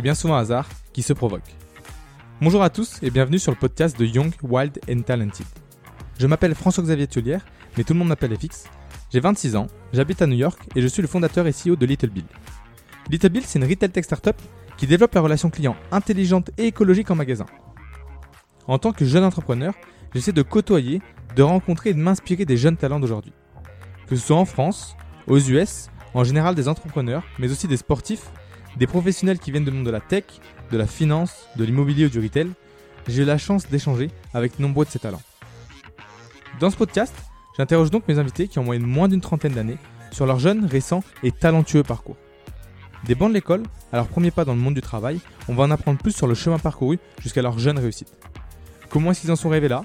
est bien souvent hasard qui se provoque. Bonjour à tous et bienvenue sur le podcast de Young, Wild and Talented. Je m'appelle François-Xavier Tullière, mais tout le monde m'appelle FX. J'ai 26 ans, j'habite à New York et je suis le fondateur et CEO de Little Bill. Little Bill, c'est une retail tech startup qui développe la relation client intelligente et écologique en magasin. En tant que jeune entrepreneur, j'essaie de côtoyer, de rencontrer et de m'inspirer des jeunes talents d'aujourd'hui. Que ce soit en France, aux US, en général des entrepreneurs, mais aussi des sportifs, des professionnels qui viennent du monde de la tech, de la finance, de l'immobilier ou du retail, j'ai eu la chance d'échanger avec nombreux de ces talents. Dans ce podcast, j'interroge donc mes invités qui ont moyenne moins d'une trentaine d'années sur leur jeune, récent et talentueux parcours. Des bancs de l'école à leur premier pas dans le monde du travail, on va en apprendre plus sur le chemin parcouru jusqu'à leur jeune réussite. Comment est-ce qu'ils en sont arrivés là?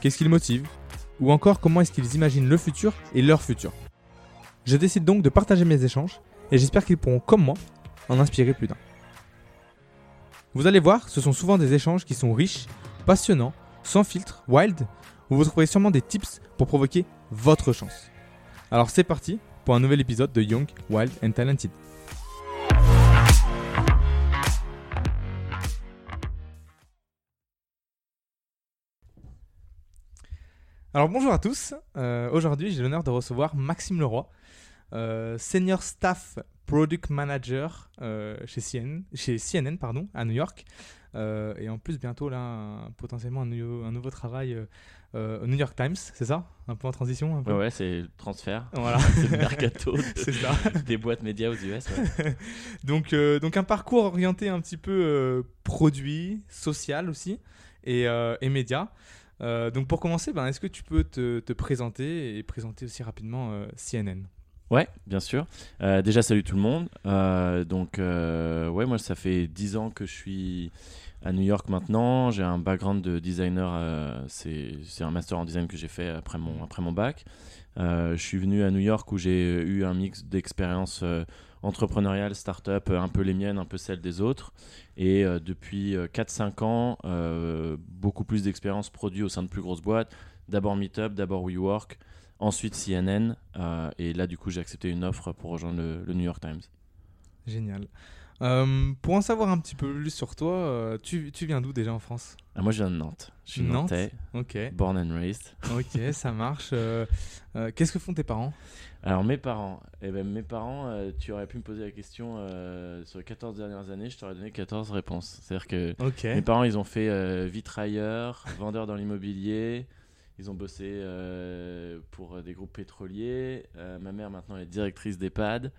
Qu'est-ce qui les motive Ou encore comment est-ce qu'ils imaginent le futur et leur futur? Je décide donc de partager mes échanges et j'espère qu'ils pourront, comme moi, en inspirer plus d'un. Vous allez voir, ce sont souvent des échanges qui sont riches, passionnants, sans filtre, wild, où vous trouverez sûrement des tips pour provoquer votre chance. Alors c'est parti pour un nouvel épisode de Young, Wild and Talented. Alors bonjour à tous, Euh, aujourd'hui j'ai l'honneur de recevoir Maxime Leroy, euh, Senior Staff Product Manager euh, chez, CNN, chez CNN pardon, à New York. Euh, et en plus bientôt là un- potentiellement un nouveau, un nouveau travail euh, au New York Times, c'est ça? Un peu en transition un peu? Ouais, ouais, c'est le transfert. Voilà, c'est le mercato de- c'est ça. des boîtes médias aux US. ouais. donc, donc un parcours orienté un petit peu produit, social aussi, et, et média. Euh, donc pour commencer, ben, est-ce que tu peux te, te présenter et présenter aussi rapidement CNN Ouais, bien sûr. Euh, déjà, salut tout le monde. Euh, donc, euh, ouais, moi, ça fait 10 ans que je suis à New York maintenant. J'ai un background de designer. c'est un master en design que j'ai fait après mon, après mon bac. Je suis venu à New York où j'ai eu un mix d'expériences entrepreneuriales, start-up, un peu les miennes, un peu celles des autres. Et depuis euh, 4-5 ans, beaucoup plus d'expériences produits au sein de plus grosses boîtes. D'abord Meetup, d'abord WeWork, ensuite CNN. euh, et là, du coup, j'ai accepté une offre pour rejoindre le, le New York Times. Génial. Euh, pour en savoir un petit peu plus sur toi, euh, tu, tu viens d'où déjà en France? Ah, moi, je viens de Nantes. Je suis Nantes nantais, born and raised. ok, ça marche. Euh, Qu'est-ce que font tes parents? Alors, mes parents, eh ben, mes parents, tu aurais pu me poser la question sur les 14 dernières années, je t'aurais donné 14 réponses. C'est-à-dire que mes parents, ils ont fait vitrailleur, vendeur dans l'immobilier. Ils ont bossé euh, pour des groupes pétroliers. Euh, ma mère, maintenant, est directrice d'EHPAD.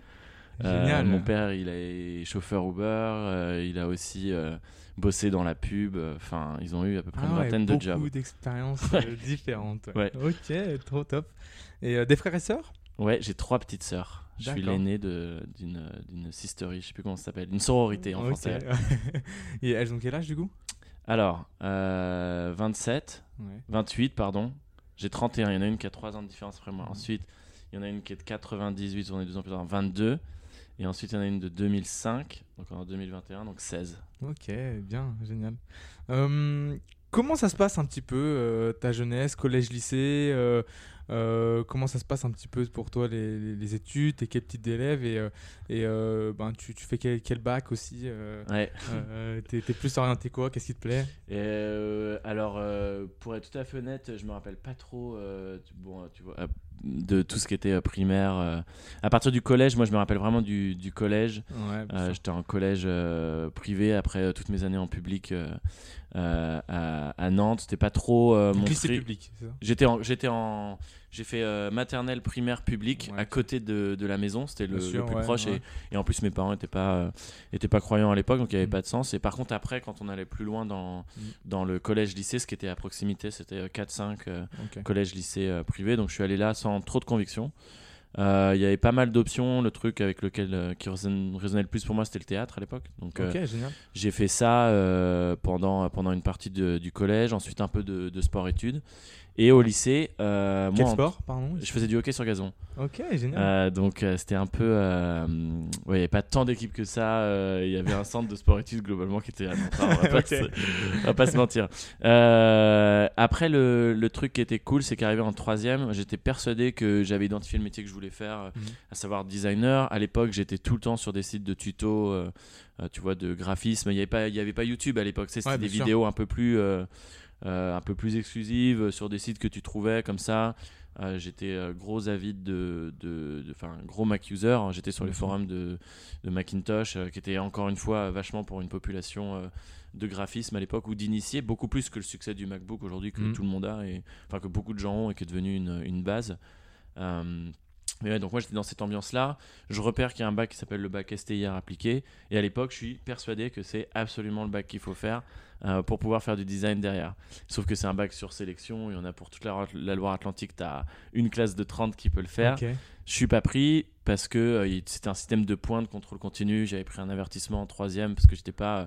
Euh, Génial. mon père, il est chauffeur Uber. euh, il a aussi euh, bossé dans la pub. Enfin, ils ont eu à peu près Ah une ouais, vingtaine de beaucoup jobs. d'expériences Ouais. euh, différentes. Ouais. Ok, trop top. Et euh, des frères et sœurs? Ouais, j'ai trois petites sœurs. Je suis l'aîné d'une sisterie, je sais plus comment ça s'appelle, une sororité en français. et elles ont quel âge du coup? Alors, euh, 27, Ouais. 28, pardon. J'ai 31, il y en a une qui a 3 ans de différence après moi. Ensuite, il y en a une qui est de 98, on est deux ans plus tard, 22. Et ensuite, il y en a une de 2005, donc en 2021, donc 16. Ok, bien, génial. Euh, comment ça se passe un petit peu euh, ta jeunesse, collège, lycée euh, Comment ça se passe un petit peu pour toi les, les- les études? T'es quel type d'élève? Et, euh, et euh, ben, tu, tu fais quel, quel bac aussi euh, Ouais. T'es t'es plus orienté quoi? Qu'est-ce qui te plaît? Et alors, pour être tout à fait honnête, je me rappelle pas trop tu- bon, tu vois, de tout ce qui était primaire. À partir du collège, moi je me rappelle vraiment du, du collège. Ouais. J'étais en collège privé après toutes mes années en public euh, à, à Nantes. C'était pas trop euh, mon lycée public, c'est ça? J'étais en, j'étais en, j'ai fait euh, maternelle, primaire, public Ouais. à côté de, de la maison. C'était le, Bien sûr, le plus ouais, proche ouais. Et, et en plus mes parents étaient pas, euh, étaient pas croyants à l'époque, donc il y avait Mm. pas de sens. Et par contre après, quand on allait plus loin dans, Mm. dans le collège-lycée, ce qui était à proximité, c'était euh, 4-5 euh, Ok. collège-lycée euh, privé. Donc je suis allé là sans trop de conviction. Euh, Il y avait pas mal d'options. Le truc avec lequel euh, qui résonnait le plus pour moi, c'était le théâtre à l'époque. Donc euh, j'ai fait ça pendant, pendant une partie de- du collège, ensuite un peu de, de sport-études. Et au lycée, euh, Quel moi, en- sport, pardon je faisais du hockey sur gazon. Ok, génial. Euh, donc euh, c'était un peu. euh, ouais, il n'y avait pas tant d'équipes que ça. Il y avait un centre de sport-études globalement qui était à on va pas, Ok. se, on va pas se mentir. Après, le, le truc qui était cool, c'est qu'arrivé en troisième, j'étais persuadé que j'avais identifié le métier que je voulais faire, Mhm. à savoir designer. À l'époque, j'étais tout le temps sur des sites de tutos, tu vois, de graphisme. Il n'y avait, pas- il y avait pas YouTube à l'époque. C'était Ouais, des sûr. vidéos un peu plus. Euh, un peu plus exclusives euh, sur des sites que tu trouvais comme ça. Euh, j'étais euh, gros avide de, de, de- enfin gros Mac user. hein. J'étais sur les Mhm. forums de, de Macintosh, euh, qui était encore une fois vachement pour une population de graphisme à l'époque ou d'initiés, beaucoup plus que le succès du MacBook aujourd'hui que Mhm. tout le monde a et enfin que beaucoup de gens ont et qui est devenu une, une base. Mais ouais, donc moi j'étais dans cette ambiance-là. Je repère qu'il y a un bac qui s'appelle le bac STIR appliqué. Et à l'époque, je suis persuadé que c'est absolument le bac qu'il faut faire euh, pour pouvoir faire du design derrière. Sauf que c'est un bac sur sélection. Il y en a pour toute la, la Loire-Atlantique. Tu as une classe de 30 qui peut le faire. Ok. Je suis pas pris parce que euh, c'était un système de points de contrôle continu. J'avais pris un avertissement en troisième parce que j'étais pas euh,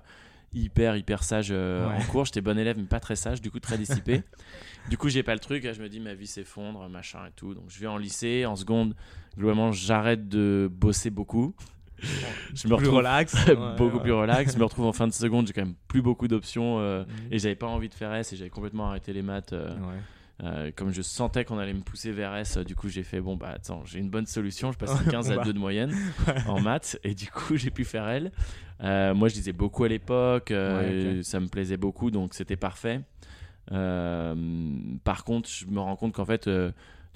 hyper hyper sage euh, Ouais. en cours. J'étais bon élève mais pas très sage, du coup très dissipé. du coup j'ai pas le truc. Là, je me dis ma vie s'effondre, machin et tout. Donc je vais en lycée, en seconde. Globalement j'arrête de bosser beaucoup. Je me retrouve relax. beaucoup ouais, plus relax. Je me retrouve en fin de seconde. J'ai quand même plus beaucoup d'options euh, Mhm. et j'avais pas envie de faire S et j'avais complètement arrêté les maths. euh, Ouais. euh, comme je sentais qu'on allait me pousser vers S, du coup j'ai fait bon bah attends, j'ai une bonne solution, je passe de 15 à Bah. 2 de moyenne en maths et du coup j'ai pu faire L. Moi je lisais beaucoup à l'époque, ça me plaisait beaucoup donc c'était parfait. Par contre, je me rends compte qu'en fait,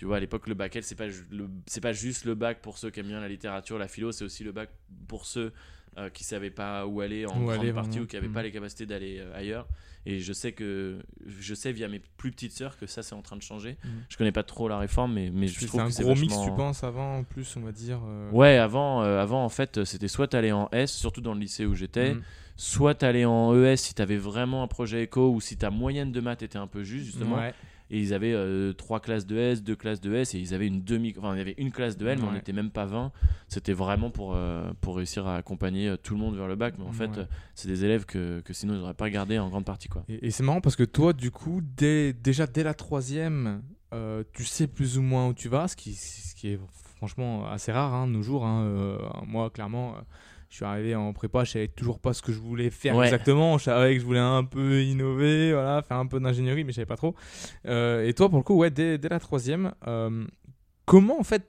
tu vois, à l'époque, le bac L, c'est pas, le- c'est pas juste le bac pour ceux qui aiment bien la littérature, la philo, c'est aussi le bac pour ceux euh, qui savaient pas où aller en Où grande aller, partie ou qui n'avaient pas les capacités d'aller euh, ailleurs. Et je sais que je sais via mes plus petites sœurs que ça c'est en train de changer. Mhm. Je connais pas trop la réforme, mais, mais je trouve un que c'est gros mix, tu penses, avant, en plus, on va dire. euh, Ouais, avant, euh, avant en fait, c'était soit t'allais en S, surtout dans le lycée où j'étais, mhm. soit t'allais en ES si t'avais vraiment un projet éco ou si ta moyenne de maths était un peu juste justement. Ouais. Et ils avaient euh, trois classes de S, deux classes de S, et ils avaient une demi, enfin il y avait une classe de L, mais on n'était même pas 20. C'était vraiment pour, euh, pour réussir à accompagner euh, tout le monde vers le bac. Mais en fait, Ouais. c'est des élèves que, que sinon ils n'auraient pas gardé en grande partie quoi. Et, et c'est marrant parce que toi, du coup, dès, déjà dès la troisième, euh, tu sais plus ou moins où tu vas, ce qui, ce qui est franchement assez rare hein, de nos jours. hein. Moi, clairement, je suis arrivé en prépa, je savais toujours pas ce que je voulais faire Ouais. exactement. Je savais que je voulais un peu innover, voilà, faire un peu d'ingénierie, mais je savais pas trop. Euh, et toi, pour le coup, ouais, dès, dès la troisième, euh, comment en fait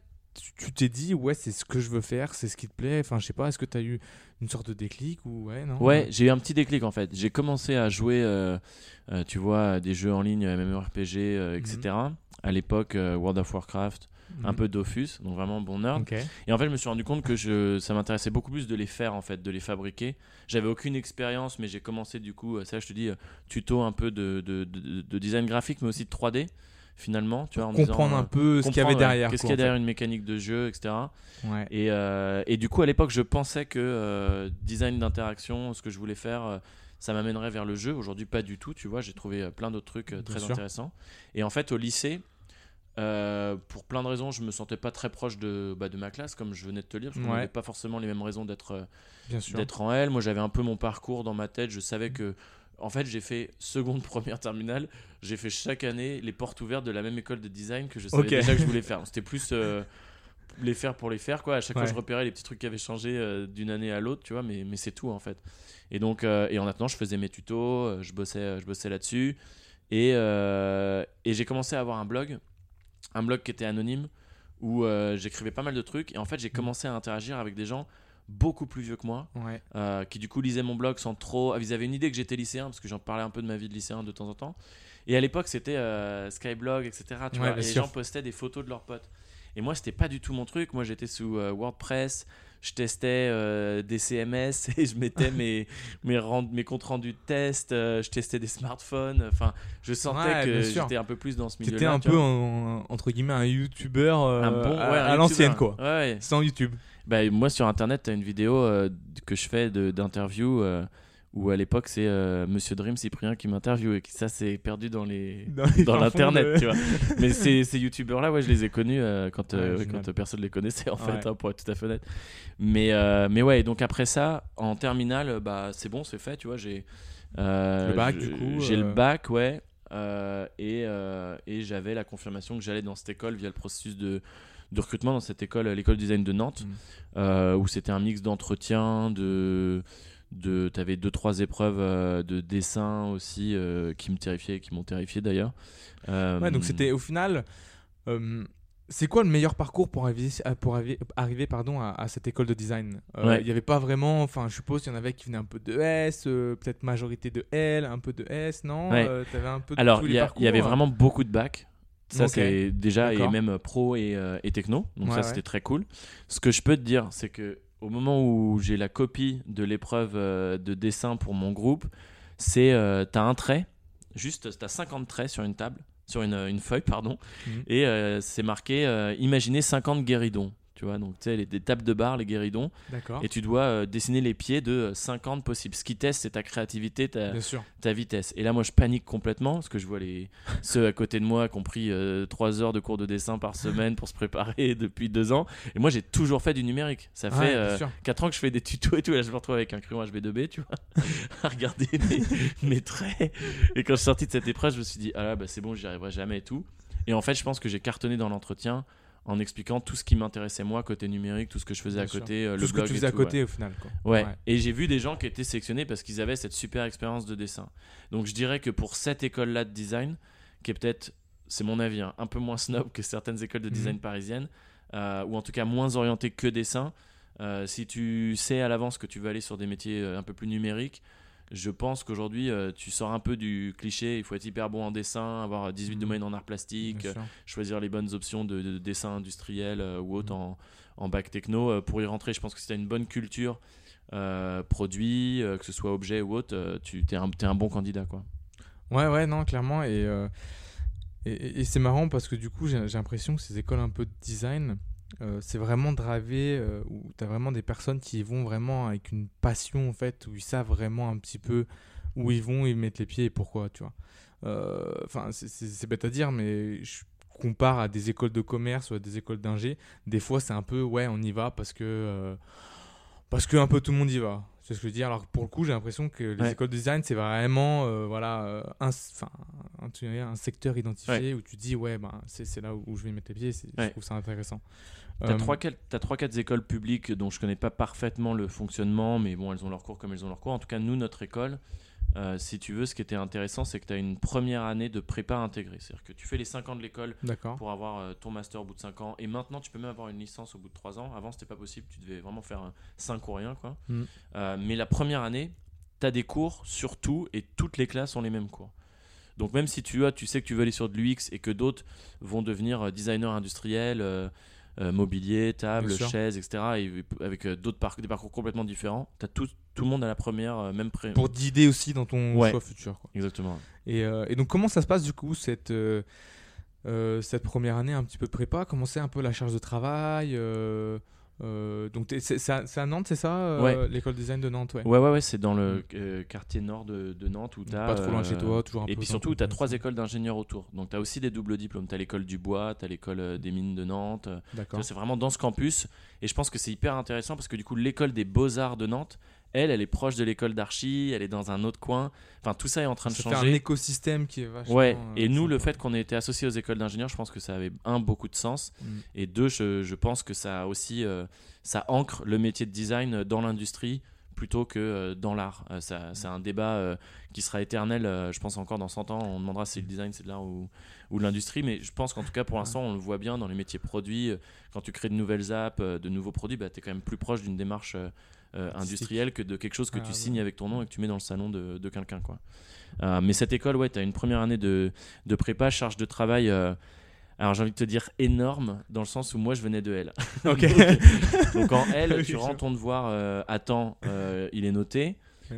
tu- t'es dit, ouais, c'est ce que je veux faire, c'est ce qui te plaît? Enfin, je sais pas, est-ce que tu as eu une sorte de déclic ou ouais, non? Ouais, j'ai eu un petit déclic en fait. J'ai commencé à jouer, euh, euh, tu vois, des jeux en ligne, MMORPG, etc. À l'époque, World of Warcraft, un peu Dofus, donc vraiment bon nerd. Et en fait, je me suis rendu compte que je, ça m'intéressait beaucoup plus de les faire, en fait, de les fabriquer. J'avais aucune expérience, mais j'ai commencé du coup, ça je te dis, euh, tuto un peu de, de, de- de design graphique, mais aussi de 3D, finalement. Tu vois, en Comprendre disant, un peu euh, ce qu'il y avait derrière. Qu'est-ce qu'il y a derrière une mécanique de jeu, etc. Ouais. Et, euh, et du coup, à l'époque, je pensais que euh, design d'interaction, ce que je voulais faire, ça m'amènerait vers le jeu. Aujourd'hui, pas du tout, tu vois. J'ai trouvé plein d'autres trucs Bien très sûr. intéressants. Et en fait, au lycée, euh, pour plein de raisons, je me sentais pas très proche de, bah, de ma classe, comme je venais de te le dire, parce qu'on Ouais. n'avait pas forcément les mêmes raisons d'être euh, d'être en L. Moi, j'avais un peu mon parcours dans ma tête. Je savais que, en fait, j'ai fait seconde, première, terminale. J'ai fait chaque année les portes ouvertes de la même école de design que je savais déjà que je voulais faire. C'était plus euh, les faire pour les faire, quoi. À chaque fois, je repérais les petits trucs qui avaient changé euh, d'une année à l'autre, tu vois. Mais, mais c'est tout, en fait. Et donc, et en attendant, je faisais mes tutos, je bossais, je bossais là-dessus. Et, et j'ai commencé à avoir un blog, un blog qui était anonyme, où euh, j'écrivais pas mal de trucs. Et en fait, j'ai commencé à interagir avec des gens beaucoup plus vieux que moi Ouais. euh, qui du coup lisaient mon blog sans trop. Ils avaient une idée que j'étais lycéen parce que j'en parlais un peu de ma vie de lycéen de temps en temps. Et à l'époque, c'était euh, Skyblog, etc. Tu Ouais, vois, bien et les gens postaient des photos de leurs potes. Et moi, c'était pas du tout mon truc. Moi, j'étais sous WordPress. Je testais euh, des CMS et je mettais mes, mes, rend- mes comptes rendus de test. euh, je testais des smartphones. Enfin, je sentais Ouais, que j'étais un peu plus dans ce milieu-là. T'étais un peu en- entre guillemets un youtubeur euh, bon, à, ouais, à un l'ancienne quoi. Ouais. Sans YouTube. Bah, moi, sur internet, tu as une vidéo que je fais d'interview où à l'époque, c'est euh, Monsieur Dream Cyprien qui m'interviewe et ça, c'est perdu dans les. les Dans l'internet, de- tu vois. Mais ces, ces youtubeurs-là, ouais, je les ai connus euh, quand, euh, Ouais, quand personne les connaissait, en fait, Ouais. hein, pour être tout à fait honnête. Mais, euh, mais ouais, donc après ça, en terminale, bah, c'est bon, c'est fait, tu vois. J'ai euh, Le bac, je- du coup, J'ai euh, le bac, ouais. euh, et, euh, et j'avais la confirmation que j'allais dans cette école via le processus de, de recrutement dans cette école, l'école design de Nantes, Mm. euh, où c'était un mix d'entretien, de, de tu avais deux trois épreuves euh, de dessin aussi euh, qui me terrifiaient, qui m'ont terrifié d'ailleurs. Euh, Ouais, donc c'était au final. c'est quoi le meilleur parcours pour arriver, pour arriver, arriver pardon, à, à cette école de design? Il Ouais. n'y avait pas vraiment, enfin je suppose qu'il y en avait qui venaient un peu de S, peut-être majorité de L, un peu de S, non? Ouais. T'avais un peu de Alors, il y, avait euh. vraiment beaucoup de bacs. Ça, Ok. c'est déjà, et même pro et, et techno. Donc, Ouais, ça, c'était très cool. Ce que je peux te dire, c'est que au moment où j'ai la copie de l'épreuve euh, de dessin pour mon groupe, c'est euh, t'as un trait, juste t'as 50 traits sur une table, sur une, une feuille, pardon, Mhm. et euh, c'est marqué euh, imaginez 50 guéridons. Tu vois, donc tu sais, les, des tables de barre, les guéridons, D'accord. et tu dois euh, dessiner les pieds de euh, 50 possibles. Ce qui teste, c'est ta créativité, ta, ta vitesse. Et là, moi, je panique complètement parce que je vois les ceux à côté de moi qui ont pris 3 heures de cours de dessin par semaine pour se préparer depuis 2 ans. Et moi, j'ai toujours fait du numérique. Ça Ouais, fait euh, sûr. 4 ans que je fais des tutos et tout. Et là, je me retrouve avec un crayon HB2B, tu vois, à regarder mes, mes traits. Et quand je suis sorti de cette épreuve, je me suis dit, ah là, bah, c'est bon, j'y arriverai jamais et tout. Et en fait, je pense que j'ai cartonné dans l'entretien en expliquant tout ce qui m'intéressait moi côté numérique, tout ce que je faisais Bien à côté, euh, Tout le ce que blog tu et faisais à ouais. côté au final. Quoi. Ouais. Ouais. et j'ai vu des gens qui étaient sélectionnés parce qu'ils avaient cette super expérience de dessin. Donc je dirais que pour cette école-là de design, qui est peut-être, c'est mon avis, hein, un peu moins snob que certaines écoles de design Mhm. parisiennes, euh, ou en tout cas moins orientées que dessin, euh, si tu sais à l'avance que tu veux aller sur des métiers un peu plus numériques, je pense qu'aujourd'hui, euh, tu sors un peu du cliché, il faut être hyper bon en dessin, avoir 18 Mhm. domaines en art plastique, sûr. choisir les bonnes options de, de dessin industriel euh, ou autre Mhm. en, en bac techno. Euh, pour y rentrer, je pense que si tu as une bonne culture euh, produit, euh, que ce soit objet ou autre, euh, tu es un, un bon candidat. Quoi. Ouais, ouais, non, clairement. Et, euh, et, et- c'est marrant parce que du coup, j'ai j'ai l'impression que ces écoles un peu de design, euh, c'est vraiment drivé, euh, où tu as vraiment des personnes qui y vont vraiment avec une passion, en fait, où ils savent vraiment un petit peu où ils vont, ils mettent les pieds et pourquoi, tu vois. Euh, Enfin, c'est- bête à dire, mais je compare à des écoles de commerce ou à des écoles d'ingé. Des fois, c'est un peu, ouais, on y va parce que. euh, parce que un peu tout le monde y va. C'est ce que je veux dire. Alors pour le coup, j'ai l'impression que les Ouais. écoles de design, c'est vraiment euh, voilà, un, un, un secteur identifié où tu dis, ouais, ben, c'est c'est là où je vais mettre les pieds. Je trouve ça intéressant. Tu as Euh, 3-4 écoles publiques dont je connais pas parfaitement le fonctionnement, mais bon, elles ont leur cours comme elles ont leur cours. En tout cas, nous, notre école, euh, si tu veux, ce qui était intéressant, c'est que tu as une première année de prépa intégrée. C'est-à-dire que tu fais les 5 ans de l'école pour avoir euh, ton master au bout de 5 ans. Et maintenant, tu peux même avoir une licence au bout de 3 ans. Avant, c'était pas possible. Tu devais vraiment faire 5 ou rien. Quoi. Mm. Euh, mais la première année, tu as des cours sur tout et toutes les classes ont les mêmes cours. Donc même si tu as, tu sais que tu veux aller sur de l'UX et que d'autres vont devenir euh, designer industriel, euh, euh, mobilier, table, Bien sûr. chaise, etc. Et avec euh, d'autres par- des parcours complètement différents, tu as tout, tout le monde à la première, euh, même pré... Pour d'idées aussi dans ton Ouais. choix futur. Quoi. Exactement. Et, euh, et donc, comment ça se passe du coup, cette, euh, euh, cette première année un petit peu prépa? Comment c'est un peu la charge de travail euh, euh, Donc, c'est à, Nantes, c'est ça euh, Ouais. L'école design de Nantes, ouais. Ouais, ouais, ouais, c'est dans le euh, quartier nord de, de Nantes où tu as. Pas trop loin de chez toi, toujours un Et peu puis surtout, tu as trois écoles d'ingénieurs autour. Donc tu as aussi des doubles diplômes. Tu as l'école du bois, tu as l'école euh, des mines de Nantes. euh, D'accord. C'est vraiment dans ce campus. Et je pense que c'est hyper intéressant parce que du coup, l'école des beaux-arts de Nantes, elle, elle est proche de l'école d'archi, elle est dans un autre coin. Enfin, tout ça est en train de Ça fait un changer. écosystème qui est vachement. Ouais, euh, et nous, le fait qu'on ait été associés aux écoles d'ingénieurs, je pense que ça avait, un, beaucoup de sens. Mm. Et deux, je, je pense que ça a aussi, euh, ça ancre le métier de design dans l'industrie plutôt que euh, dans l'art. Ça- c'est un débat qui sera éternel, je pense encore dans 100 ans, on demandera si le design c'est de l'art ou, ou de l'industrie, mais je pense qu'en tout cas pour l'instant on le voit bien dans les métiers produits, quand tu crées de nouvelles apps, de nouveaux produits, bah, tu es quand même plus proche d'une démarche euh, euh, industrielle que de quelque chose que Ah, tu ouais. signes avec ton nom et que tu mets dans le salon de, de quelqu'un. quoi. Euh, mais cette école, ouais, tu as une première année de, de prépa, charge de travail... euh, alors j'ai envie de te dire énorme dans le sens où moi je venais de L. Ok. Donc en L, tu rends ton devoir euh, à temps, euh, il est noté.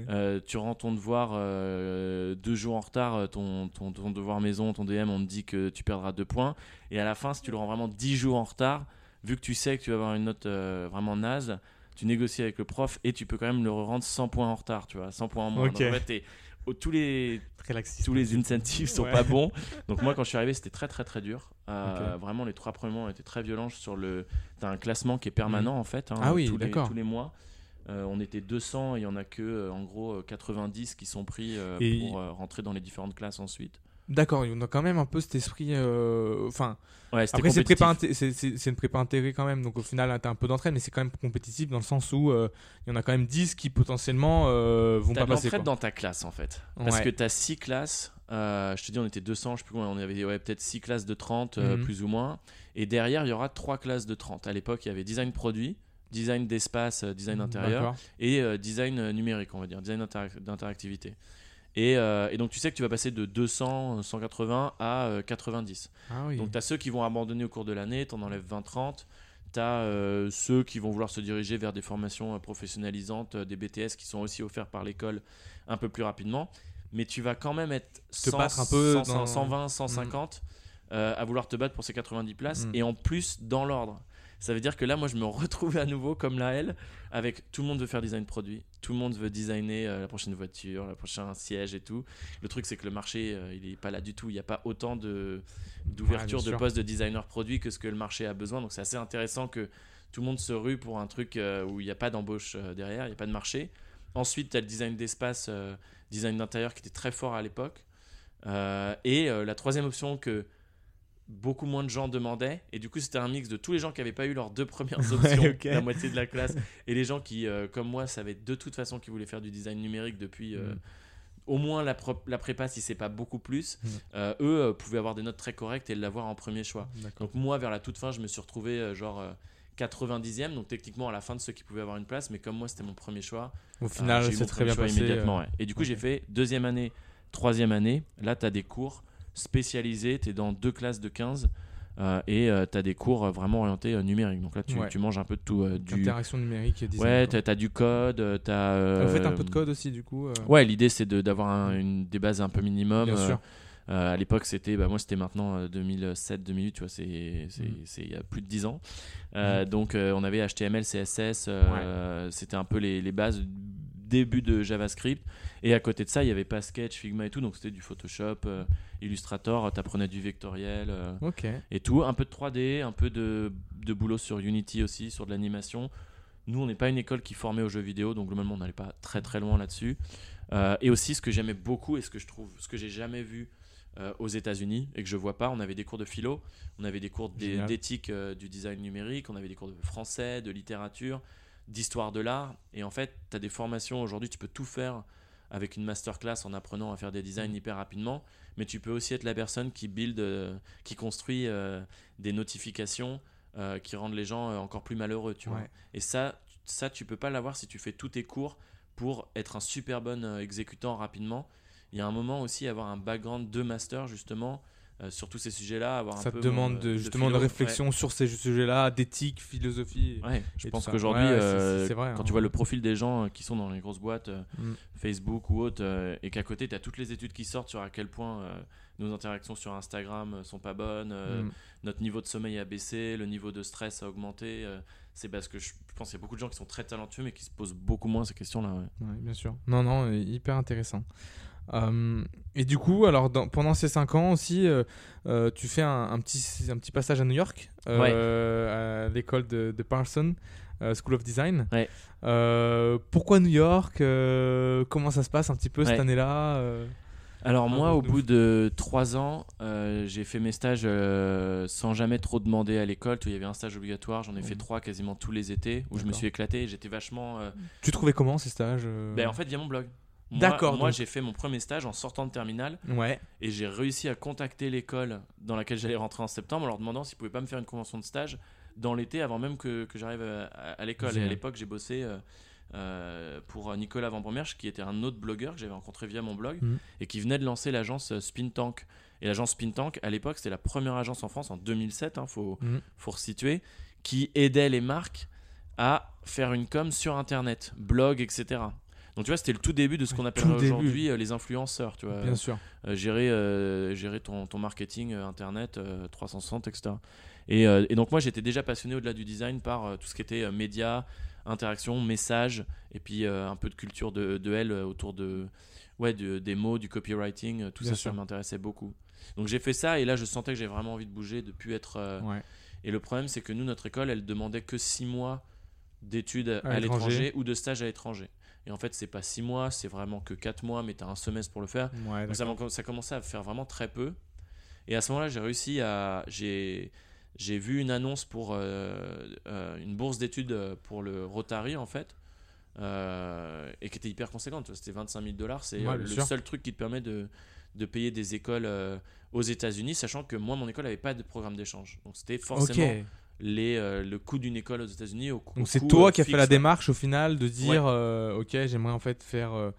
Euh, tu rends ton devoir euh, deux jours en retard, euh, ton, ton, ton devoir maison, ton DM, on te dit que tu perdras deux points. Et à la fin, si tu le rends vraiment 10 jours en retard, vu que tu sais que tu vas avoir une note euh, vraiment naze, tu négocies avec le prof et tu peux quand même le rendre 100 points en retard, tu vois, 100 points en moins. Ok. Donc en fait, t'es- au- tous les, tous les incentives sont Ouais. pas bons. Donc moi quand je suis arrivé c'était très très très dur. Euh. Vraiment les trois premiers mois ont été très violents sur le. T'as un classement qui est permanent en fait. hein, Ah oui, tous les, d'accord. tous les mois. Euh, on était 200, il y en a que euh, en gros euh, 90 qui sont pris euh, Et- pour euh, rentrer dans les différentes classes ensuite. D'accord, on a quand même un peu cet esprit. euh, Enfin, Ouais, c'était après, c'est une prépa intégrée quand même. Donc, au final, t'as un peu d'entraide, mais c'est quand même compétitif dans le sens où euh, il y en a quand même 10 qui potentiellement euh, vont T'as pas passer. quoi. dans ta classe en fait. Parce Ouais. que t'as 6 classes. je te dis, on était 200, je sais plus combien. On avait ouais, peut-être 6 classes de 30, euh, Mhm. plus ou moins. Et derrière, il y aura 3 classes de 30. À l'époque, il y avait design produit, design d'espace, design intérieur D'accord. et design numérique, on va dire, design interac- d'interactivité. Et, euh, et donc, tu sais que tu vas passer de 200, 180 à euh, 90. Ah oui. Donc tu as ceux qui vont abandonner au cours de l'année, t'en enlèves 20-30. Tu as ceux qui vont vouloir se diriger vers des formations euh, professionnalisantes, euh, des BTS qui sont aussi offerts par l'école un peu plus rapidement. Mais tu vas quand même être Te 100, battre un peu 100, dans- 120, 150 euh, à vouloir te battre pour ces 90 places. Mm. Et en plus, dans l'ordre. Ça veut dire que là, moi, je me retrouve à nouveau comme la L, avec tout le monde veut faire design produit, tout le monde veut designer euh, la prochaine voiture, le prochain siège et tout. Le truc, c'est que le marché, euh, il est pas là du tout. Il n'y a pas autant de d'ouverture Ouais, de postes de designer produit que ce que le marché a besoin. Donc, c'est assez intéressant que tout le monde se rue pour un truc euh, où il n'y a pas d'embauche derrière, il n'y a pas de marché. Ensuite, tu as le design d'espace, design d'intérieur qui était très fort à l'époque. Et la troisième option que beaucoup moins de gens demandaient, et du coup c'était un mix de tous les gens qui n'avaient pas eu leurs deux premières options, ok. la moitié de la classe, et les gens qui, euh, comme moi, savaient de toute façon qu'ils voulaient faire du design numérique depuis euh, Mm. au moins la, prépa, si c'est pas beaucoup plus, Mm. euh, eux pouvaient avoir des notes très correctes et l'avoir en premier choix. Donc moi, vers la toute fin, je me suis retrouvé genre euh, 90e, donc techniquement à la fin de ceux qui pouvaient avoir une place, mais comme moi c'était mon premier choix, Au final, c'est très bien passé. immédiatement. ouais. Et du coup, j'ai fait deuxième année, troisième année. Là, tu as des cours spécialisés. Tu es dans deux classes de 15 euh, et tu as des cours euh, vraiment orientés euh, numériques. Donc là, tu, Ouais. tu manges un peu de tout. euh, du... Interaction numérique et design. Ouais, tu as, du code. Tu as, Vous faites un peu de code aussi, du coup euh, Ouais, l'idée c'est de- d'avoir un- une, des bases un peu minimum. Bien Euh, sûr. euh, à l'époque, c'était, bah, moi, c'était maintenant 2007-2008, tu vois, c'est, Mm. c'est il y a plus de 10 ans. Euh, Donc, euh, on avait HTML, CSS, euh, c'était un peu les, les bases début de JavaScript. Et à côté de ça, il y avait pas Sketch, Figma et tout, donc c'était du Photoshop, euh, Illustrator, t'apprenais du vectoriel euh, et tout, un peu de 3D, un peu de, de boulot sur Unity aussi, sur de l'animation. Nous, on n'est pas une école qui formait aux jeux vidéo, donc globalement, on n'allait pas très très loin là-dessus. Euh, et aussi, ce que j'aimais beaucoup et ce que je trouve, ce que j'ai jamais vu euh, aux États-Unis et que je vois pas, on avait des cours de philo, on avait des cours d'éthique euh, du design numérique, on avait des cours de français, de littérature, d'histoire de l'art. Et en fait, tu as des formations aujourd'hui, tu peux tout faire avec une masterclass en apprenant à faire des designs Mm. hyper rapidement, mais tu peux aussi être la personne qui build, euh, qui construit euh, des notifications euh, qui rendent les gens encore plus malheureux, tu vois. Et ça, ça, tu peux pas l'avoir si tu fais tous tes cours pour être un super bon exécutant rapidement. Il y a un moment aussi avoir un background de master justement euh, sur tous ces sujets-là, avoir Ça un te peu demande euh, de, justement de philo. réflexion sur ces sujets-là, d'éthique, philosophie. Ouais, je pense qu'aujourd'hui, Ouais, euh, quand hein. tu vois le profil des gens euh, qui sont dans les grosses boîtes, euh, Mm. Facebook ou autres, euh, et qu'à côté, tu as toutes les études qui sortent sur à quel point euh, nos interactions sur Instagram euh, sont pas bonnes, euh, Mm. notre niveau de sommeil a baissé, le niveau de stress a augmenté. euh, c'est parce que je, pense qu'il y a beaucoup de gens qui sont très talentueux, mais qui se posent beaucoup moins ces questions-là. Ouais, bien sûr. Non, non, euh, hyper intéressant. Euh, et du coup, alors dans- pendant ces 5 ans aussi, euh, euh, tu fais un, un petit, un petit passage à New York, à l'école de, de Parsons School of Design. Ouais. Pourquoi New York Comment ça se passe un petit peu cette année-là Alors moi, au bout de trois ans, j'ai fait mes stages sans jamais trop demander à l'école. Il y avait un stage obligatoire, j'en ai fait Mhm. trois quasiment tous les étés, où je me suis éclaté. J'étais vachement... Tu trouvais comment ces stages ben, en fait, via mon blog. D'accord, Moi, j'ai fait mon premier stage en sortant de terminale Ouais. et j'ai réussi à contacter l'école dans laquelle j'allais rentrer en septembre en leur demandant s'ils pouvaient pas me faire une convention de stage dans l'été avant même que, que j'arrive à, à- l'école. Et à l'époque, j'ai bossé euh, euh, pour Nicolas Van qui était un autre blogueur que j'avais rencontré via mon blog Mhm. et qui venait de lancer l'agence euh, Spin Tank. Et l'agence Spin Tank, à l'époque, c'était la première agence en France en 2007, il faut, Mhm. faut resituer, qui aidait les marques à faire une com sur Internet, blog, etc. Donc tu vois, c'était le tout début de ce qu'on début. aujourd'hui euh, les influenceurs, tu vois. Bien sûr. Euh, gérer, euh, gérer ton, ton marketing euh, internet euh, 360 etc et, et donc moi j'étais déjà passionné au-delà du design par tout ce qui était médias interaction message et puis un peu de culture de, de L autour de ouais de- des mots du copywriting tout Bien ça sûr. ça m'intéressait beaucoup donc j'ai fait ça et là je sentais que j'avais vraiment envie de bouger de plus être Ouais. et le problème c'est que nous notre école elle demandait que 6 mois d'études à, À l'étranger ou de stage à l'étranger Et en fait, c'est pas 6 mois, c'est vraiment que 4 mois, mais tu as un semestre pour le faire. Ouais, Donc ça, commençait à faire vraiment très peu. Et à ce moment-là, j'ai réussi à. J'ai, j'ai vu une annonce pour euh, euh, une bourse d'études euh, pour le Rotary, en fait. euh, et qui était hyper conséquente. C'était 25 000 dollars. C'est Ouais, le sûr. seul truc qui te permet de, de payer des écoles aux États-Unis, sachant que moi, mon école n'avait pas de programme d'échange. Donc c'était forcément. Les, euh, le coût d'une école aux États-Unis. Au, Donc c'est toi euh, qui as fait la démarche au final de dire euh, ok j'aimerais en fait faire euh,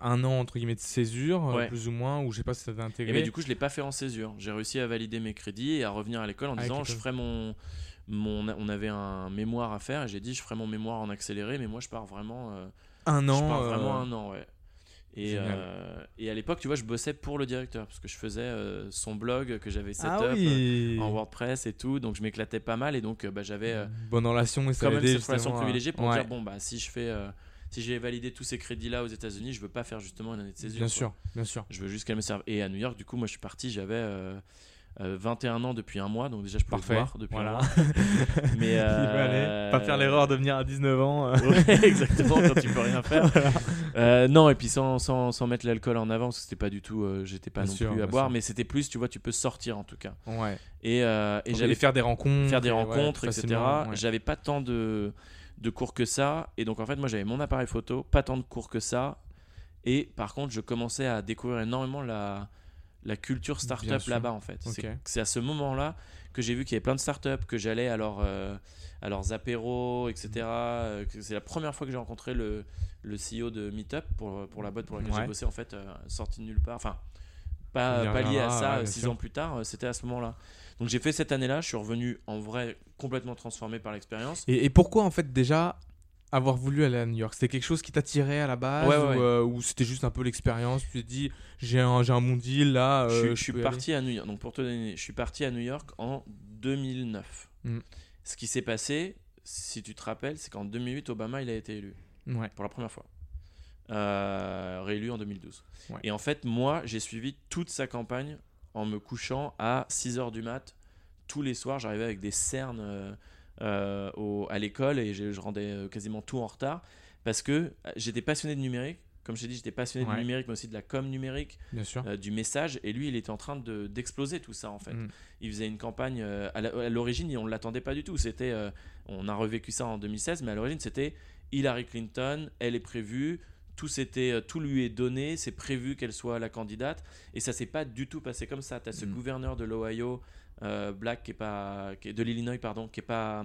un an entre guillemets de césure Ouais. plus ou moins ou je sais pas si ça t'a Et mais du coup, je l'ai pas fait en césure. J'ai réussi à valider mes crédits et à revenir à l'école en Avec disant je ferai mon, mon. On avait un mémoire à faire et j'ai dit je ferai mon mémoire en accéléré, mais moi je pars vraiment. un je an. pars euh, vraiment un an, ouais. Et, euh, et à l'époque, tu vois, je bossais pour le directeur parce que je faisais euh, son blog que j'avais setup Ah oui. euh, en WordPress et tout, donc je m'éclatais pas mal et donc euh, bah, j'avais euh, Bonne relation et ça quand a même cette relation privilégiée pour Ouais, dire bon bah si je fais euh, si j'ai validé tous ces crédits là aux États-Unis, je veux pas faire justement une année de césure. Bien quoi. sûr, bien sûr. Je veux juste qu'elle me serve. Et à New York, du coup, moi je suis parti, j'avais euh, euh, 21 ans depuis un mois, donc déjà je pouvais Parfait. voir depuis Voilà. un mois. Mais euh. Pas faire l'erreur de venir à 19 ans. euh. Ouais, exactement, quand tu peux rien faire. Euh, non, et puis sans, sans, sans mettre l'alcool en avant, parce que c'était pas du tout, euh, j'étais pas Bien non sûr, plus à boire, sûr. mais c'était plus, tu vois, tu peux sortir en tout cas. Ouais. Et, euh, et j'allais faire des rencontres. faire des ouais, rencontres, etc. J'avais pas tant de, de cours que ça. Et donc, en fait, moi, j'avais mon appareil photo, pas tant de cours que ça. Et par contre, je commençais à découvrir énormément la, la culture startup là-bas, en fait. C'est- à ce moment-là que j'ai vu qu'il y avait plein de startups, que j'allais à, leur, euh, à leurs apéros, etc. euh, que C'est la première fois que j'ai rencontré le, le CEO de Meetup pour, pour la boîte pour laquelle Ouais. j'ai bossé, en fait, euh, sorti de nulle part. Enfin, pas, pas lié à ça ouais, euh, six sûr. ans plus tard, euh, c'était à ce moment-là. Donc j'ai fait cette année-là, je suis revenu en vrai complètement transformé par l'expérience. Et, et pourquoi en fait déjà avoir voulu aller à New York C'était quelque chose qui t'attirait à la base Ouais, ouais, ou, ouais. euh, ou c'était juste un peu l'expérience? Tu t'es dit j'ai un, j'ai un bon deal là. je euh, suis- je suis parti à New York. Donc pour te donner, je suis parti à New York en 2009. Mm. Ce qui s'est passé, si tu te rappelles, c'est qu'en 2008, Obama il a été élu Ouais. pour la première fois. Euh, réélu en 2012. Ouais. Et en fait, moi, j'ai suivi toute sa campagne en me couchant à 6h du mat. Tous les soirs, j'arrivais avec des cernes euh, au- à l'école et je, je rendais euh, quasiment tout en retard parce que euh, j'étais passionné de numérique. Comme je t'ai dit, j'étais passionné Ouais. de numérique, mais aussi de la com numérique, Bien sûr. euh, du message. Et lui, il était en train de- d'exploser tout ça, en fait. Mm. Il faisait une campagne euh, à l'origine, on ne l'attendait pas du tout. C'était, on a revécu ça en 2016, mais à l'origine, c'était Hillary Clinton, elle est prévue, tout, euh, tout lui est donné, c'est prévu qu'elle soit la candidate, et ça s'est pas du tout passé comme ça. Tu as ce Mm. gouverneur de l'Ohio, euh, Black, qui est pas, qui est- de l'Illinois, pardon, qui est pas,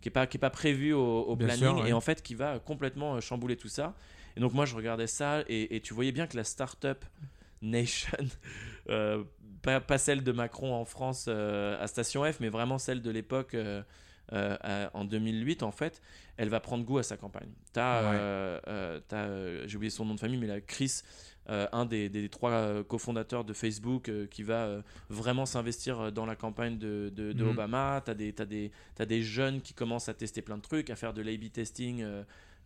qui est pas, qui est pas prévu au, planning, sûr, ouais. et en fait qui va complètement euh, chambouler tout ça. Et donc moi, je regardais ça, et, et tu voyais bien que la startup nation, euh, pas, pas celle de Macron en France euh, à Station F, mais vraiment celle de l'époque euh, euh, en 2008, en fait, elle va prendre goût à sa campagne. T'as, Ouais. euh, t'as, j'ai oublié son nom de famille, mais là, Chris, un des, des trois cofondateurs de Facebook, qui va vraiment s'investir dans la campagne de, de, de Mhm. Obama. T'as des, t'as des, t'as des jeunes qui commencent à tester plein de trucs, à faire de l'A-B testing.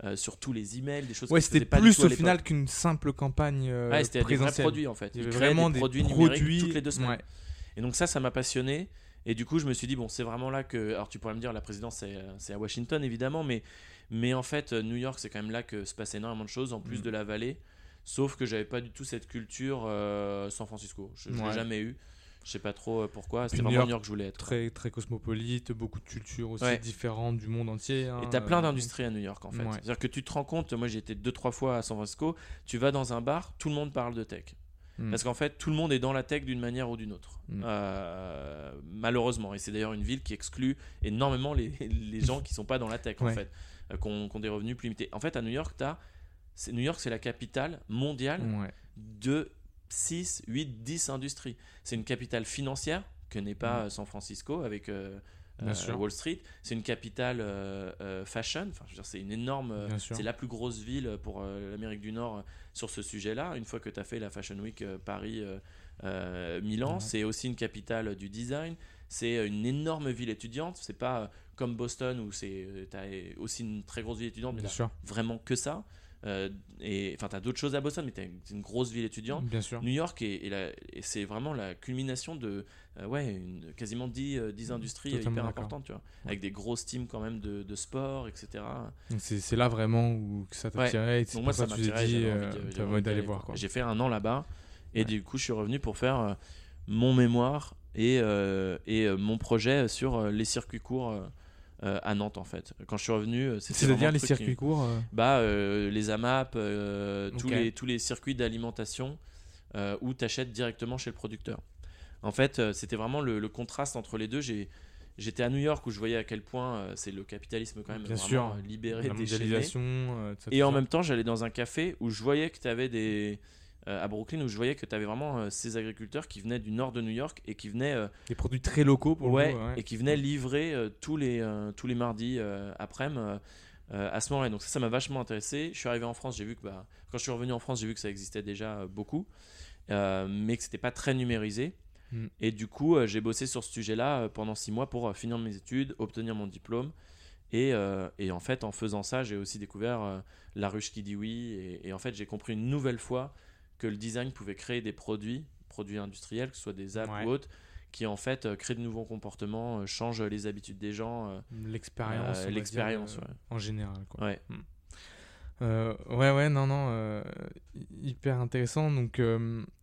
euh, sur tous les emails, des choses Ouais, c'était plus au final qu'une simple campagne euh, Ouais, c'était des vrais produits en fait. Ils vraiment des des produits numériques produits toutes les deux semaines. ouais. Et donc ça, ça m'a passionné. Et du coup, je me suis dit, bon, c'est vraiment là que... Alors tu pourrais me dire, la présidence, c'est à Washington, évidemment, mais, mais en fait, New York, c'est quand même là que se passe énormément de choses, en plus Mm. de la vallée. Sauf que j'avais pas du tout cette culture euh, San Francisco. Je, je Ouais. l'ai jamais eu. Je sais pas trop euh, pourquoi. C'était New vraiment York, New York que je voulais être. Très, très cosmopolite, beaucoup de cultures aussi Ouais. différentes du monde entier. hein, Et t'as plein euh, d'industries à New York en fait. Ouais. C'est-à-dire que tu te rends compte, moi j'ai été deux trois fois à San Francisco, tu vas dans un bar, tout le monde parle de tech. Mm. Parce qu'en fait, tout le monde est dans la tech d'une manière ou d'une autre. Mm. Euh, malheureusement. Et c'est d'ailleurs une ville qui exclut énormément les, les gens qui sont pas dans la tech, en fait, euh, qui ont, des revenus plus limités. En fait, à New York, c'est- New York, c'est la capitale mondiale Ouais. de 6, 8, 10 industries. C'est une capitale financière que n'est pas Mm. euh, San Francisco avec euh, Bien euh, sûr. Wall Street. C'est une capitale euh, euh, fashion. Enfin, c'est une énorme. C'est la plus grosse ville pour l'Amérique du Nord sur ce sujet-là. Une fois que tu as fait la Fashion Week euh, Paris, euh, euh, c'est aussi une capitale du design. C'est une énorme ville étudiante. C'est pas comme Boston où c'est tu as aussi une très grosse ville étudiante, mais Bien là, sûr. vraiment que ça. Euh, et enfin, t'as d'autres choses à Boston, mais t'as une, une grosse ville étudiante. Bien sûr. New York la- et c'est vraiment la culmination de ouais une, quasiment 10, euh, 10 industries euh, Totalement hyper importantes tu vois avec des grosses teams quand même de, de sport etc c'est là vraiment où ça Ouais. t'attirait. donc moi ça ça m'attirait j'avais euh, envie d'aller voir. j'ai fait un an là-bas et Ouais. du coup je suis revenu pour faire euh, mon mémoire et, euh, et euh, mon projet sur euh, les circuits courts euh, euh, à Nantes en fait quand je suis revenu euh, C'est-à-dire le les qui- circuits courts. euh, bah, euh, les AMAP, euh, tous, les, tous les circuits d'alimentation euh, où tu achètes directement chez le producteur. En fait, euh, c'était vraiment le, le contraste entre les deux. J'ai- J'étais à New York où je voyais à quel point euh, c'est le capitalisme quand même Bien sûr. euh, libéré, la déchaîné. mondialisation. euh, tout ça, Et tout en ça. même temps, j'allais dans un café où je voyais que tu avais des... euh, à Brooklyn, où je voyais que tu avais vraiment euh, ces agriculteurs qui venaient du nord de New York et qui venaient Des produits très locaux pour ouais, le coup. ouais. et qui venait livrer tous les tous les mardis après-midi à ce moment-là. Donc ça, ça m'a vachement intéressé. Je suis arrivé en France, j'ai vu que bah, quand je suis revenu en France, j'ai vu que ça existait déjà beaucoup, mais que c'était pas très numérisé. Mm. Et du coup, euh, j'ai bossé sur ce sujet-là euh, pendant six mois pour euh, finir mes études, obtenir mon diplôme. Et, euh, et en fait, en faisant ça, j'ai aussi découvert euh, la ruche qui dit oui. Et, et en fait, j'ai compris une nouvelle fois que le design pouvait créer des produits, produits industriels, que ce soit des apps Ouais. ou autres, qui en fait euh, créent de nouveaux comportements, changent les habitudes des gens. euh, L'expérience. l'expérience, ouais. En général. Quoi. Ouais. Euh, ouais, ouais, non, non. hyper intéressant. Donc,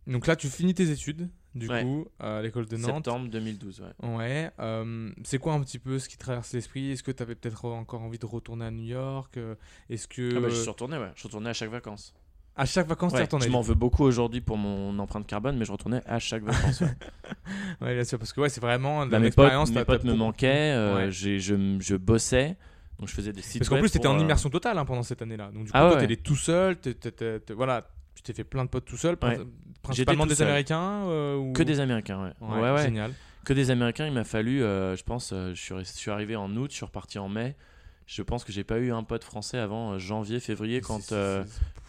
donc là, tu finis tes études, du Ouais. coup, à l'école de Nantes. Septembre 2012, ouais. Ouais. euh, c'est quoi un petit peu ce qui traverse l'esprit? Est-ce que tu avais peut-être encore envie de retourner à New York? Euh, Est-ce que. Ah bah, je suis retourné, ouais. Je suis retourné à chaque vacances. À chaque vacances, tu Ouais, retournais je m'en veux beaucoup aujourd'hui pour mon empreinte carbone, mais je retournais à chaque vacances. ouais. Ouais, bien sûr, parce que ouais, c'est vraiment de Bah, mes potes, l'expérience. mes potes me manquaient, euh, Ouais. je, je bossais, donc je faisais des sites Parce qu'en plus, tu étais en euh, immersion totale hein, pendant cette année-là. Donc, du coup, Ah toi, tout seul. t'es- voilà, tu t'es fait plein de potes tout seul. Principalement des seul. Américains euh, ou... Que des Américains, ouais. Ouais, Ouais, ouais. Génial. Que des Américains, il m'a fallu, euh, je pense, euh, je, suis, rest- je suis arrivé en août, je suis reparti en mai. Je pense que j'ai pas eu un pote français avant euh, janvier, février, quand, euh,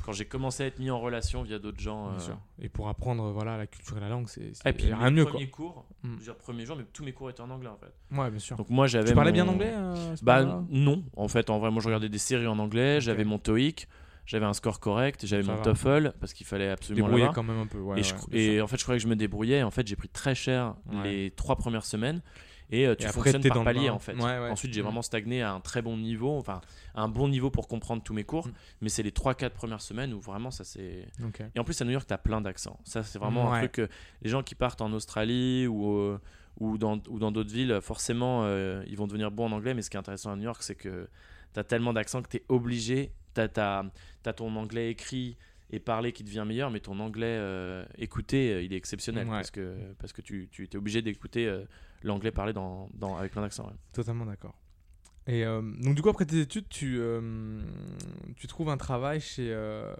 quand j'ai commencé à être mis en relation via d'autres gens. bien euh, sûr. Et pour apprendre voilà, la culture et la langue, c'est Et puis, rien mieux. Quoi. premiers cours, Mm. dire, premier jour, mais tous mes cours étaient en anglais en fait. Ouais, bien sûr. Donc moi j'avais. Tu parlais mon- bien anglais euh, Bah non, en fait, en vrai, moi je regardais des séries en anglais, j'avais mon TOEIC, j'avais un score correct, j'avais mon va. TOEFL parce qu'il fallait absolument Débrouillé l'avoir. quand même un peu. Ouais, et, je- et en fait, je croyais que je me débrouillais. En fait, j'ai pris très cher Ouais. les trois premières semaines. Et euh, tu Et après, fonctionnes t'es par palier en fait. Ensuite, j'ai Mm. vraiment stagné à un très bon niveau, enfin à un bon niveau pour comprendre tous mes cours. Mm. Mais c'est les 3-4 premières semaines où vraiment ça c'est. Et en plus, à New York, tu as plein d'accents. Ça, c'est vraiment un truc que les gens qui partent en Australie ou, euh, ou dans ou dans d'autres villes, forcément, euh, ils vont devenir bons en anglais. Mais ce qui est intéressant à New York, c'est que tu as tellement d'accents que tu es obligé. Tu as, ton anglais écrit et parlé qui devient meilleur, mais ton anglais euh, écouté, euh, il est exceptionnel. Ouais. Parce que, parce que tu, tu es obligé d'écouter euh, l'anglais parlé dans, dans, avec plein d'accents. ouais. Totalement d'accord. Et euh, donc, du coup, après tes études, tu, tu trouves un travail chez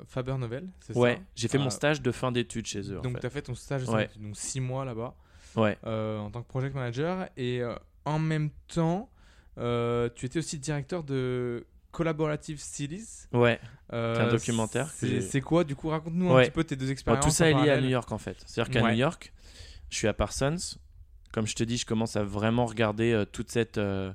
Faber Novel, c'est ça? Ouais, j'ai fait Ah, mon stage de fin d'études chez eux. en Donc, fait. tu as fait ton stage de Ouais. fin- donc 6 mois là-bas Ouais. en tant que project manager. Et en même temps, tu étais aussi directeur de Collaborative Cities. Ouais. Euh, C'est un documentaire C'est quoi, du coup Raconte-nous un petit peu tes deux expériences. tout ça est lié à. New York en fait. C'est-à-dire qu'à Ouais. New York, je suis à Parsons. Comme je te dis, je commence à vraiment regarder euh, toute cette euh,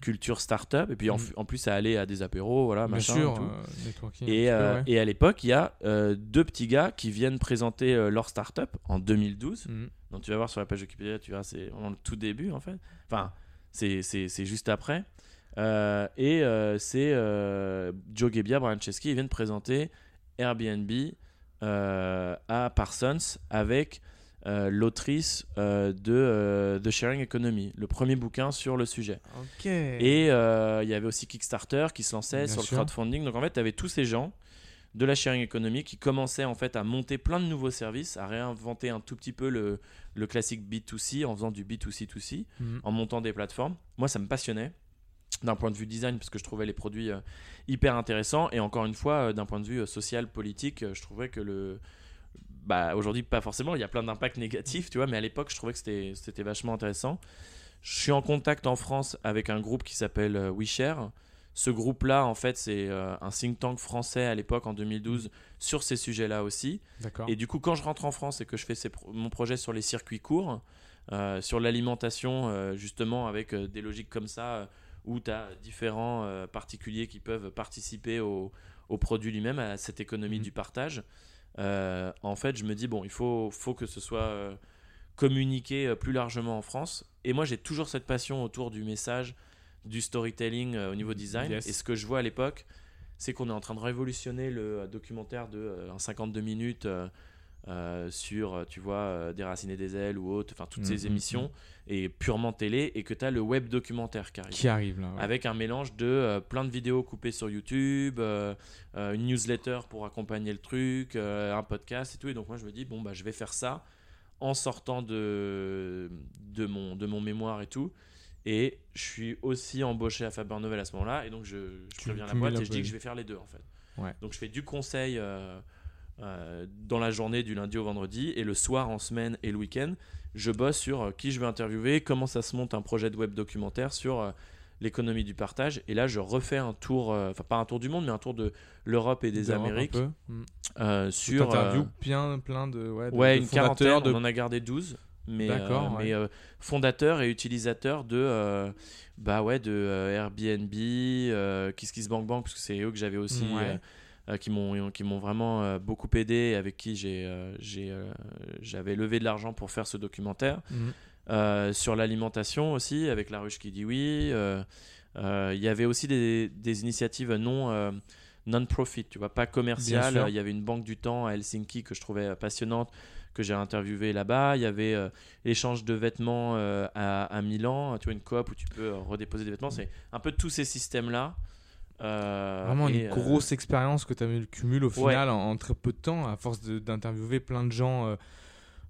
culture startup et puis en, Mm. en plus à aller à des apéros, voilà, Bien machin. sûr, et tout. networking. un Et, petit peu, ouais. et à l'époque, il y a deux petits gars qui viennent présenter leur startup en 2012. Mhm. Donc tu vas voir sur la page Wikipédia, tu vois, c'est le tout début en fait. Enfin, c'est juste après. Euh, et euh, c'est euh, Joe Gebbia, Brian Chesky, ils viennent présenter Airbnb à Parsons avec l'autrice de The Sharing Economy, le premier bouquin sur le sujet. Et il y avait aussi Kickstarter qui se lançait Bien sur sûr. le crowdfunding. Donc en fait, tu avais tous ces gens de la sharing economy qui commençaient en fait à monter plein de nouveaux services, à réinventer un tout petit peu le, le classique B2C en faisant du B2C2C, Mhm. en montant des plateformes. Moi, ça me passionnait d'un point de vue design parce que je trouvais les produits euh, hyper intéressants. Et encore une fois euh, d'un point de vue euh, social politique je trouvais que le bah aujourd'hui pas forcément il y a plein d'impacts négatifs tu vois mais à l'époque je trouvais que c'était c'était vachement intéressant. Je suis en contact en France avec un groupe qui s'appelle WeShare. Ce groupe là en fait c'est un think tank français à l'époque en 2012 sur ces sujets là aussi. D'accord. et du coup, quand je rentre en France et que je fais ces pro- mon projet sur les circuits courts, euh, sur l'alimentation, euh, justement, avec euh, des logiques comme ça, où tu as différents euh, particuliers qui peuvent participer au, au produit lui-même, à cette économie Mhm. du partage. Euh, en fait, je me dis, bon, il faut, faut que ce soit euh, communiqué plus largement en France. Et moi, j'ai toujours cette passion autour du message, du storytelling au niveau design. Yes. Et ce que je vois à l'époque, c'est qu'on est en train de révolutionner le documentaire de euh, un 52 minutes euh, sur, euh, tu vois, euh, Déraciner des ailes ou autre, enfin toutes Mhm, ces émissions, et purement télé, et que tu as le web documentaire qui arrive Qui arrive là. ouais. avec un mélange de euh, plein de vidéos coupées sur YouTube, une newsletter pour accompagner le truc, un podcast et tout. Et donc moi je me dis bon bah je vais faire ça en sortant de de mon de mon mémoire et tout. Et je suis aussi embauché à Faber Novel à ce moment-là. Et donc je, je préviens la boîte et je dis que je vais faire les deux en fait. Ouais. Donc je fais du conseil euh, euh, dans la journée du lundi au vendredi et le soir en semaine et le week-end je bosse sur euh, qui je vais interviewer, comment ça se monte un projet de web documentaire sur euh, l'économie du partage. Et là, je refais un tour, euh, enfin pas un tour du monde, mais un tour de l'Europe et des Amériques peu. Mm. euh, Tu sur interviews euh, plein, plein de. Ouais, de- ouais, de une quarantaine, de on en a gardé 12. Mais, euh, ouais. mais euh, fondateurs et utilisateurs de, euh, bah ouais, de euh, Airbnb, euh, KissKissBankBank, parce que c'est eux que j'avais aussi, Ouais. Euh, qui m'ont qui m'ont vraiment euh, beaucoup aidé, et avec qui j'ai euh, j'avais levé de l'argent pour faire ce documentaire. Mhm. Sur l'alimentation aussi, avec La Ruche qui dit oui. Il y avait aussi des, des initiatives non non-profit, tu vois, pas sûr. Il y avait une banque du temps à Helsinki que je trouvais passionnante, que j'ai interviewé là-bas. Il y avait euh, l'échange de vêtements euh, à, à Milan, tu vois, une coop où tu peux redéposer des vêtements. C'est un peu tous ces systèmes-là. Euh, Vraiment une euh, grosse expérience que tu as cumules au Ouais. final en, en très peu de temps, à force d'interviewer plein de gens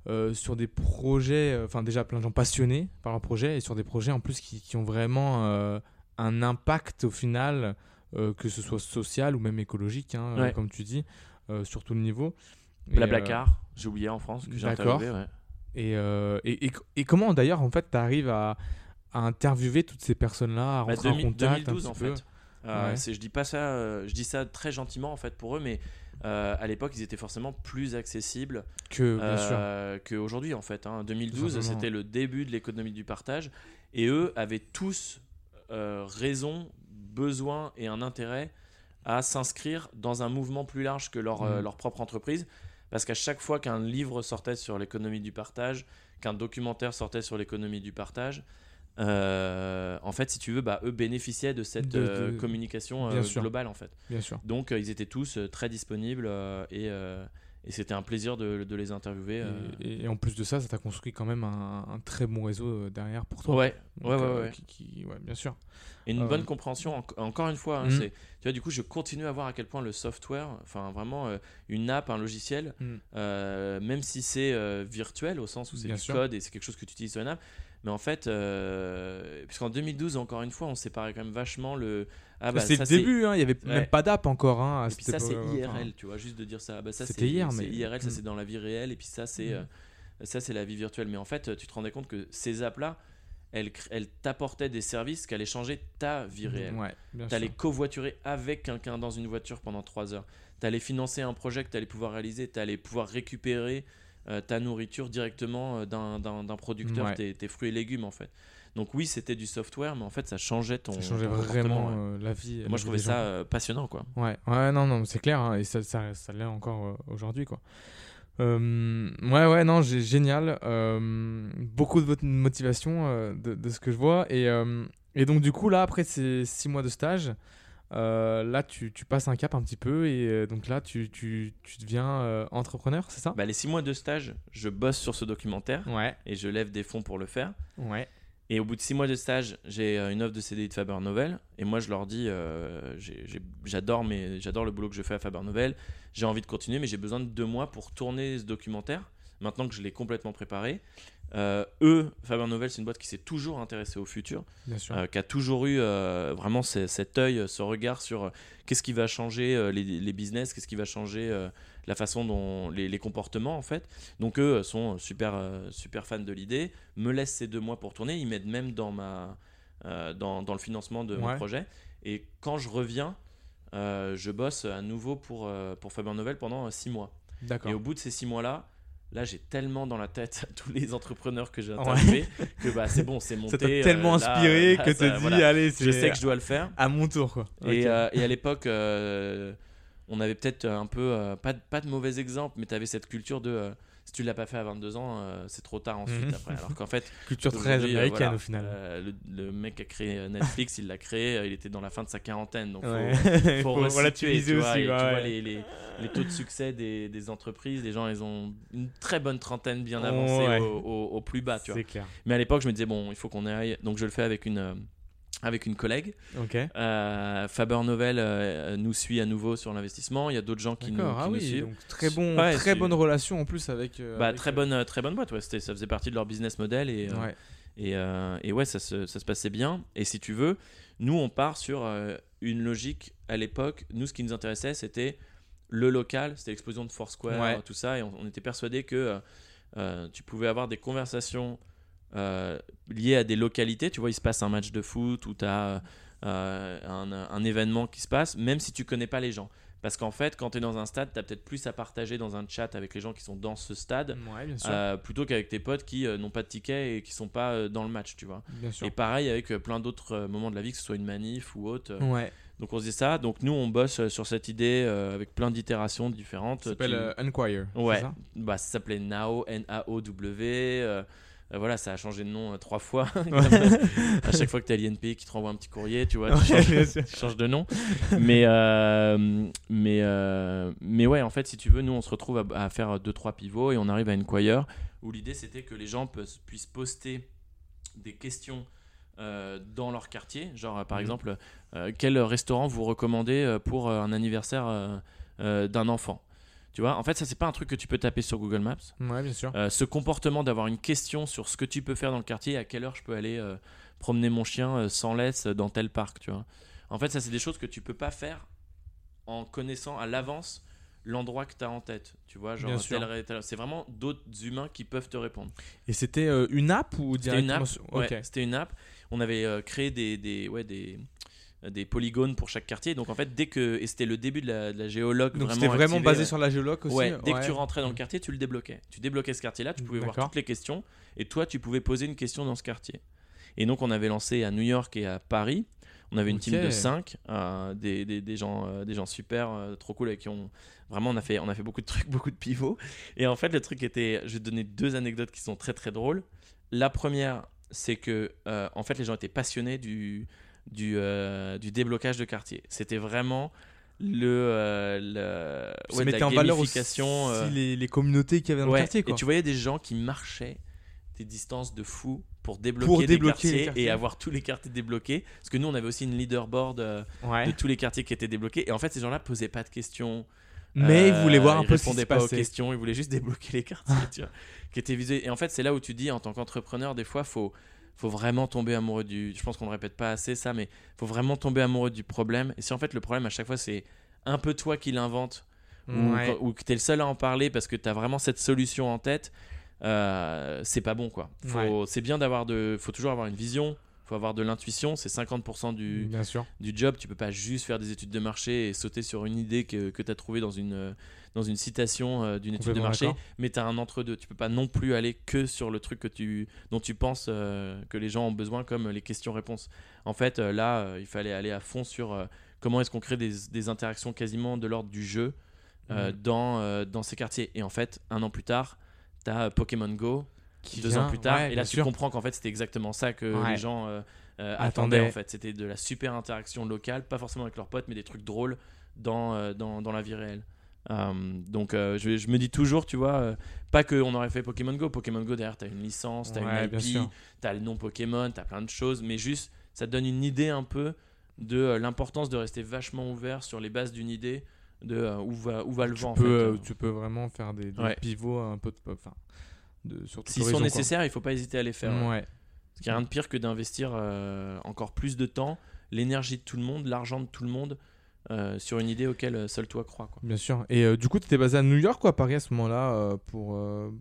euh, sur des projets, enfin déjà plein de gens passionnés par leur projet et sur des projets en plus qui, qui ont vraiment un impact au final, que ce soit social ou même écologique, hein, Ouais. comme tu dis, sur tout le niveau. Blablacar, j'ai oublié en France, que j'ai interviewé. ouais. Et, et, et, et comment d'ailleurs en fait tu arrives à, à interviewer toutes ces personnes-là, à Bah, rentrer en 2000 contact un 2012 en petit peu fait. Euh, Ouais. c'est- je dis pas ça, euh, je dis ça très gentiment en fait pour eux, mais euh, à l'époque ils étaient forcément plus accessibles que euh, qu'aujourd'hui en fait. hein. 2012 simplement. c'était le début de l'économie du partage et eux avaient tous euh, raison, besoin et un intérêt à s'inscrire dans un mouvement plus large que leur, Mhm. leur propre entreprise. Parce qu'à chaque fois qu'un livre sortait sur l'économie du partage, qu'un documentaire sortait sur l'économie du partage, euh, en fait, si tu veux, bah, eux bénéficiaient de cette De- euh, communication euh, globale, en fait. Bien sûr. Donc, ils étaient tous très disponibles et, et c'était un plaisir de, de les interviewer. Et, et en plus de ça, ça t'a construit quand même un, un très bon réseau derrière pour toi. Ouais, Donc, ouais, ouais, ouais. qui- qui- ouais, bien sûr. Et une bonne compréhension, en- encore une fois, hein, Mhm. tu vois, du coup, je continue à voir à quel point le software, enfin vraiment une app, un logiciel, Mhm. même si c'est virtuel au sens où c'est du sûr. code et c'est quelque chose que tu utilises sur une app, mais en fait, euh, puisqu'en 2012, encore une fois, on séparait quand même vachement le. Ah bah, c'est le début, hein, il y avait Ouais. même pas d'app encore. Hein, Et puis ça, c'est IRL, enfin, tu vois, juste de dire ça. Ah bah, ça C'était hier, mais- IRL, ça Mhm. c'est dans la vie réelle, et puis ça, c'est, Mhm. euh, la vie virtuelle. Mais en fait, tu te rendais compte que ces apps-là, elles, elles t'apportaient des services qui allaient changer ta vie réelle. Ouais, T'allais sûr. covoiturer avec quelqu'un dans une voiture pendant 3 heures. T'allais financer un projet que t'allais pouvoir réaliser. T'allais pouvoir récupérer euh, ta nourriture directement euh, d'un, producteur, Ouais. tes, tes fruits et légumes en fait. Donc oui, c'était du software, mais en fait, ça changeait ton. Ça changeait ton vraiment euh, la vie. la Moi, vie je trouvais ça euh, passionnant, quoi. Ouais, ouais, non, non, c'est clair, hein, et ça, ça, ça l'est encore aujourd'hui, quoi. Euh, ouais, ouais, non, génial. euh, beaucoup de votre motivation euh, de, de ce que je vois. Et, et donc, du coup, là, après ces six mois de stage, euh, là, tu, tu passes un cap un petit peu. Et euh, donc là, tu, tu, tu deviens euh, entrepreneur, c'est ça? Bah, les 6 mois de stage, je bosse sur ce documentaire Ouais, et je lève des fonds pour le faire. ouais. Et au bout de 6 mois de stage, j'ai une offre de CDI de Faber Novel. Et moi, je leur dis, j'adore le boulot que je fais à Faber Novel. J'ai envie de continuer, mais j'ai besoin de deux mois pour tourner ce documentaire. Maintenant que je l'ai complètement préparé. Euh, eux, Faber Novel, c'est une boîte qui s'est toujours intéressée au futur, euh, qui a toujours eu euh, vraiment ce- cet œil, ce regard sur qu'est-ce qui va changer les, les business, qu'est-ce qui va changer la façon dont les, les comportements en fait. Donc eux sont super, super fans de l'idée, me laissent ces deux mois pour tourner, ils m'aident même dans, ma, dans, dans le financement de mon projet. Et quand je reviens, je bosse à nouveau pour, pour Faber Novel pendant six mois. D'accord. Et au bout de ces six mois-là, là j'ai tellement dans la tête tous les entrepreneurs que j'ai Ouais. interviewés que bah, c'est bon, c'est monté. Ça t'a euh, tellement là, inspiré là, que tu dis, voilà. allez, Je sais que je dois le faire. à mon tour, quoi. Et, euh, et à l'époque, euh, on avait peut-être un peu, euh, pas, de, pas de mauvais exemples, mais tu avais cette culture de euh, si tu l'as pas fait à 22 ans, euh, c'est trop tard ensuite Mhm. après. Alors qu'en fait, Culture très euh, américaine voilà, au final. euh, le, le mec qui a créé Netflix, il l'a créé, il était dans la fin de sa quarantaine. Donc, faut- Ouais. faut, Faut resituer, tu vois, aussi, et tu vois les, les- les taux de succès des, des entreprises, les gens, ils ont une très bonne trentaine bien avancée Ouais. au, au- au plus bas, tu vois. C'est clair. Mais à l'époque, je me disais, bon, il faut qu'on aille. Donc, je le fais avec une, avec une collègue. Ok. Euh, Faber Novel euh, nous suit à nouveau sur l'investissement. Il y a d'autres gens qui nous, qui Ah nous oui. suivent. Donc très bon, Ouais, très bonne relation en plus avec. euh, Bah, avec, très, bonne, très bonne boîte, ouais. Ça faisait partie de leur business model et, Ouais. et, et ouais, ça se, ça se passait bien. Et si tu veux, nous, on part sur une logique à l'époque. Nous, ce qui nous intéressait, c'était le local, c'était l'explosion de Foursquare, tout ça. Et on, on était persuadé que tu pouvais avoir des conversations euh, liées à des localités. Tu vois, il se passe un match de foot ou tu as un, un événement qui se passe, même si tu connais pas les gens. Parce qu'en fait, quand tu es dans un stade, tu as peut-être plus à partager dans un chat avec les gens qui sont dans ce stade. Ouais, euh, plutôt qu'avec tes potes qui euh, n'ont pas de ticket et qui sont pas euh, dans le match, tu vois. Et pareil avec euh, plein d'autres euh, moments de la vie, que ce soit une manif ou autre. euh. Ouais. Donc on se dit ça. Donc nous, on bosse euh, sur cette idée euh, avec plein d'itérations différentes. Ça s'appelle Tu- euh, Enquire. Ouais. ça? Bah, ça s'appelait Nao, N-A-O-W. euh, euh, voilà, ça a changé de nom euh, trois fois. à chaque fois que tu as l'INP qui te renvoie un petit courrier, tu vois, tu, Ouais, changes, tu de nom. mais, euh, mais, euh, mais ouais, en fait, si tu veux, nous, on se retrouve à, à faire deux, trois pivots et on arrive à Enquire où l'idée c'était que les gens puissent poster des questions euh, dans leur quartier. Genre, euh, par Mhm. exemple, euh, quel restaurant vous recommandez euh, pour euh, un anniversaire euh, euh, d'un enfant? Tu vois, en fait, ça, c'est pas un truc que tu peux taper sur Google Maps. Ouais, bien sûr. Euh, ce comportement d'avoir une question sur ce que tu peux faire dans le quartier, à quelle heure je peux aller euh, promener mon chien euh, sans laisse dans tel parc, tu vois. En fait, ça, c'est des choses que tu peux pas faire en connaissant à l'avance l'endroit que tu as en tête, tu vois, genre c'est vraiment d'autres humains qui peuvent te répondre. Et c'était une app ou C'était une directement app. ouais, c'était une app. On avait créé des, des, ouais, des, des polygones pour chaque quartier. Donc en fait, dès que et c'était le début de la, de la géologue, Donc c'était vraiment basé sur la géologue aussi. Ouais, dès que tu rentrais dans le quartier, tu le débloquais. Tu débloquais ce quartier-là, tu pouvais voir toutes les questions, et toi, tu pouvais poser une question dans ce quartier. Et donc, on avait lancé à New York et à Paris. On avait une team Ok. de 5, des, des, des gens, euh, des gens super, euh, trop cool, avec qui on. Vraiment, on a, fait, on a fait beaucoup de trucs, beaucoup de pivots. Et en fait, le truc était. Je vais te donner deux anecdotes qui sont très très drôles. La première, c'est que, euh, en fait, les gens étaient passionnés du, du, euh, du déblocage de quartier. C'était vraiment le. euh, le ouais, la en valeur aussi euh, les, les communautés qu'il y avait dans Ouais, le quartier. Quoi. Et tu voyais des gens qui marchaient des distances de fou pour débloquer, Pour les quartiers et avoir tous les quartiers débloqués. Parce que nous, on avait aussi une leaderboard euh, Ouais. de tous les quartiers qui étaient débloqués. Et en fait, ces gens-là posaient pas de questions. Mais ils voulaient voir un ils peu ce qui se répondaient pas aux questions, ils voulaient juste débloquer les quartiers, tu vois, qui étaient visés. Et en fait, c'est là où tu dis, en tant qu'entrepreneur, des fois, faut faut vraiment tomber amoureux du. Je pense qu'on ne répète pas assez ça, mais faut vraiment tomber amoureux du problème. Et si en fait le problème à chaque fois c'est un peu toi qui l'invente ou, Ouais. quand- ou que tu es le seul à en parler parce que tu as vraiment cette solution en tête, euh, c'est pas bon quoi. C'est bien d'avoir de. faut toujours avoir une vision, faut avoir de l'intuition, c'est 50% du, Bien sûr. du job. Tu peux pas juste faire des études de marché et sauter sur une idée que, que tu as trouvée dans une, euh, dans une citation euh, d'une étude de marché, mais tu as un entre-deux. Tu peux pas non plus aller que sur le truc que tu, dont tu penses euh, que les gens ont besoin, comme les questions-réponses. En fait, là, euh, il fallait aller à fond sur euh, comment est-ce qu'on crée des, des interactions quasiment de l'ordre du jeu Mhm. dans, dans ces quartiers. Et en fait, un an plus tard, tu as Pokémon Go, Qui deux vient, ans plus tard, ouais, et là tu sûr. comprends qu'en fait c'était exactement ça que Ouais. les gens euh, euh, Attendaient. en fait. C'était de la super interaction locale, pas forcément avec leurs potes, mais des trucs drôles dans, euh, dans, dans la vie réelle. Donc je, je me dis toujours, tu vois, pas qu'on aurait fait Pokémon Go. Pokémon Go derrière, t'as une licence, t'as Ouais, une IP, t'as le nom Pokémon, t'as plein de choses, mais juste ça te donne une idée un peu de l'importance de rester vachement ouvert sur les bases d'une idée, de où, va, où va le Tu vent. en peux, fait. tu peux vraiment faire des, pivots un peu de. Enfin, de, sur S'ils sont quoi. nécessaires, il faut pas hésiter à les faire. ouais. Ouais. Parce qu'il n'y a rien de pire que d'investir euh, encore plus de temps, l'énergie de tout le monde, l'argent de tout le monde euh, sur une idée auquel euh, seul toi crois. Quoi. Bien sûr. Et euh, du coup, tu étais basé à New York ou à Paris à ce moment-là pour,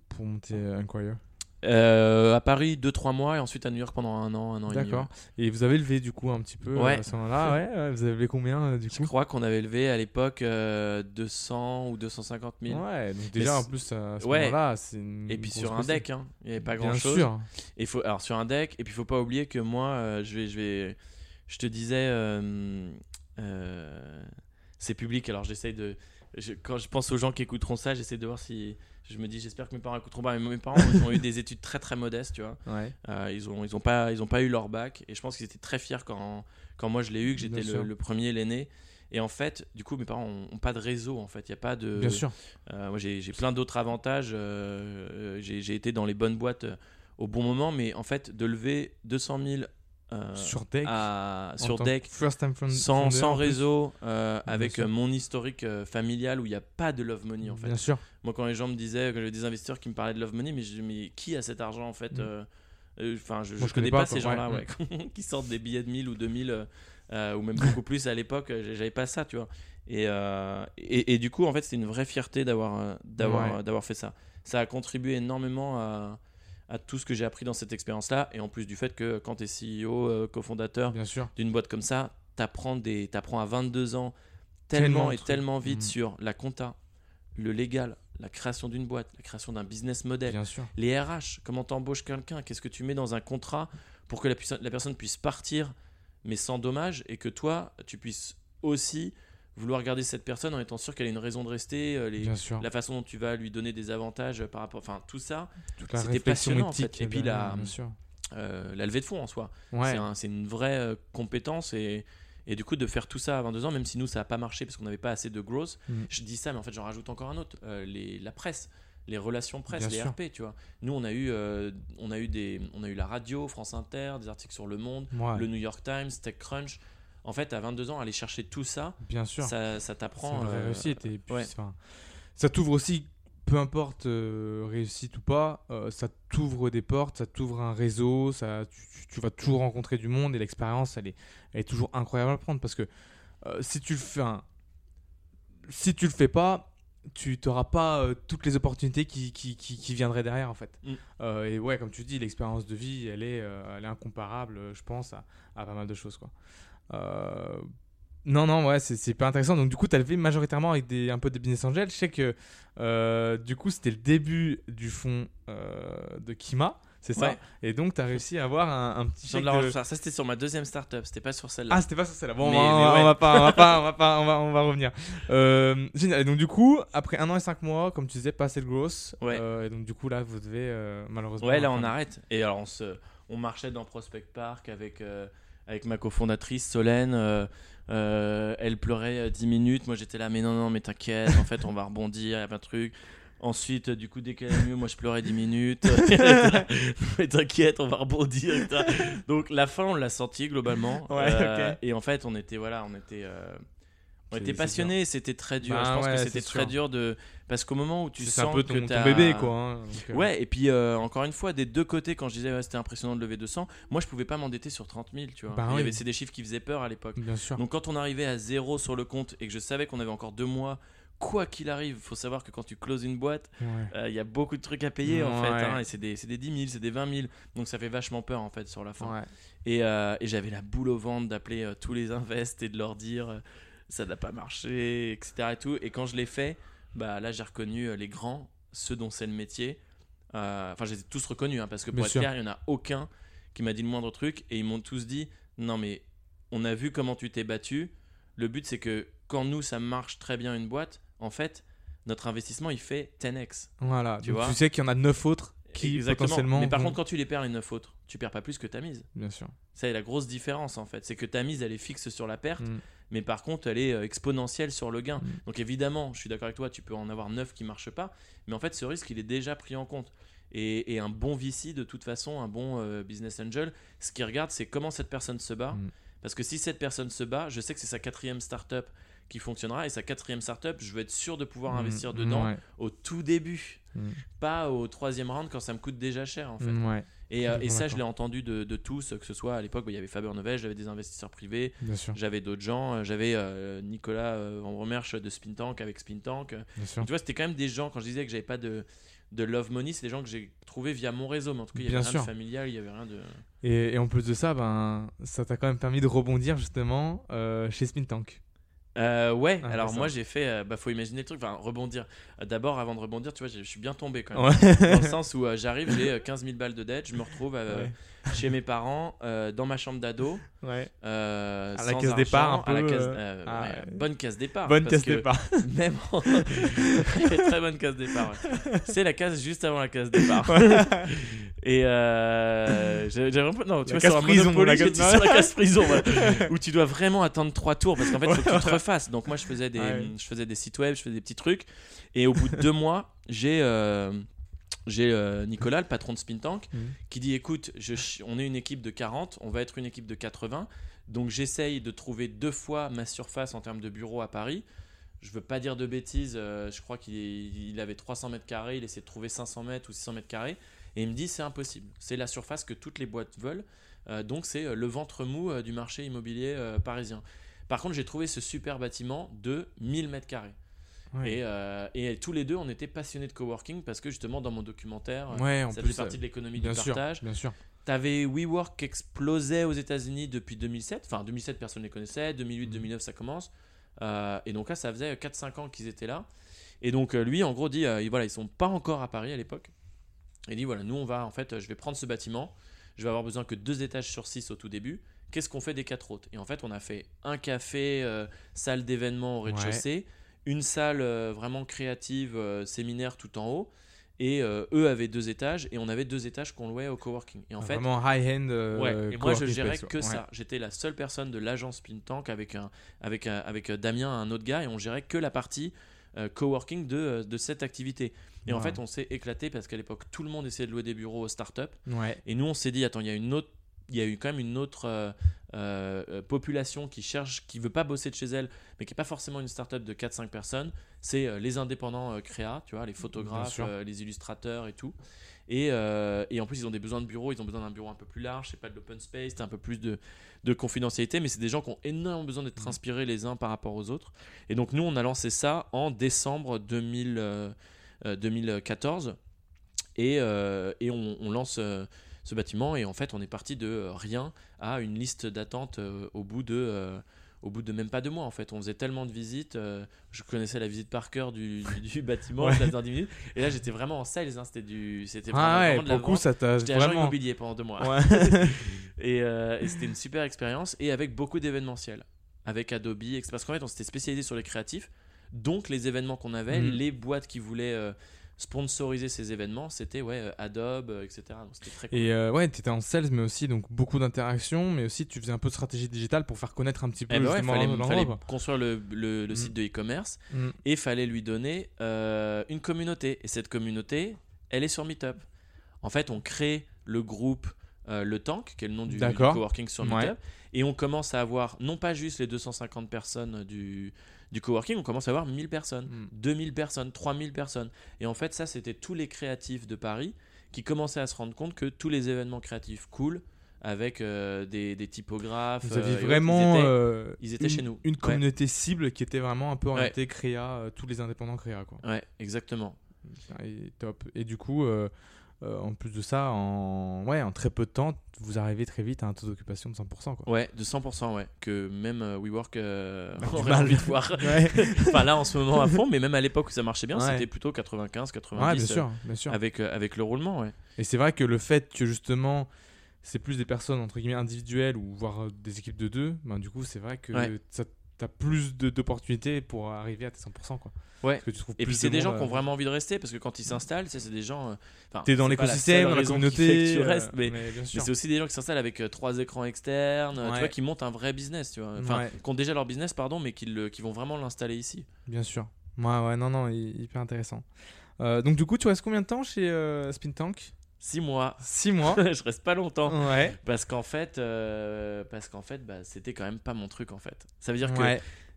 pour monter Enquire Euh, à Paris, 2-3 mois et ensuite à New York pendant un an, un an et demi. D'accord. Et vous avez levé du coup un petit peu Ouais. euh, à ce moment-là? Ouais, ouais, Vous avez levé combien euh, du Je coup? crois qu'on avait levé à l'époque euh, 200 ou 250 000. Ouais, donc déjà en plus à ce Ouais. moment-là, c'est Et puis sur un deck, hein, il n'y avait pas grand Bien chose. sûr. Et faut, alors sur un deck, et puis il faut pas oublier que moi, euh, je vais, je vais, je te disais, c'est public. Alors j'essaye de. je- quand je pense aux gens qui écouteront ça, j'essaie de voir si. Je me dis, j'espère que mes parents écouteront pas. Mais mes parents ils ont eu des études très très modestes, tu vois. Ouais. Euh, ils ont ils ont pas ils ont pas eu leur bac et je pense qu'ils étaient très fiers quand quand moi je l'ai eu que j'étais le, premier l'aîné et en fait du coup mes parents ont, ont pas de réseau en fait il y a pas de Bien sûr. euh, moi j'ai plein d'autres avantages euh, j'ai j'ai été dans les bonnes boîtes euh, au bon moment mais en fait de lever 200 000 euh, sur deck. à- sur First sans, réseau euh, avec sûr. euh, mon historique euh, familial où il n'y a pas de love money en fait Bien sûr. moi, quand les gens me disaient, que j'avais des investisseurs qui me parlaient de Love Money, mais je dis, mais qui a cet argent en fait Mm. Enfin, je, je connais pas, ces gens-là, ouais. ouais, qui sortent des billets de 1000 ou 2000 euh, euh, ou même beaucoup plus à l'époque. J'avais pas ça, tu vois. Et, et, et du coup, en fait, c'était une vraie fierté d'avoir d'avoir Ouais. d'avoir fait ça. Ça a contribué énormément à, à tout ce que j'ai appris dans cette expérience-là. Et en plus du fait que quand tu es CEO, euh, cofondateur d'une boîte comme ça, des, t'apprends à 22 ans Tellement et tellement vite Mhm. sur la compta, le légal, la création d'une boîte, la création d'un business model, Bien sûr. les RH, comment t'embauches quelqu'un, qu'est-ce que tu mets dans un contrat pour que la, la personne puisse partir mais sans dommage et que toi tu puisses aussi vouloir garder cette personne en étant sûr qu'elle a une raison de rester, euh, les- la façon dont tu vas lui donner des avantages euh, par rapport, enfin tout ça, c'était passionnant, en fait. éthique Et puis la- euh, la levée de fonds en soi. Ouais. C'est un- C'est une vraie euh, compétence et, et du coup de faire tout ça à 22 ans, même si nous ça n'a pas marché parce qu'on n'avait pas assez de growth, Mhm. je dis ça mais en fait j'en rajoute encore un autre, euh, les, la presse, les relations presse, Bien les sûr. RP, tu vois. Nous on a eu, euh, on a eu des, on a eu la radio, France Inter, des articles sur Le Monde, Ouais. le New York Times, TechCrunch. En fait à 22 ans aller chercher tout ça, Bien sûr. ça, t'apprend. euh, réussite. Et puis, ouais. enfin, ça t'ouvre aussi, peu importe euh, réussite ou pas, euh, ça t'ouvre des portes, ça t'ouvre un réseau, ça, tu, vas toujours rencontrer du monde et l'expérience, elle est, elle est toujours incroyable à prendre parce que euh, si tu le fais, un- si tu le fais pas, tu n'auras pas euh, toutes les opportunités qui, qui, qui, qui viendraient derrière en fait. Mm. Euh, et ouais, comme tu dis, l'expérience de vie, elle est, euh, elle est incomparable, je pense, à, à pas mal de choses quoi. Euh, non, non, ouais, c'est pas intéressant. Donc, du coup, tu as levé majoritairement avec des, un peu de business angel. Je sais que, euh, du coup, c'était le début du fonds euh, de Kima, c'est ça? Ouais. Et donc, tu as réussi à avoir un, un petit chèque de. Ça c'était sur ma deuxième startup, c'était pas sur celle-là. Ah, c'était pas sur celle-là. Bon, Mais- on, va, mais on va- ouais. on va pas, on va pas, on va pas, on va, on va revenir. Euh, génial. Et donc, du coup, après un an et cinq mois, comme tu disais, pas assez de growth. Ouais. Et donc, du coup, là, vous devez malheureusement. Ouais, là on arrête. Et alors on, se, on marchait dans Prospect Park avec, euh, avec ma cofondatrice Solène. euh, euh, elle pleurait euh, 10 minutes. Moi j'étais là, mais non, non, mais t'inquiète, en fait on va rebondir, il y a plein de trucs. Ensuite, euh, du coup, dès qu'elle est mieux, moi je pleurais 10 minutes. mais t'inquiète, on va rebondir. Donc la fin, on l'a senti globalement. Ouais, Euh. Et en fait, on était, voilà, on était. euh, on C'est- était c'est passionnés, c'était très dur. Bah je pense ouais, que c'est c'était très sûr. dur de. Parce qu'au moment où tu C'est sens un peu que ton, ton t'as- bébé, quoi. hein. Donc, euh, Ouais, et puis euh, encore une fois, des deux côtés, quand je disais ouais, c'était impressionnant de lever 200, moi je pouvais pas m'endetter sur 30 000, tu vois. Bah Il oui. C'est des chiffres qui faisaient peur à l'époque. Bien sûr. Donc quand on arrivait à zéro sur le compte et que je savais qu'on avait encore deux mois, quoi qu'il arrive, faut savoir que quand tu closes une boîte, Ouais. euh, il y a beaucoup de trucs à payer en fait, hein, et c'est des, c'est des 10 000, c'est des 20 000, donc ça fait vachement peur en fait sur la fin. Ouais. Et, euh, et j'avais la boule au ventre d'appeler euh, tous les invests et de leur dire ça n'a pas marché, etc. Et, tout. et quand je l'ai fait, bah, là j'ai reconnu euh, les grands, ceux dont c'est le métier. Euh, Enfin, je les ai tous reconnus, hein, parce que pour Bien être sûr. clair, il n'y en a aucun qui m'a dit le moindre truc. Et ils m'ont tous dit non, mais on a vu comment tu t'es battu. Le but, c'est que quand nous, ça marche très bien une boîte, en fait, notre investissement, il fait 10x. Voilà. Tu Donc, vois tu sais qu'il y en a neuf autres qui Exactement. potentiellement. Mais par contre, quand tu les perds les 9 autres, tu perds pas plus que ta mise. Bien sûr. Ça est la grosse différence en fait. C'est que ta mise, elle est fixe sur la perte, Mm. Mais par contre, elle est euh, exponentielle sur le gain. Mm. Donc évidemment, je suis d'accord avec toi, tu peux en avoir 9 qui marchent pas, mais en fait, ce risque, il est déjà pris en compte. Et, et un bon VC, de toute façon, un bon euh, business angel, ce qu'il regarde, c'est comment cette personne se bat. Mm. Parce que si cette personne se bat, je sais que c'est sa quatrième startup qui fonctionnera, et sa quatrième startup, je veux être sûr de pouvoir Mm. investir dedans Ouais. au tout début, pas au troisième round quand ça me coûte déjà cher en fait. Ouais. Et, euh, et ça, je l'ai entendu de, de tous, que ce soit à l'époque, bah, il y avait Faber Novel, j'avais des investisseurs privés, j'avais d'autres gens, euh, j'avais euh, Nicolas Van Bromersch de Spin Tank avec Spin Tank. Tu vois, c'était quand même des gens, quand je disais que j'avais pas de, de love money, c'est des gens que j'ai trouvés via mon réseau, mais en tout cas, il y avait rien sûr. de familial, il y avait rien de. Et, et en plus de ça, ben, ça t'a quand même permis de rebondir justement euh, chez Spin Tank. Euh, ouais, Ah, alors moi j'ai fait, euh, bah faut imaginer le truc, enfin rebondir. Euh, D'abord, avant de rebondir, tu vois, je suis bien tombé quand même. Ouais. Dans le sens où euh, j'arrive, j'ai euh, 15 000 balles de dette, je me retrouve Ouais. Chez mes parents, euh, dans ma chambre d'ado. Ouais. euh, À la case départ, un à la peu, case- euh, euh, ah, ouais, bonne case départ. Bonne parce que départ. Même en- très bonne case départ. ouais. C'est la case juste avant la case départ. Et euh, j'ai j'ai vraiment non, tu La vois, sur case un prison, Monopoly, la case- sur la case prison, voilà, où tu dois vraiment attendre trois tours parce qu'en fait, il faut que tu te refasses. Donc moi, je faisais des, je faisais des sites web, je faisais des petits trucs, et au bout de deux mois, j'ai j'ai euh, Nicolas, le patron de Spin Tank, Mhm. qui dit écoute, je, on est une équipe de 40, on va être une équipe de 80, donc j'essaye de trouver deux fois ma surface en termes de bureau à Paris. Je veux pas dire de bêtises, euh, je crois qu'il il avait 300 mètres carrés, il essaie de trouver 500 mètres ou 600 mètres carrés, et il me dit c'est impossible. C'est la surface que toutes les boîtes veulent, euh, donc c'est le ventre mou du marché immobilier parisien. Par contre, j'ai trouvé ce super bâtiment de 1000 mètres carrés. Ouais. Et, euh, et tous les deux, on était passionnés de coworking parce que justement, dans mon documentaire, Ouais, ça plus, faisait partie de l'économie du sûr, partage. bien sûr. T'avais WeWork qui explosait aux États-Unis depuis 2007. Enfin, 2007, personne ne les connaissait. 2008, Mhm. 2009, ça commence. Euh, et donc là, ça faisait 4-5 ans qu'ils étaient là. Et donc, euh, lui, en gros, dit euh, il- voilà, ils sont pas encore à Paris à l'époque. Il dit voilà, nous, on va, en fait, je vais prendre ce bâtiment. Je vais avoir besoin que deux étages sur six au tout début. Qu'est-ce qu'on fait des quatre autres? Et en fait, on a fait un café, euh, salle d'événement au rez-de-chaussée, une salle euh, vraiment créative, euh, séminaire tout en haut. Et euh, eux avaient deux étages et on avait deux étages qu'on louait au coworking. Et en fait, Vraiment high-end. Ouais, et moi je gérais que ouais. ça. J'étais la seule personne de l'agence Spin Tank avec, un, avec, avec Damien, un autre gars, et on gérait que la partie coworking de, de cette activité. Et en fait, on s'est éclaté parce qu'à l'époque, tout le monde essayait de louer des bureaux aux startups. Ouais. Et nous, on s'est dit, attends, il y a une autre. Il y a eu quand même une autre euh, euh, euh, population qui cherche, qui veut pas bosser de chez elle, mais qui est pas forcément une startup de 4-5 personnes. C'est les indépendants créa, tu vois, les photographes, les illustrateurs et tout. Et, euh, et en plus, ils ont des besoins de bureau, ils ont besoin d'un bureau un peu plus large, c'est pas de l'open space, un peu plus de, de confidentialité, mais c'est des gens qui ont énormément besoin d'être Mhm. inspirés les uns par rapport aux autres. Et donc, nous, on a lancé ça en décembre 2000, euh, euh, 2014. Et, euh, et on, on lance ce bâtiment, et en fait, on est parti de euh, rien à une liste d'attente euh, au bout de. euh, au bout de même pas deux mois en fait, on faisait tellement de visites, euh, je connaissais la visite par cœur du, du, du bâtiment, Ouais. en 10 minutes, et là j'étais vraiment en sales, hein, c'était du, c'était vraiment, Ah ouais, vraiment de la coup, vente. ça t'a J'étais agent vraiment. immobilier pendant deux mois. Ouais. Et, euh, et c'était une super expérience et avec beaucoup d'événementiels. Avec Adobe, etc. parce qu'en fait on s'était spécialisé sur les créatifs. Donc les événements qu'on avait, Mhm. les boîtes qui voulaient euh, sponsoriser ces événements, c'était ouais, euh, Adobe, euh, etc. Donc c'était très cool. Et euh, ouais, tu étais en sales, mais aussi donc beaucoup d'interactions, mais aussi tu faisais un peu de stratégie digitale pour faire connaître un petit peu Eh ben ouais, fallait, fallait construire le, le- le Mhm. site de e-commerce Mm. et fallait lui donner euh, une communauté. Et cette communauté, elle est sur Meetup. En fait, on crée le groupe euh, Le Tank, qui est le nom du, du coworking sur Ouais. Meetup, et on commence à avoir non pas juste les 250 personnes du, du coworking, on commence à avoir 1000 personnes, Mm. 2000 personnes, 3000 personnes. Et en fait, ça, c'était tous les créatifs de Paris qui commençaient à se rendre compte que tous les événements créatifs cool, avec euh, des, des typographes, Vous euh, aviez autres, vraiment ils étaient- euh, ils étaient une, chez nous. une Ouais. communauté cible qui était vraiment un peu Ouais. orientée créa, euh, tous les indépendants créa quoi. Ouais, exactement. Et top. Et du coup, euh, en plus de ça, en ouais, en très peu de temps, vous arrivez très vite à un taux d'occupation de 100% quoi. Ouais, de 100%, ouais. Que même euh, WeWork euh, Bah, aurait envie de voir. Ouais. enfin, là, en ce moment, à fond, mais même à l'époque où ça marchait bien, Ouais. c'était plutôt 95, 90. Ouais, bien sûr, bien sûr. Avec, euh, avec le roulement, ouais. Et c'est vrai que le fait que justement c'est plus des personnes entre guillemets individuelles ou voire des équipes de deux, ben, du coup c'est vrai que ça plus d'opportunités pour arriver à tes 100% quoi. Ouais. Parce que tu trouves Et plus puis, c'est de des gens qui ont euh, vraiment envie de rester parce que quand ils s'installent, c'est des gens. euh, T'es dans la l'écosystème, la qui communauté. que tu euh, restes, mais, c'est aussi des gens qui s'installent avec euh, trois écrans externes, tu vois, qui montent un vrai business, tu vois. Enfin, Ouais. qui ont déjà leur business, pardon, mais qui, le- qui vont vraiment l'installer ici. Bien sûr. Ouais, ouais, non, non, hy- hyper intéressant. Donc du coup, tu restes combien de temps chez Spin Tank? Six mois. 6 mois. je reste pas longtemps. ouais. Parce qu'en fait, euh, parce qu'en fait, bah, c'était quand même pas mon truc en fait. Ça veut dire que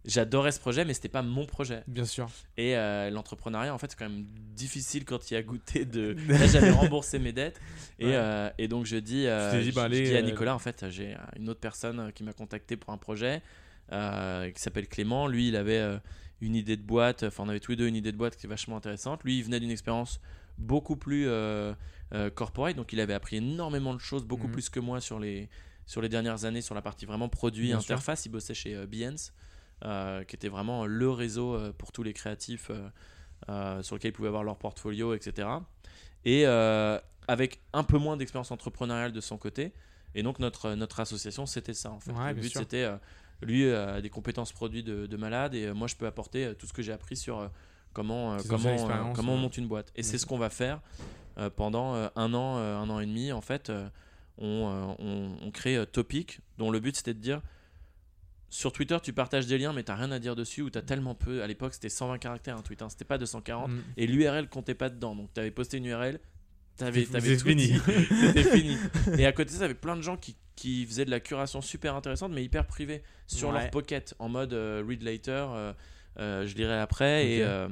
j'adorais ce projet, mais c'était pas mon projet. bien sûr. Et euh, l'entrepreneuriat, en fait, c'est quand même difficile quand il y a goûté de. Là, j'avais remboursé mes dettes, et, Ouais. euh, et donc je dis, euh, dit, je- bah, je allez, dis à Nicolas, en fait, j'ai une autre personne qui m'a contacté pour un projet qui s'appelle Clément. Lui, il avait une idée de boîte. Enfin, on avait tous les deux une idée de boîte qui est vachement intéressante. Lui, il venait d'une expérience beaucoup plus euh, euh, corporate, donc il avait appris énormément de choses, beaucoup Mhm. plus que moi sur les sur les dernières années sur la partie vraiment produit Bien sûr. interface. Il bossait chez euh, Behance, euh, qui était vraiment le réseau euh, pour tous les créatifs euh, euh, sur lequel ils pouvaient avoir leur portfolio, etc. et euh, avec un peu moins d'expérience entrepreneuriale de son côté. Et donc notre, notre association, c'était ça en fait. Ouais, le but c'était, euh, lui euh, a des compétences produits de, de malade et euh, moi je peux apporter euh, tout ce que j'ai appris sur euh, comment, euh, comment, euh, comment on monte une boîte. Et c'est ce qu'on va faire euh, pendant un an, un an et demi en fait. on, on, on crée Topic, dont le but c'était de dire sur Twitter, tu partages des liens, mais t'as rien à dire dessus, ou t'as tellement peu. À l'époque, c'était 120 caractères un tweet, hein, c'était pas 240, Mm. et l'URL comptait pas dedans. Donc, t'avais posté une URL, t'avais, t'avais fini. c'était fini. Et à côté de ça, t'avais plein de gens qui, qui faisaient de la curation super intéressante, mais hyper privée, sur Ouais. leur pocket, en mode euh, read later, euh, je lirai après. Et, euh,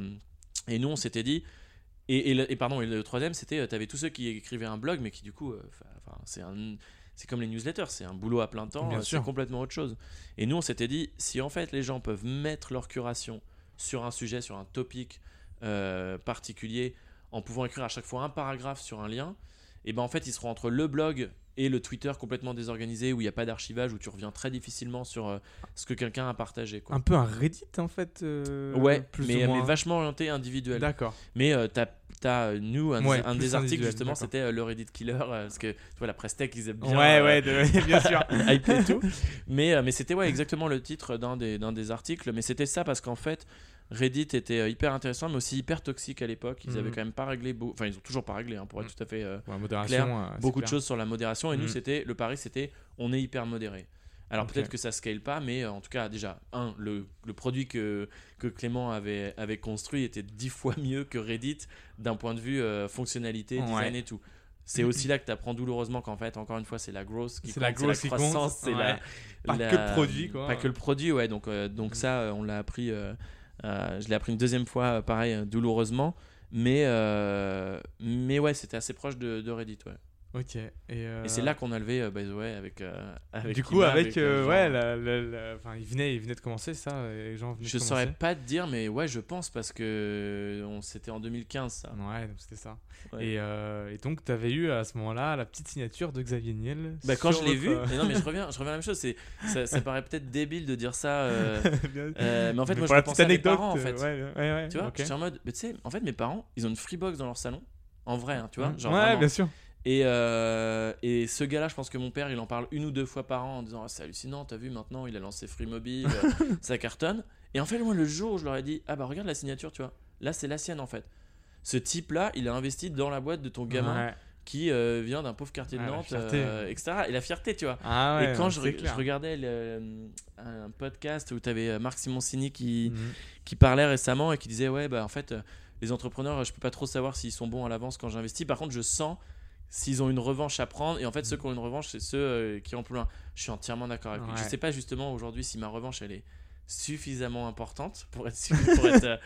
et nous, on s'était dit. Et, et pardon, et le troisième, c'était, euh, t'avais tous ceux qui écrivaient un blog, mais qui du coup, euh, c'est un, c'est comme les newsletters, c'est un boulot à plein temps, euh, c'est complètement autre chose. Et nous, on s'était dit, si en fait les gens peuvent mettre leur curation sur un sujet, sur un topic euh, particulier, en pouvant écrire à chaque fois un paragraphe sur un lien, et ben en fait, ils seront entre le blog et le Twitter complètement désorganisé où il n'y a pas d'archivage, où tu reviens très difficilement sur euh, ce que quelqu'un a partagé. Quoi. Un peu un Reddit en fait. euh, ouais, plus mais, ou moins. mais vachement orienté individuel. D'accord. Mais euh, t'as, t'as, euh, nous, un, Ouais, des- un plus des articles justement, c'était le Reddit Killer, parce que tu vois, la presse tech, ils aiment bien. Ouais, ouais, de- bien sûr. hype et tout. Mais, mais c'était ouais, exactement le titre d'un des, d'un des articles. Mais c'était ça parce qu'en fait, Reddit était euh, hyper intéressant, mais aussi hyper toxique à l'époque. Ils Mhm. avaient quand même pas réglé, enfin, ils ont toujours pas réglé, hein, pour être Mhm. tout à fait. euh, Ouais, modération. Claire, euh, beaucoup de clair. choses sur la modération. Et nous, Mhm. c'était le pari, c'était on est hyper modéré. Alors peut-être que ça scale pas, mais euh, en tout cas, déjà, un, le, le produit que, que Clément avait, avait construit était dix fois mieux que Reddit d'un point de vue fonctionnalité, Ouais. design et tout. C'est aussi là que tu apprends douloureusement qu'en fait, encore une fois, c'est la growth qui C'est compte, la qui compte, croissance, c'est la, ouais. Pas la- que le produit, quoi. Pas que le produit, ouais. Donc, donc Mhm. ça, on l'a appris. Euh, je l'ai appris une deuxième fois, euh, pareil, euh, douloureusement. Mais, mais ouais, c'était assez proche de, de Reddit, ouais. Ok. Et, euh, Et c'est là qu'on a levé, euh, by the way, avec. euh, avec Du coup, avec. euh, euh, genre, ouais, la- la- la- enfin, il venait, il venait de commencer ça. Et les gens venaient Je saurais pas te dire, mais ouais, je pense parce que on c'était en 2015 ça. Ouais, donc c'était ça. Ouais. Et, euh, et donc, tu avais eu à ce moment-là la petite signature de Xavier Niel. Bah, quand je l'ai vu, euh, mais non mais je reviens, je reviens à la même chose. Ça, ça paraît peut-être débile de dire ça, euh, euh, mais en fait moi je pensais à mes parents en euh, fait. Ouais, ouais. Tu vois, ok. j'étais en mode, mais tu sais, en fait mes parents, ils ont une Freebox dans leur salon, en vrai, hein, tu vois, genre ouais, vraiment. bien sûr. Et, euh, et ce gars-là, je pense que mon père, il en parle une ou deux fois par an en disant Ah, c'est hallucinant, t'as vu maintenant, il a lancé Free Mobile, euh, ça cartonne. Et en fait, moi, le jour où je leur ai dit Ah bah regarde la signature, tu vois, là c'est la sienne en fait. Ce type-là, il a investi dans la boîte de ton gamin Ouais. qui euh, vient d'un pauvre quartier de la Nantes, euh, etc. Et la fierté, tu vois. Ah ouais, et quand je, c'est re- clair. je regardais le- un podcast où tu avais Marc Simoncini qui, Mhm. qui parlait récemment et qui disait ouais bah en fait les entrepreneurs je peux pas trop savoir s'ils sont bons à l'avance quand j'investis par contre je sens s'ils ont une revanche à prendre et en fait ceux qui ont une revanche c'est ceux euh, qui ont plus loin. Je suis entièrement d'accord avec lui. Ouais. je sais pas justement aujourd'hui si ma revanche elle est suffisamment importante pour être pour, être, euh,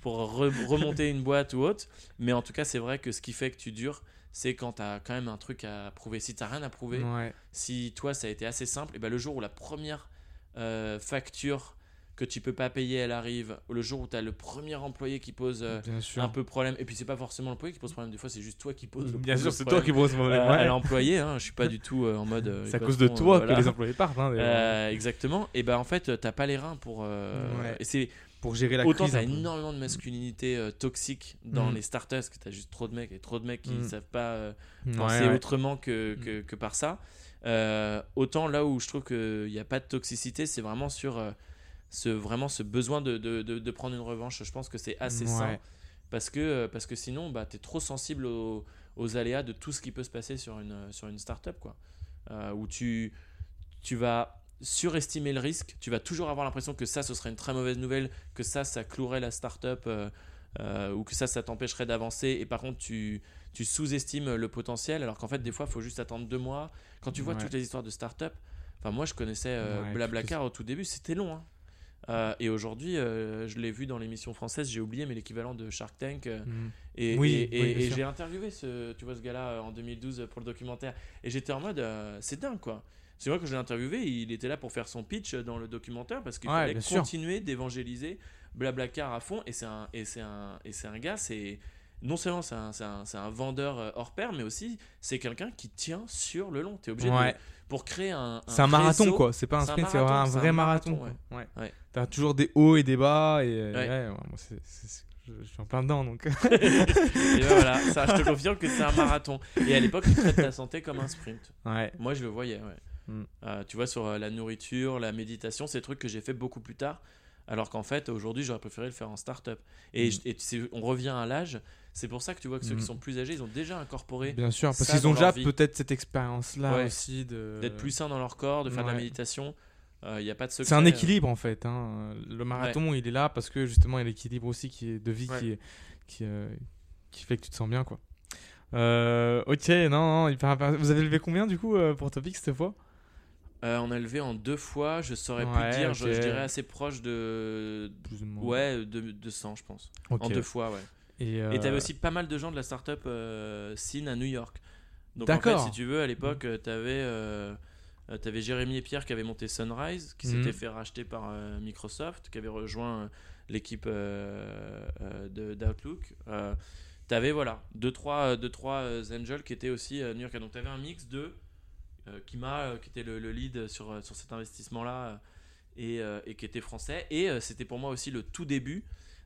pour re- remonter une boîte ou autre. Mais en tout cas c'est vrai que ce qui fait que tu dures c'est quand tu as quand même un truc à prouver. Si tu rien à prouver Ouais. si toi ça a été assez simple, et ben le jour où la première euh, facture que tu peux pas payer elle arrive, le jour où tu as le premier employé qui pose euh, un peu problème, et puis c'est pas forcément l'employé qui pose problème, des fois c'est juste toi qui pose le Bien sûr, c'est toi qui pose mon euh, problème. à l'employé, hein, je suis pas du tout euh, en mode. euh, C'est à cause de toi euh, que les employés partent. hein. Euh, exactement, et ben en fait t'as pas les reins pour. euh, Ouais. Et c'est pour gérer la autant crise. t'as un peu. énormément de masculinité euh, toxique dans Mhm. les startups, parce que t'as juste trop de mecs et trop de mecs qui Mhm. savent pas. euh, penser ouais. autrement que, que, que par ça. Euh, autant là où je trouve qu'il n'y a pas de toxicité, c'est vraiment sur euh, ce, vraiment ce besoin de, de, de, de prendre une revanche. Je pense que c'est assez Ouais. sain parce que, euh, parce que sinon, bah, tu es trop sensible aux, aux aléas de tout ce qui peut se passer sur une, sur une startup. Quoi. Euh, où tu, tu vas surestimer le risque, tu vas toujours avoir l'impression que ça, ce serait une très mauvaise nouvelle, que ça, ça clouerait la startup. euh, euh, ou que ça, ça t'empêcherait d'avancer, et par contre, tu, tu sous-estimes le potentiel, alors qu'en fait, des fois, il faut juste attendre deux mois. Quand tu vois Ouais. toutes les histoires de start-up, enfin, moi, je connaissais euh, Ouais, Blablacar au tout début, c'était long. hein. Euh, et aujourd'hui, euh, je l'ai vu dans l'émission française, j'ai oublié, mais l'équivalent de Shark Tank. euh, Mhm. et, Oui, et- oui, et- bien et sûr. j'ai interviewé ce, tu vois, ce gars-là en 2012 pour le documentaire. Et j'étais en mode, c'est dingue quoi. C'est vrai que je l'ai interviewé, il était là pour faire son pitch dans le documentaire parce qu'il Ouais, fallait continuer d'évangéliser Blablacar à fond. Et c'est un, et un, et c'est un gars, c'est non seulement c'est un, vendeur euh, hors pair, mais aussi c'est quelqu'un qui tient sur le long. Tu es obligé Ouais. de, pour créer un. C'est un marathon quoi, c'est pas un sprint, c'est un vrai marathon. Ouais. Ouais. T'as toujours des hauts et des bas et c'est- c'est- je, je suis en plein dedans donc. Et ben voilà, ça, je te confirme que c'est un marathon. Et à l'époque, tu traites ta santé comme un sprint. ouais. Moi, je le voyais, ouais. Mm. Euh, tu vois, sur euh, la nourriture, la méditation, des trucs que j'ai fait beaucoup plus tard. Alors qu'en fait, aujourd'hui, j'aurais préféré le faire en start-up. Et, Mm. et on revient à l'âge. C'est pour ça que tu vois que ceux Mm. qui sont plus âgés, ils ont déjà incorporé Bien sûr, parce qu'ils ont déjà peut-être cette expérience-là Ouais. aussi de. d'être plus sains dans leur corps, de faire de la méditation. Il n'y a pas de. C'est un euh. équilibre en fait. hein. Le marathon, il est là parce que justement, il y a l'équilibre aussi qui est de vie qui, est- qui, euh, qui fait que tu te sens bien quoi. Euh, ok, non, non. Vous avez levé combien du coup euh, pour Topic cette fois? Euh, on a levé en deux fois, je saurais Ouais, plus dire, je, dirais assez proche de. Plus. Ouais, de, de 100, je pense. En deux fois, ouais. Et, euh, t'avais aussi pas mal de gens de la startup euh, Scene à New York. Donc en fait, si tu veux, à l'époque, euh, t'avais euh, euh, t'avais Jérémy et Pierre qui avaient monté Sunrise, qui Mhm. s'était fait racheter par euh, Microsoft, qui avait rejoint euh, l'équipe euh, euh, de- d'Outlook. Euh, t'avais voilà deux trois euh, deux trois euh, angels qui étaient aussi à New York. Donc t'avais un mix de euh, Kima euh, qui était le, le lead sur euh, sur cet investissement là et, euh, et qui était français. Et euh, c'était pour moi aussi le tout début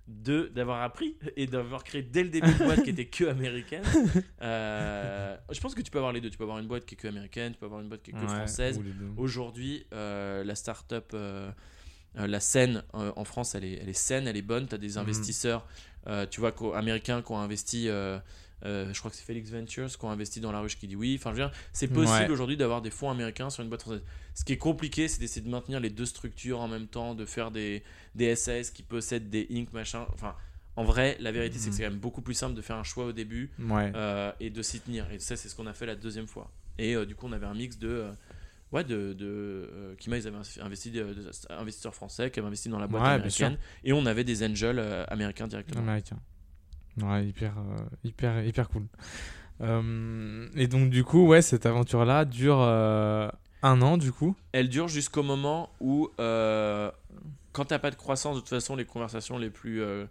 de d'avoir appris et d'avoir créé dès le début une boîte qui était que américaine. Euh, je pense que tu peux avoir les deux. Tu peux avoir une boîte qui est que américaine, tu peux avoir une boîte qui est que ouais, française. Aujourd'hui, euh, la startup, euh, euh, la scène euh, en France, elle est, elle est saine, elle est bonne. Tu as des Mhm. investisseurs, euh, tu vois, qu'au- américains qui ont investi. Euh, je crois que c'est Felix Ventures qui ont investi dans la ruche qui dit oui. Enfin, je veux dire, c'est possible Ouais. aujourd'hui d'avoir des fonds américains sur une boîte française. Ce qui est compliqué, c'est d'essayer de maintenir les deux structures en même temps, de faire des, des SAS qui possèdent des Inc. machin. Enfin, en vrai, la vérité, c'est que Mhm. c'est quand même beaucoup plus simple de faire un choix au début Ouais. euh, et de s'y tenir. Et ça, c'est ce qu'on a fait la deuxième fois. Et euh, du coup, on avait un mix de. euh, ouais, de. de Kima, ils avaient investi de, de- investisseurs français qui avaient investi dans la boîte Ouais, américaine. Et on avait des angels américains directement. Américain. Ouais, hyper, euh, hyper, hyper cool. Euh, et donc, du coup, ouais, cette aventure-là dure euh, un an, du coup. Elle dure jusqu'au moment où, quand t'as pas de croissance, de toute façon, les conversations les plus, euh,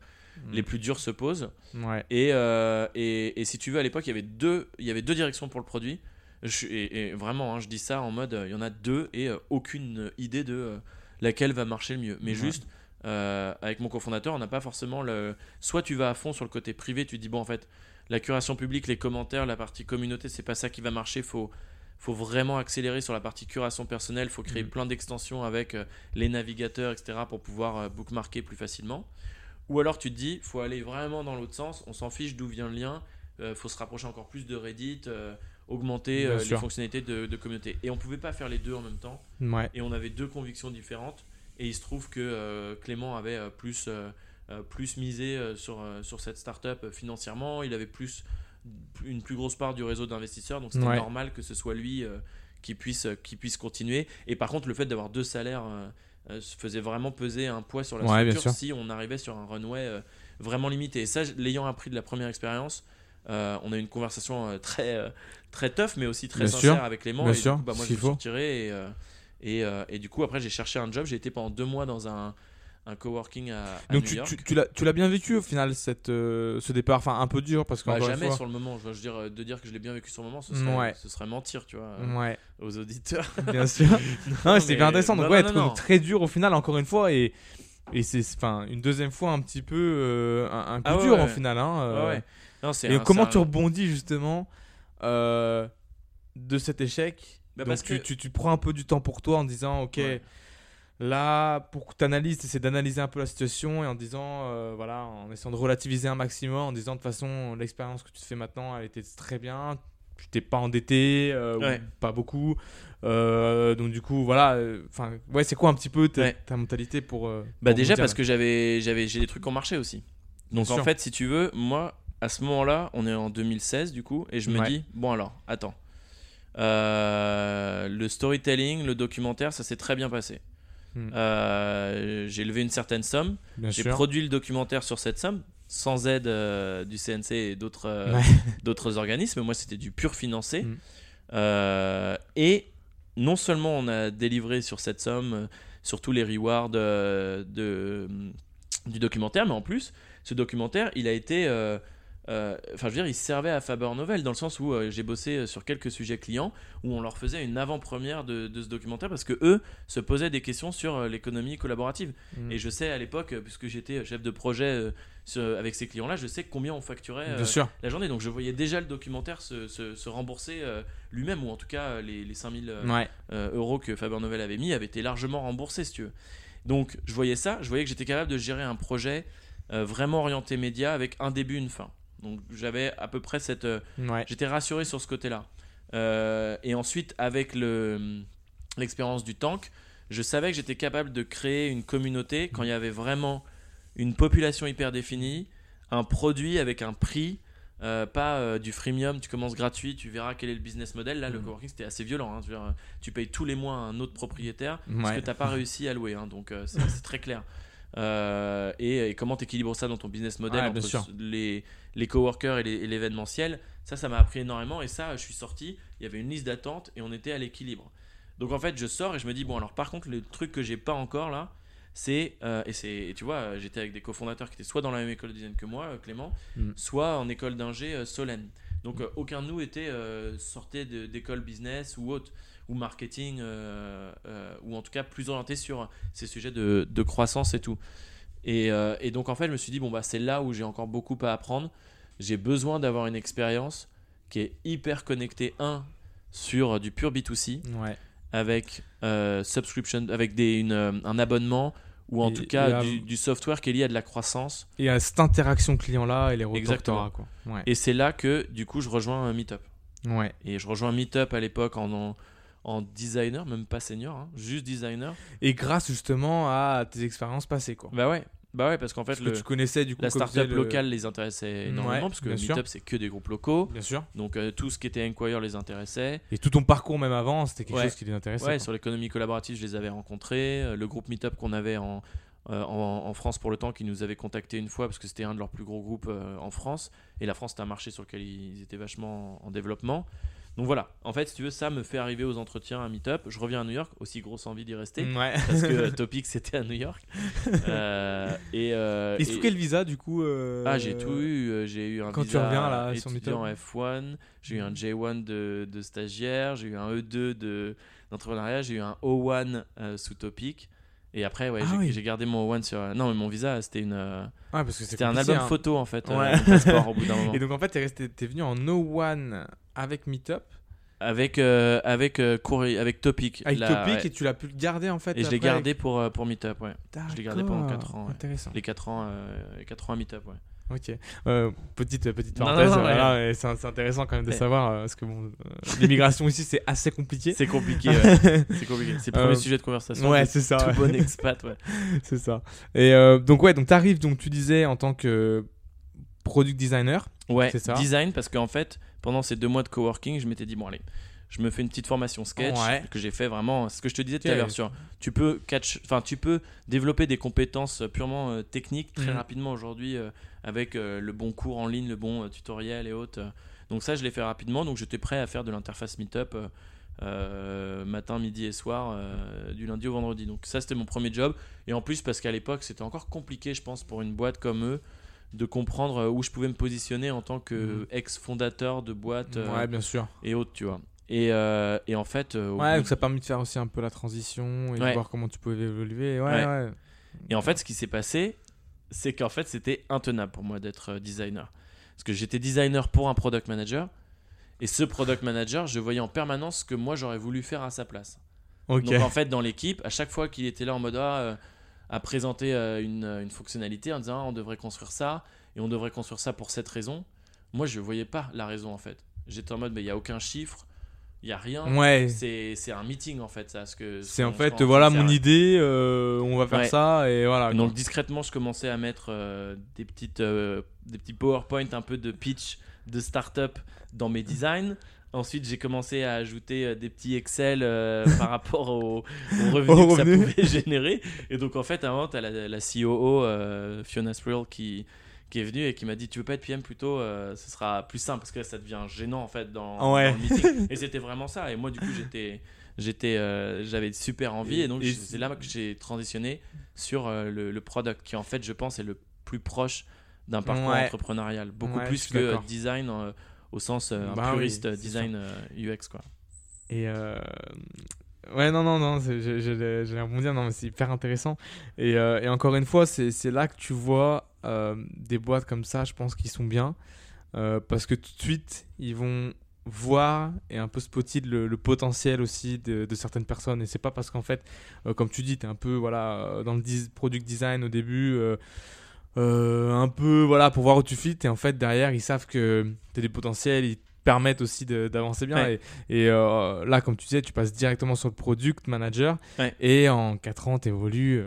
les plus dures se posent. Ouais. Et, euh, et, et si tu veux, à l'époque, il y avait deux, il y avait deux directions pour le produit. Je, et, et vraiment, hein, je dis ça en mode, il y en a deux et euh, aucune idée de euh, laquelle va marcher le mieux. Mais Ouais. juste, euh, avec mon cofondateur, on n'a pas forcément le. Soit tu vas à fond sur le côté privé, tu dis bon, en fait, la curation publique, les commentaires, la partie communauté, c'est pas ça qui va marcher. Faut faut vraiment accélérer sur la partie curation personnelle. faut créer Mhm. plein d'extensions avec euh, les navigateurs, etc. pour pouvoir euh, bookmarker plus facilement. Ou alors tu te dis, faut aller vraiment dans l'autre sens. On s'en fiche d'où vient le lien. faut se rapprocher encore plus de Reddit, augmenter euh, les fonctionnalités de, de communauté. Et on pouvait pas faire les deux en même temps. Ouais. Et on avait deux convictions différentes. Et il se trouve que euh, Clément avait euh, plus, euh, plus misé sur, sur cette startup financièrement. Il avait plus une plus grosse part du réseau d'investisseurs. Donc c'était Ouais. normal que ce soit lui qui, puisse, qui puisse continuer. Et par contre, le fait d'avoir deux salaires faisait vraiment peser un poids sur la Ouais, structure si on arrivait sur un runway vraiment limité. Et ça, l'ayant appris de la première expérience, euh, on a eu une conversation très, très tough, mais aussi très Bien sincère sûr. avec Clément. Bien et sûr, coup, bah, moi, je me suis retiré et, euh, et, euh, et du coup, après, j'ai cherché un job. J'ai été pendant deux mois dans un, un coworking à, à Donc, New tu, York. tu, tu l'as, tu l'as bien vécu au final, cette, euh, ce départ? Enfin, un peu dur parce Bah, qu'encore une jamais fois. sur le moment. Je veux dire, de dire que je l'ai bien vécu sur le moment, ce serait, Ouais. ce serait mentir, tu vois, euh, aux auditeurs. bien sûr. non, c'est intéressant. Donc, non, ouais, non, non, très dur au final, encore une fois. Et, et c'est enfin, une deuxième fois un petit peu euh, un, un coup Ah ouais, dur au final. Hein, Et un- comment tu rebondis justement de cet échec Bah, Donc parce tu, que- tu, tu prends un peu du temps pour toi en disant ok Ouais. là pour que tu analyses c'est d'analyser un peu la situation et en disant euh, voilà en essayant de relativiser un maximum en disant de toute façon l'expérience que tu te fais maintenant elle était très bien tu t'es pas endetté euh, ou pas beaucoup Euh, donc du coup voilà enfin ouais c'est quoi un petit peu ta, Ouais. ta mentalité pour Bah pour déjà parce là que j'avais j'avais j'ai des trucs ont marché aussi. Donc en sûr. fait, si tu veux, moi à ce moment-là, on est en 2016 du coup et je me Ouais. dis bon alors, attends. Euh, le storytelling, le documentaire, ça s'est très bien passé. Hmm. Euh, j'ai levé une certaine somme, j'ai produit le documentaire sur cette somme sans aide euh, du CNC et d'autres euh, Ouais. d'autres organismes. Moi, c'était du pur financé. Mm. Euh, et non seulement on a délivré sur cette somme, sur tous les rewards de, du documentaire, mais en plus, ce documentaire, il a été enfin, je veux dire, ils servaient à Faber Novel dans le sens où euh, j'ai bossé euh, sur quelques sujets clients où on leur faisait une avant-première de, de ce documentaire parce que eux se posaient des questions sur euh, l'économie collaborative. Mm. Et je sais à l'époque, euh, puisque j'étais chef de projet euh, avec ces clients-là, je sais combien on facturait euh, la journée. Donc je voyais déjà le documentaire se, se- se rembourser euh, lui-même, ou en tout cas euh, les, les 5000 euh, Ouais. euh, euros que Faber Novel avait mis avaient été largement remboursés, si tu veux. Donc je voyais ça, je voyais que j'étais capable de gérer un projet euh, vraiment orienté média avec un début, une fin. Donc j'avais à peu près cette... euh, Ouais. J'étais rassuré sur ce côté-là. Euh, et ensuite, avec le- l'expérience du tank, je savais que j'étais capable de créer une communauté quand il y avait vraiment une population hyper définie, un produit avec un prix, euh, pas euh, du freemium, tu commences gratuit, tu verras quel est le business model. Là, le Mhm. coworking, c'était assez violent. hein. Dire, tu payes tous les mois un autre propriétaire parce que tu n'as pas réussi à louer. hein. donc, c'est c'est très clair. Euh, et, et comment tu équilibres ça dans ton business model Ouais, entre sûr. les, les coworkers et l'événementiel? Ça ça m'a appris énormément et ça je suis sorti il y avait une liste d'attente et on était à l'équilibre donc en fait je sors et je me dis bon alors par contre le truc que j'ai pas encore là c'est euh, et c'est tu vois j'étais avec des cofondateurs qui étaient soit dans la même école de design que moi euh, Clément Mm. soit en école d'ingé Solène donc aucun de nous était euh, sortait d'école business ou autre ou marketing euh, euh, ou en tout cas plus orienté sur ces sujets de, de croissance et tout et, euh, et donc en fait je me suis dit bon bah c'est là où j'ai encore beaucoup à apprendre j'ai besoin d'avoir une expérience qui est hyper connectée un sur du pur B2C Ouais. avec subscription avec des, une, un abonnement ou en Et- tout cas du, du software qui est lié à de la croissance Et à cette interaction client-là et les retours Exactement. quoi. Ouais. et c'est là que du coup je rejoins un Meetup Ouais. et je rejoins Meetup à l'époque en, en en designer même pas senior hein, juste designer Et grâce justement à tes expériences passées, quoi. bah ouais bah ouais parce qu'en fait Parce le, que tu connaissais du coup la startup le- locale les intéressait énormément Ouais, parce que. Meetup c'est que des groupes locaux Bien sûr. donc euh, tout ce qui était Enquire les intéressait Et tout ton parcours même avant, c'était quelque Ouais. chose qui les intéressait. Ouais, quoi. sur l'économie collaborative, je les avais rencontrés. Euh, Le groupe Meetup qu'on avait en, euh, en, en France pour le temps, qui nous avait contacté une fois parce que c'était un de leurs plus gros groupes euh, en France. Et la France, c'était un marché sur lequel ils étaient vachement en, en développement. Donc voilà, en fait, si tu veux, ça me fait arriver aux entretiens à Meetup. Je reviens à New York, aussi grosse envie d'y rester. Ouais. Parce que Topic c'était à New York. Euh, et, euh, Et sous et- quel visa du coup euh, ah, j'ai tout eu. J'ai eu un quand tu visa reviens, là, sur étudiant Meetup F1, j'ai eu un J1 de, de stagiaire, j'ai eu un E2 de- d'entrepreneuriat, j'ai eu un O1 euh, sous Topic. Et après, ouais, Ah j'ai oui. gardé mon O1 sur. Non, mais mon visa, c'était une. euh, Ouais, c'est C'était un album hein. photo en fait, euh, Ouais. passeport au bout d'un moment. Et donc en fait, t'es resté, t'es venu en No One avec Meetup, Avec, euh, avec, euh, Courrier- avec Topic. avec Topic, ouais. et tu l'as pu le garder en fait. Et je l'ai gardé pour, euh, pour Meetup, ouais. je l'ai gardé pendant D'accord. quatre ans, ouais. Intéressant. Les 4 ans, euh, les 4 ans à Meetup, ouais. Ok. Euh, petite petite Non, non, parenthèse. voilà, et c'est c'est intéressant quand même de Ouais. savoir euh, parce que bon, euh, l'immigration ici c'est assez compliqué. C'est compliqué, ouais. C'est compliqué. C'est le premier Euh, sujet de conversation. Ouais, c'est ça. Tout ouais. bon expat, ouais. c'est ça. Et euh, donc ouais, donc t'arrives donc tu disais en tant que product designer. Ouais, C'est ça. design, parce qu'en fait, pendant ces deux mois de coworking, je m'étais dit, bon, allez, je me fais une petite formation sketch Ouais. que j'ai fait vraiment. Ce que je te disais tout à l'heure sur. Tu peux catch, enfin, tu peux développer des compétences euh, purement euh, techniques très Mhm. rapidement aujourd'hui euh, avec euh, le bon cours en ligne, le bon euh, tutoriel et autres. Donc ça, je l'ai fait rapidement. Donc j'étais prêt à faire de l'interface Meetup. euh, euh, matin, midi et soir, euh, du lundi au vendredi. Donc ça, c'était mon premier job. Et en plus, parce qu'à l'époque, c'était encore compliqué, je pense, pour une boîte comme eux, de comprendre où je pouvais me positionner en tant que Mhm. ex-fondateur de boîte euh, Ouais, bien sûr. et autres, tu vois. Et, et en fait, Ouais, donc ça a permis de faire aussi un peu la transition et de voir comment tu pouvais évoluer. Ouais, Ouais. ouais. Et en fait, ce qui s'est passé, c'est qu'en fait, c'était intenable pour moi d'être euh, designer. Parce que j'étais designer pour un product manager. Et ce product manager, je voyais en permanence ce que moi j'aurais voulu faire à sa place. Donc en fait, dans l'équipe, à chaque fois qu'il était là en mode ah, euh, à présenter euh, une, une fonctionnalité en disant Ah, on devrait construire ça et on devrait construire ça pour cette raison, moi je voyais pas la raison en fait. J'étais en mode mais il y a aucun chiffre, il y a rien. Ouais. C'est c'est un meeting en fait ça. Ce C'est en fait, voilà mon idée, euh, on va faire Ouais. ça et voilà. Donc discrètement, je commençais à mettre euh, des petites euh, des petits PowerPoint un peu de pitch de startup dans mes designs. Ensuite, j'ai commencé à ajouter des petits Excel par rapport aux, aux revenus que ça pouvait générer. Et donc, en fait, moment, tu as la, la COO, Fiona Spruill, qui, qui est venue et qui m'a dit Tu veux pas être PM plutôt euh, Ce sera plus simple parce que là, ça devient gênant en fait dans, ouais. dans le meeting. Et c'était vraiment ça. Et moi, du coup, j'étais. J'étais, euh, j'avais super envie et, Et- donc c'est là que j'ai transitionné sur euh, le, le product qui en fait je pense est le plus proche d'un parcours Ouais. entrepreneurial, beaucoup Ouais, plus que design au sens un Bah puriste design UX quoi. Et ouais, non, non, non, j'allais rebondir, non, mais c'est hyper intéressant. Et, euh, encore une fois, c'est là que tu vois euh, des boîtes comme ça, je pense, qui sont bien. euh, parce que tout de suite, ils vont voir et un peu spotter le, potentiel aussi de, certaines personnes. Et c'est pas parce qu'en fait, comme tu dis, tu es un peu voilà, dans le product design au début. un peu voilà pour voir où tu fit et en fait derrière ils savent que tu as des potentiels permettent aussi d'avancer bien Ouais. et, et, euh, là, comme tu disais, tu passes directement sur le product manager. Ouais. Et en 4 ans, tu évolues.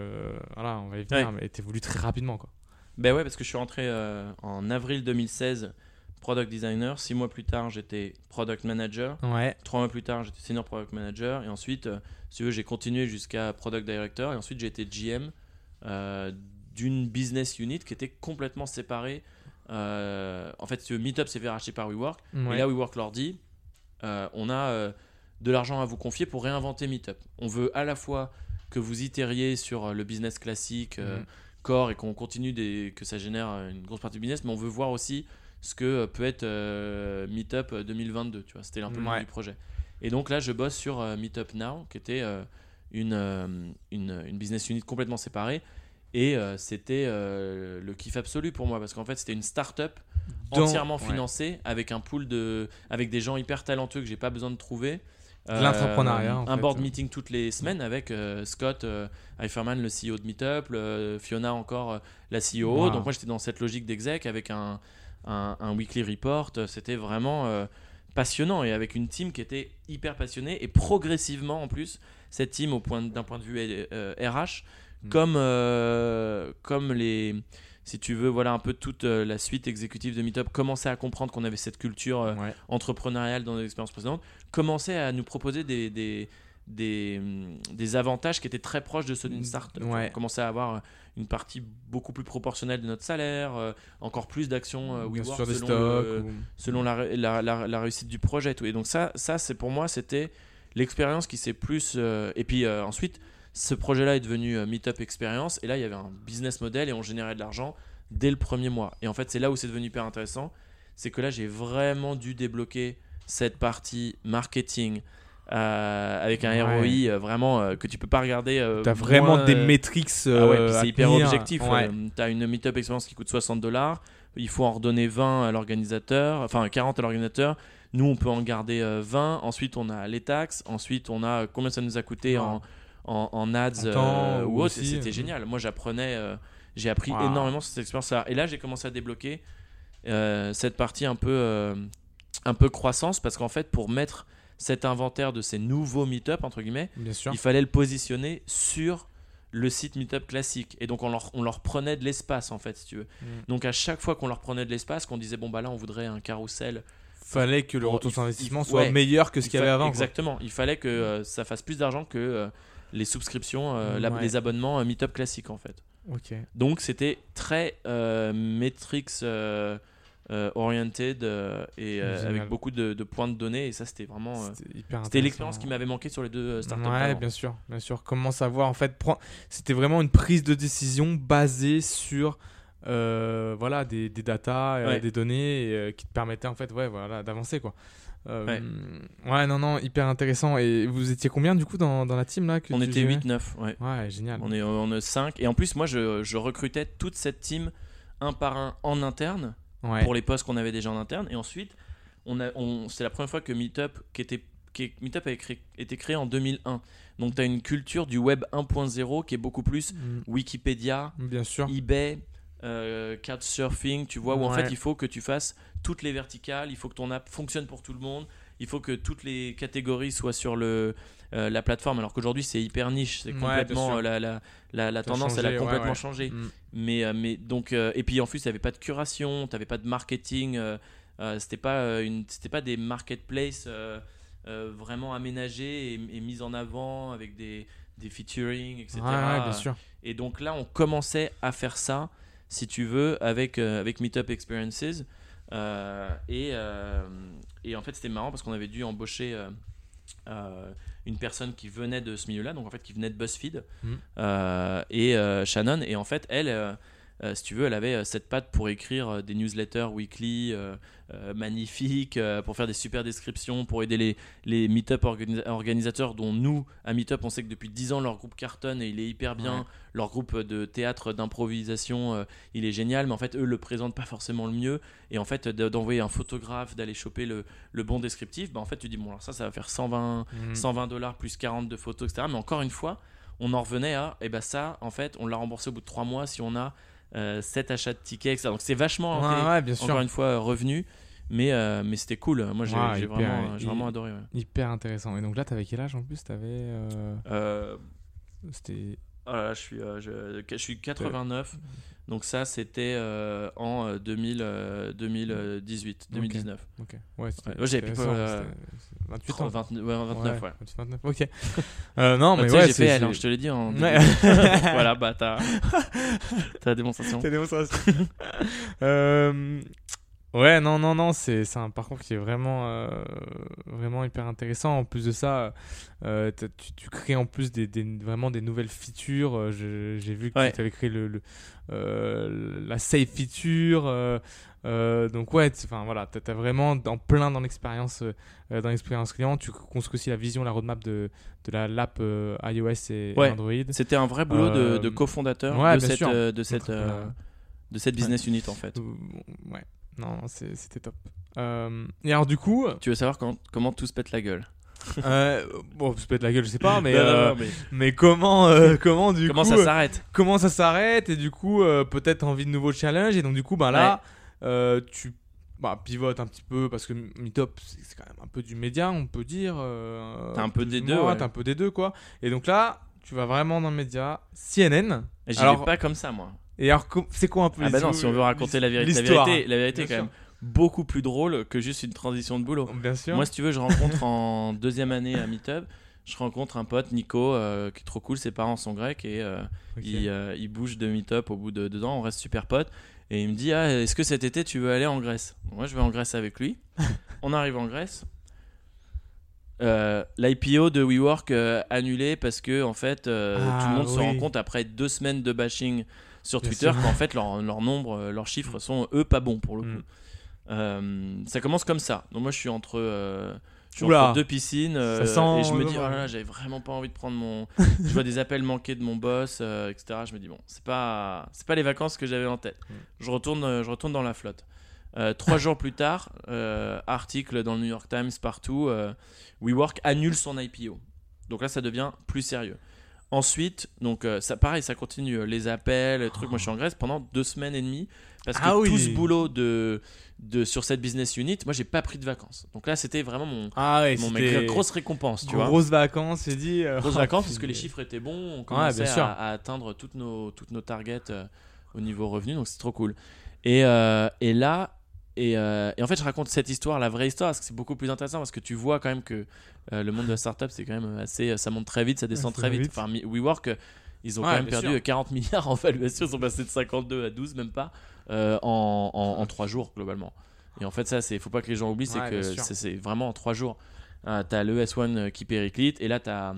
voilà, on va y venir, Ouais. mais tu évolues très rapidement. Quoi. Ben ouais, parce que je suis rentré euh, en avril 2016 product designer. Six mois plus tard, j'étais product manager. Ouais. Trois mois plus tard, j'étais senior product manager. Et ensuite, euh, si tu veux, j'ai continué jusqu'à product director. Et ensuite, j'ai été GM euh, d'une business unit qui était complètement séparée. Euh, en fait, si Meetup s'est fait racheter par WeWork. Ouais. Et là, WeWork leur dit euh, on a euh, de l'argent à vous confier pour réinventer Meetup. On veut à la fois que vous itériez sur le business classique, Mhm. core, et qu'on continue des, que ça génère une grosse partie du business, mais on veut voir aussi ce que peut être Meetup euh, 2022. Tu vois, c'était un peu le Ouais. du projet. Et donc là, je bosse sur Meetup Now, qui était une, une, une business unit complètement séparée. Et euh, c'était euh, le kiff absolu pour moi parce qu'en fait c'était une start-up Dans- entièrement ouais. financée avec un pool de avec des gens hyper talentueux que j'ai pas besoin de trouver. Euh, l'entrepreneuriat, en un fait. board meeting toutes les semaines avec euh, Scott euh, Eiferman, le CEO de Meetup, Fiona encore la CEO. Wow. Donc moi j'étais dans cette logique d'exec avec un, un, un weekly report. C'était vraiment passionnant et avec une team qui était hyper passionnée et progressivement en plus cette team au point d'un point de vue RH Mm. comme euh, comme les si tu veux voilà un peu toute euh, la suite exécutive de Meetup commençait à comprendre qu'on avait cette culture euh, Ouais. entrepreneuriale dans nos expériences précédentes commençait à nous proposer des, des, des, hum, des avantages qui étaient très proches de ceux d'une start Ouais. On commençait à avoir une partie beaucoup plus proportionnelle de notre salaire, euh, encore plus d'actions WeWork selon, stocks. le- ou- selon la, ré- la, la- la réussite du projet. Et, tout. et donc ça, ça c'est pour moi, c'était l'expérience qui s'est plus... et puis ensuite, ce projet-là est devenu euh, Meetup Experience. Et là, il y avait un business model et on générait de l'argent dès le premier mois. Et en fait, c'est là où c'est devenu hyper intéressant. C'est que là, j'ai vraiment dû débloquer cette partie marketing. euh, avec un Ouais. ROI euh, vraiment euh, que tu peux pas regarder. T'as vraiment des métriques. ah ouais, c'est hyper tenir. objectif. Ouais. tu as une meetup expérience qui coûte 60 dollars. Il faut en redonner 20 à l'organisateur, enfin 40 à l'organisateur. Nous, on peut en garder euh, 20. Ensuite, on a les taxes. Ensuite, on a combien ça nous a coûté en, en, en ads En temps euh, ou ou autre. C'était euh, génial. Moi, j'apprenais, euh, j'ai appris Wow. énormément sur cette expérience-là. Et là, j'ai commencé à débloquer euh, cette partie un peu, euh, un peu croissance parce qu'en fait, pour mettre cet inventaire de ces nouveaux meetup entre guillemets, Bien sûr. il fallait le positionner sur le site Meetup classique. Et donc on leur, on leur prenait de l'espace en fait, si tu veux. Mm. Donc à chaque fois qu'on leur prenait de l'espace, qu'on disait bon bah là on voudrait un carrousel. Fallait que le retour sur investissement soit ouais. meilleur que ce il qu'il y avait avant. quoi. Exactement. Il fallait que euh, ça fasse plus d'argent que euh, les subscriptions, euh, Ouais. les abonnements euh, Meetup classiques en fait. Donc c'était très euh, metrics euh, oriented et avec beaucoup de, de points de données et ça c'était vraiment C'était l'expérience qui m'avait manqué sur les deux startups. Ouais, d'avant. bien sûr, bien sûr. Comment savoir en fait prend- C'était vraiment une prise de décision basée sur voilà des, des datas, Ouais. des données qui te permettaient en fait ouais voilà d'avancer quoi. Euh, Ouais. ouais. non non hyper intéressant. Et vous étiez combien du coup dans, dans la team là que On était gérais 8-9, ouais. Ouais génial. On est, on est 5. Et en plus, moi, je, je recrutais toute cette team un par un en interne Ouais. pour les postes qu'on avait déjà en interne. Et ensuite, on a, on, c'est la première fois que Meetup, qui était, qui Meetup a été été créé en 2001. Donc, tu as une culture du web 1.0 qui est beaucoup plus Mm, Wikipédia, Bien sûr. eBay, euh, Couchsurfing, tu vois, où en fait, il faut que tu fasses toutes les verticales, il faut que ton app fonctionne pour tout le monde, il faut que toutes les catégories soient sur le, euh, la plateforme, alors qu'aujourd'hui, c'est hyper niche, c'est complètement euh, la, la, la, tendance, elle a ouais, complètement ouais. changé. Mm. Mais, euh, mais donc, euh, et puis en plus, il n'y avait pas de curation, tu n'avais pas de marketing, euh, c'était pas, une, c'était pas des marketplaces vraiment aménagés et, et mis en avant avec des, des featuring, etc. Bien sûr. Et donc là, on commençait à faire ça, si tu veux, avec, avec Meetup Experiences. Euh, et, euh, et en fait, c'était marrant parce qu'on avait dû embaucher euh, une personne qui venait de ce milieu-là, donc en fait, qui venait de BuzzFeed, euh, et euh, Shannon. Et en fait, elle, si tu veux, elle avait euh, cette patte pour écrire euh, des newsletters weekly euh, euh, magnifiques, euh, pour faire des super descriptions, pour aider les, les meet-up organisa- organisateurs dont nous, à Meetup, on sait que depuis 10 ans, leur groupe cartonne et il est hyper bien. Ouais. Leur groupe de théâtre d'improvisation, euh, il est génial, mais en fait, eux le présentent pas forcément le mieux. Et en fait, de- d'envoyer un photographe, d'aller choper le, le bon descriptif, bah, en fait, tu dis, bon, alors ça, ça va faire 120 Mhm. 120 dollars plus 40 de photos, etc. Mais encore une fois, on en revenait à, et ben ça, en fait, on l'a remboursé au bout de 3 mois si on a 7 achats de tickets, etc. Donc c'est vachement, Ouais, ok, ouais, bien sûr. encore une fois, euh, revenu. Mais, euh, mais c'était cool. Moi, j'ai Ouais, hyper, vraiment, adoré. Hyper intéressant. Et donc là, t'avais quel âge en plus? T'avais. euh, Euh, C'était. oh là là, je, suis, euh, je, je suis 89. Donc ça, c'était euh, en euh, 2000, euh, 2018, 2019. Ok. Ouais. Ouais, j'avais plus, euh, c'était- 28 ans. 30, 20 ouais, 29, ouais. 28, 29. Ok. Euh, non, Bah, mais ouais, j'ai fait je te l'ai dit en Ouais. voilà, bah t'as t'as la démonstration. Ta démonstration. Euh, ouais, non, non, non, c'est un parcours qui est vraiment, euh, vraiment hyper intéressant. En plus de ça, euh, tu, tu crées en plus des, des- vraiment des nouvelles features. Euh, J'ai vu que Ouais. tu avais créé le, le- euh, la save feature. donc ouais, enfin voilà, t'as as vraiment en plein dans l'expérience, dans l'expérience client. Tu construis aussi la vision, la roadmap de, de la l'app iOS et. Android. C'était un vrai boulot de, de cofondateur ouais, de, cette, de, cette, de cette business unit en fait. Ouais, non, c'était top. Euh, et alors du coup, Tu veux savoir quand- comment tout se pète la gueule? Euh, bon, se pète la gueule, je sais pas, mais, Non, non, euh, non, mais mais comment, euh, comment du comment coup, ça euh, s'arrête? comment ça s'arrête? Et du coup peut-être envie de nouveaux challenges et donc du coup bah là tu bah, pivotes un petit peu parce que Meetup c'est quand même un peu du média on peut dire T'as un peu des deux, ouais. t'as un peu des deux quoi. Et donc là tu vas vraiment dans le média. CNN J'y Alors- vais pas comme ça moi. Et alors c'est quoi un peu Ah bah non, si on veut raconter la vérité, la vérité, la vérité est quand même beaucoup plus drôle que juste une transition de boulot. bien sûr Moi, si tu veux, je rencontre en deuxième année à Meetup, je rencontre un pote, Nico, euh, qui est trop cool. Ses parents sont grecs et euh, il, euh, il bouge de Meetup au bout de deux ans. On reste super potes. Et il me dit ah, Est-ce que cet été tu veux aller en Grèce? Moi, je vais en Grèce avec lui. on arrive en Grèce. Euh, L'IPO de WeWork euh, annulé parce que en fait euh, Ah, tout le monde se rend compte après deux semaines de bashing sur Bien Twitter qu'en fait leur, leur nombre, euh, leurs chiffres sont eux pas bons pour le Mm. coup. Euh, ça commence comme ça. Donc moi je suis entre, euh, je suis entre deux piscines euh, sent et je me dis oh là là j'avais vraiment pas envie de prendre mon. je vois des appels manqués de mon boss, euh, etc. Je me dis bon c'est pas c'est pas les vacances que j'avais en tête. Mm. Je retourne je retourne dans la flotte. Euh, trois jours plus tard, article dans le New York Times partout, WeWork annule son IPO. Donc là ça devient plus sérieux. Ensuite, donc euh, ça pareil, ça continue euh, les appels, les trucs. Moi, je suis en Grèce pendant deux semaines et demie parce que Ah oui. tout ce boulot de, de sur cette business unit, moi, j'ai pas pris de vacances. Donc là, c'était vraiment mon, ah ouais mon grosse récompense, tu vois. grosses vacances c'est dit euh, Grosses oh, vacances parce que les chiffres étaient bons, on Ouais, commençait bien sûr. à, à atteindre toutes nos toutes nos targets euh, au niveau revenu, donc c'est trop cool. Et, et là. Et, euh, et en fait, je raconte cette histoire, la vraie histoire, parce que c'est beaucoup plus intéressant, parce que tu vois quand même que euh, le monde de la startup, c'est quand même assez. Ça monte très vite, ça descend très vite. vite. Enfin, WeWork, ils ont Ouais, quand même perdu sûr. 40 milliards en valuation, ils sont passés de 52 à 12, même pas, euh, en, en, en 3 jours globalement. Et en fait, ça, c'est faut pas que les gens oublient, c'est Ouais, que c'est vraiment en 3 jours. Euh, t'as le S1 qui périclite, et là, t'as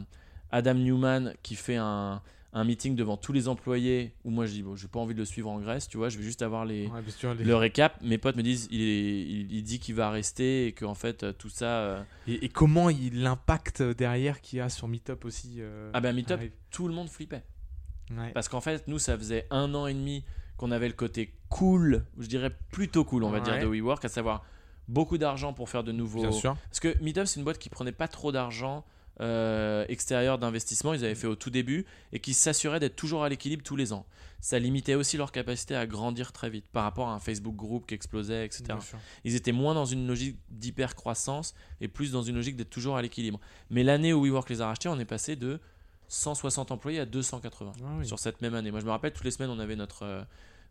Adam Newman qui fait un, un meeting devant tous les employés où moi je dis bon j'ai pas envie de le suivre en Grèce tu vois je vais juste avoir les, Ouais, bien sûr, les- le récap mes potes me disent il, est- il, il dit qu'il va rester et qu'en fait euh, tout ça euh, Et, et comment il l'impact derrière qu'il y a sur Meetup aussi euh, ah ben Meetup arrive. tout le monde flippait Ouais. parce qu'en fait nous ça faisait un an et demi qu'on avait le côté cool je dirais plutôt cool on va dire de WeWork à savoir beaucoup d'argent pour faire de nouveaux Bien sûr. Parce que Meetup, c'est une boîte qui prenait pas trop d'argent euh, extérieur d'investissement. Ils avaient fait au tout début et qui s'assuraient d'être toujours à l'équilibre tous les ans. Ça limitait aussi leur capacité à grandir très vite par rapport à un Facebook groupe qui explosait, etc. Ils étaient moins dans une logique d'hyper croissance et plus dans une logique d'être toujours à l'équilibre. Mais l'année où WeWork les a rachetés, on est passé de 160 employés à 280 Ah oui. sur cette même année. Moi, je me rappelle, toutes les semaines, on avait notre, euh,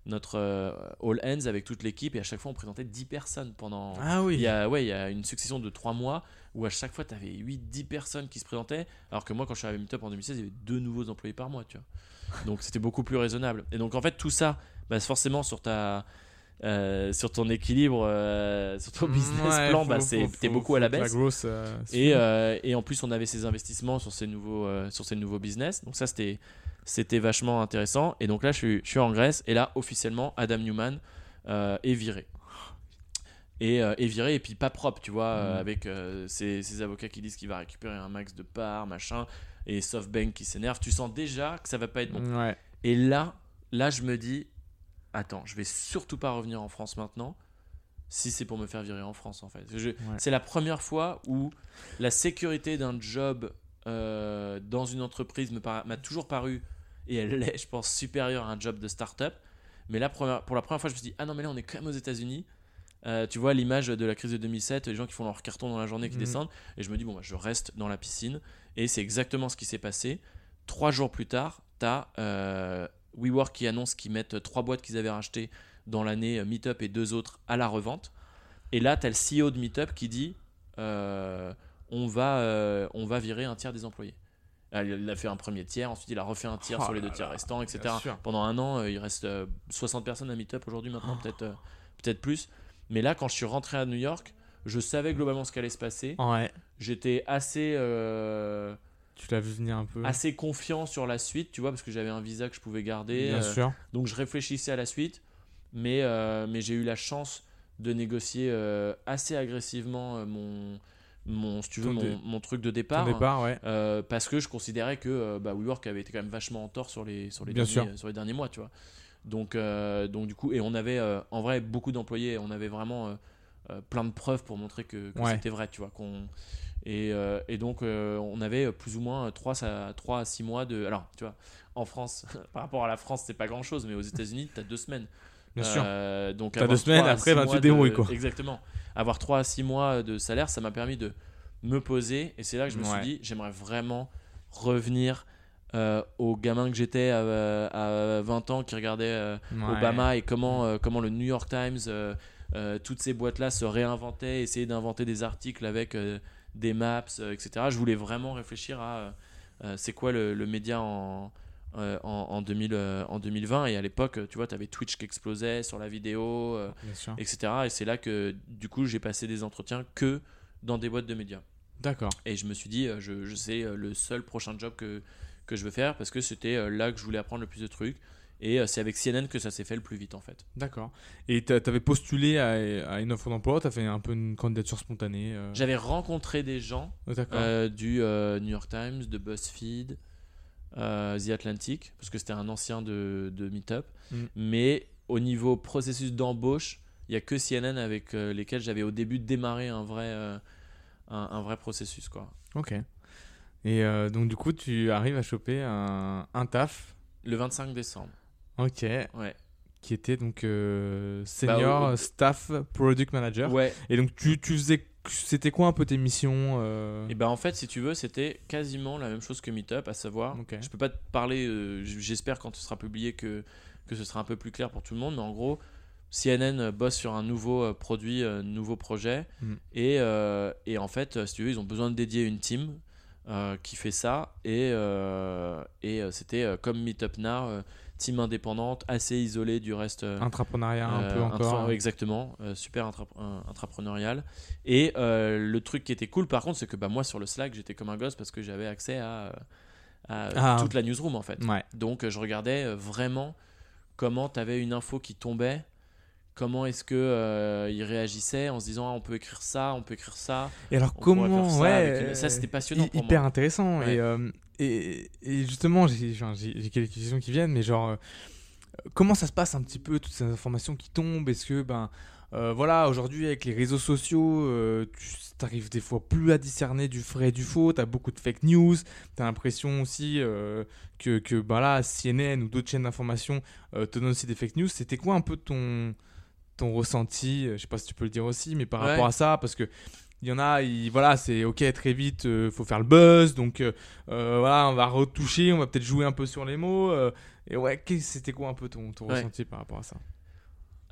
notre euh, All Hands avec toute l'équipe et à chaque fois, on présentait 10 personnes pendant, Ah oui. il y a, ouais, il y a une succession de 3 mois où à chaque fois, tu avais 8-10 personnes qui se présentaient. Alors que moi, quand je suis arrivé à Meetup en 2016, il y avait deux nouveaux employés par mois. Tu vois. Donc c'était beaucoup plus raisonnable. Et donc en fait, tout ça, bah, forcément, sur, ta, euh, sur ton équilibre, euh, sur ton business Ouais, plan, faut- bah, c'est- t'es beaucoup faut à la baisse. grosse, euh, Et, et en plus, on avait ces investissements sur ces nouveaux, sur ces nouveaux business. Donc ça, c'était c'était vachement intéressant. Et donc là, je suis, je suis en Grèce. Et là, officiellement, Adam Newman est viré. Et euh, est viré, et puis pas propre, tu vois, euh, Mm. avec euh, ses, ses avocats qui disent qu'il va récupérer un max de parts, machin, et SoftBank qui s'énerve. Tu sens déjà que ça va pas être bon. Ouais. Et là, là, je me dis, attends, je vais surtout pas revenir en France maintenant, si c'est pour me faire virer en France, en fait. C'est la première fois où la sécurité d'un job euh, dans une entreprise m'a toujours paru, et elle l'est, je pense, supérieure à un job de start-up. Mais là, pour la première fois, je me suis dit, ah non, mais là, on est quand même aux États-Unis. Euh, tu vois l'image de la crise de 2007, les gens qui font leur carton dans la journée, qui Mhm. descendent. Et je me dis, bon, bah, je reste dans la piscine. Et c'est exactement ce qui s'est passé. Trois jours plus tard, tu as WeWork qui annonce qu'ils mettent trois boîtes qu'ils avaient rachetées dans l'année euh, Meetup et deux autres à la revente. Et là, tu as le CEO de Meetup qui dit euh, on, va, euh, on va virer un tiers des employés. Euh, Il a fait un premier tiers, ensuite il a refait un tiers Oh sur les deux tiers restants, etc. Pendant un an, euh, il reste euh, 60 personnes à Meetup aujourd'hui, maintenant Oh. peut-être euh, peut-être plus. Mais là, quand je suis rentré à New York, je savais globalement ce qu'allait se passer. Ouais. J'étais assez, euh, Tu l'as vu venir un peu. assez confiant sur la suite, tu vois, parce que j'avais un visa que je pouvais garder. Bien euh, sûr. donc je réfléchissais à la suite, mais, euh, mais j'ai eu la chance de négocier assez agressivement mon, mon, si tu veux, mon, truc de départ. départ, ouais. euh, parce que je considérais que bah, WeWork avait été quand même vachement en tort sur les, sur les, Bien derniers, sur les derniers mois, tu vois. Donc, euh, donc du coup, et on avait euh, en vrai beaucoup d'employés, on avait vraiment euh, plein de preuves pour montrer que, que Ouais. c'était vrai, tu vois. Qu'on, et, euh, et donc, euh, on avait plus ou moins 3 à, 3 à 6 mois de. Alors, tu vois, en France, par rapport à la France, c'est pas grand chose, mais aux États-Unis, tu as deux semaines. Bien sûr. Donc T'as avoir deux semaines, trois à après, six ben, tu débrouilles, quoi. Exactement. Avoir 3 à 6 mois de salaire, ça m'a permis de me poser. Et c'est là que je me Ouais. suis dit, j'aimerais vraiment revenir euh, au gamin que j'étais à, à 20 ans qui regardait euh, Ouais. Obama et comment, euh, comment le New York Times, euh, euh, toutes ces boîtes-là se réinventaient, essayaient d'inventer des articles avec euh, des maps, euh, etc. Je voulais vraiment réfléchir à euh, euh, c'est quoi le, le média en, euh, en, en 2000, euh, en 2020. Et à l'époque, tu vois, tu avais Twitch qui explosait sur la vidéo, euh, etc. Et c'est là que, du coup, j'ai passé des entretiens que dans des boîtes de médias. D'accord. Et je me suis dit, euh, je, je sais euh, le seul prochain job que, que je veux faire parce que c'était euh, là que je voulais apprendre le plus de trucs. Et euh, c'est avec CNN que ça s'est fait le plus vite en fait. D'accord. Et t'a- t'avais postulé à, à une offre d'emploi, t'as fait un peu une candidature spontanée. euh, J'avais rencontré des gens oh, euh, du euh, New York Times, de BuzzFeed, The Atlantic, parce que c'était un ancien de, de Meetup. Mm. Mais au niveau processus d'embauche, il n'y a que CNN avec lesquels j'avais au début démarré un vrai, un, un vrai processus. Quoi. Ok. Et euh, donc, du coup, tu arrives à choper un, un taf. Le 25 décembre. Ok. Ouais. Qui était donc euh, senior Bah, au- staff product manager. Ouais. Et donc, tu, tu faisais. C'était quoi un peu tes missions euh, Et ben en fait, si tu veux, c'était quasiment la même chose que Meetup, à savoir, Ok. je peux pas te parler, euh, j'espère quand ce sera publié que, que ce sera un peu plus clair pour tout le monde, mais en gros, CNN bosse sur un nouveau produit, un nouveau projet, Mm. et, euh, et en fait, si tu veux, ils ont besoin de dédier une team euh, qui fait ça, et, euh, et euh, c'était comme Meetup Now, team indépendante, assez isolée du reste. Intrapreneuriat un peu encore. intra- exactement, super intra- intrapreneurial. Et le truc qui était cool par contre, c'est que bah, moi sur le Slack, j'étais comme un gosse parce que j'avais accès à, à, Ah. toute la newsroom en fait. Ouais. Donc je regardais vraiment comment tu avais une info qui tombait. Comment est-ce que euh, ils réagissaient en se disant ah, on peut écrire ça, on peut écrire ça. Et alors, comment. ça ouais. avec Ça c'était passionnant pour hyper moi. intéressant. Ouais. Et, euh, et, et justement, j'ai quelques questions qui viennent, mais genre, euh, comment ça se passe un petit peu, toutes ces informations qui tombent? Est-ce que, ben, euh, voilà, aujourd'hui, avec les réseaux sociaux, tu arrives des fois plus à discerner du vrai et du faux, tu as beaucoup de fake news, tu as l'impression aussi que, que ben là, CNN ou d'autres chaînes d'information te donnent aussi des fake news. C'était quoi un peu ton, ton ressenti euh, Je sais pas si tu peux le dire aussi, mais par Ouais. rapport à ça, parce que il y en a, ils- voilà, c'est ok très vite, il faut faire le buzz, donc euh, euh, voilà, on va retoucher, on va peut-être jouer un peu sur les mots. euh, et ouais, c'était quoi un peu ton, ton Ouais. ressenti par rapport à ça?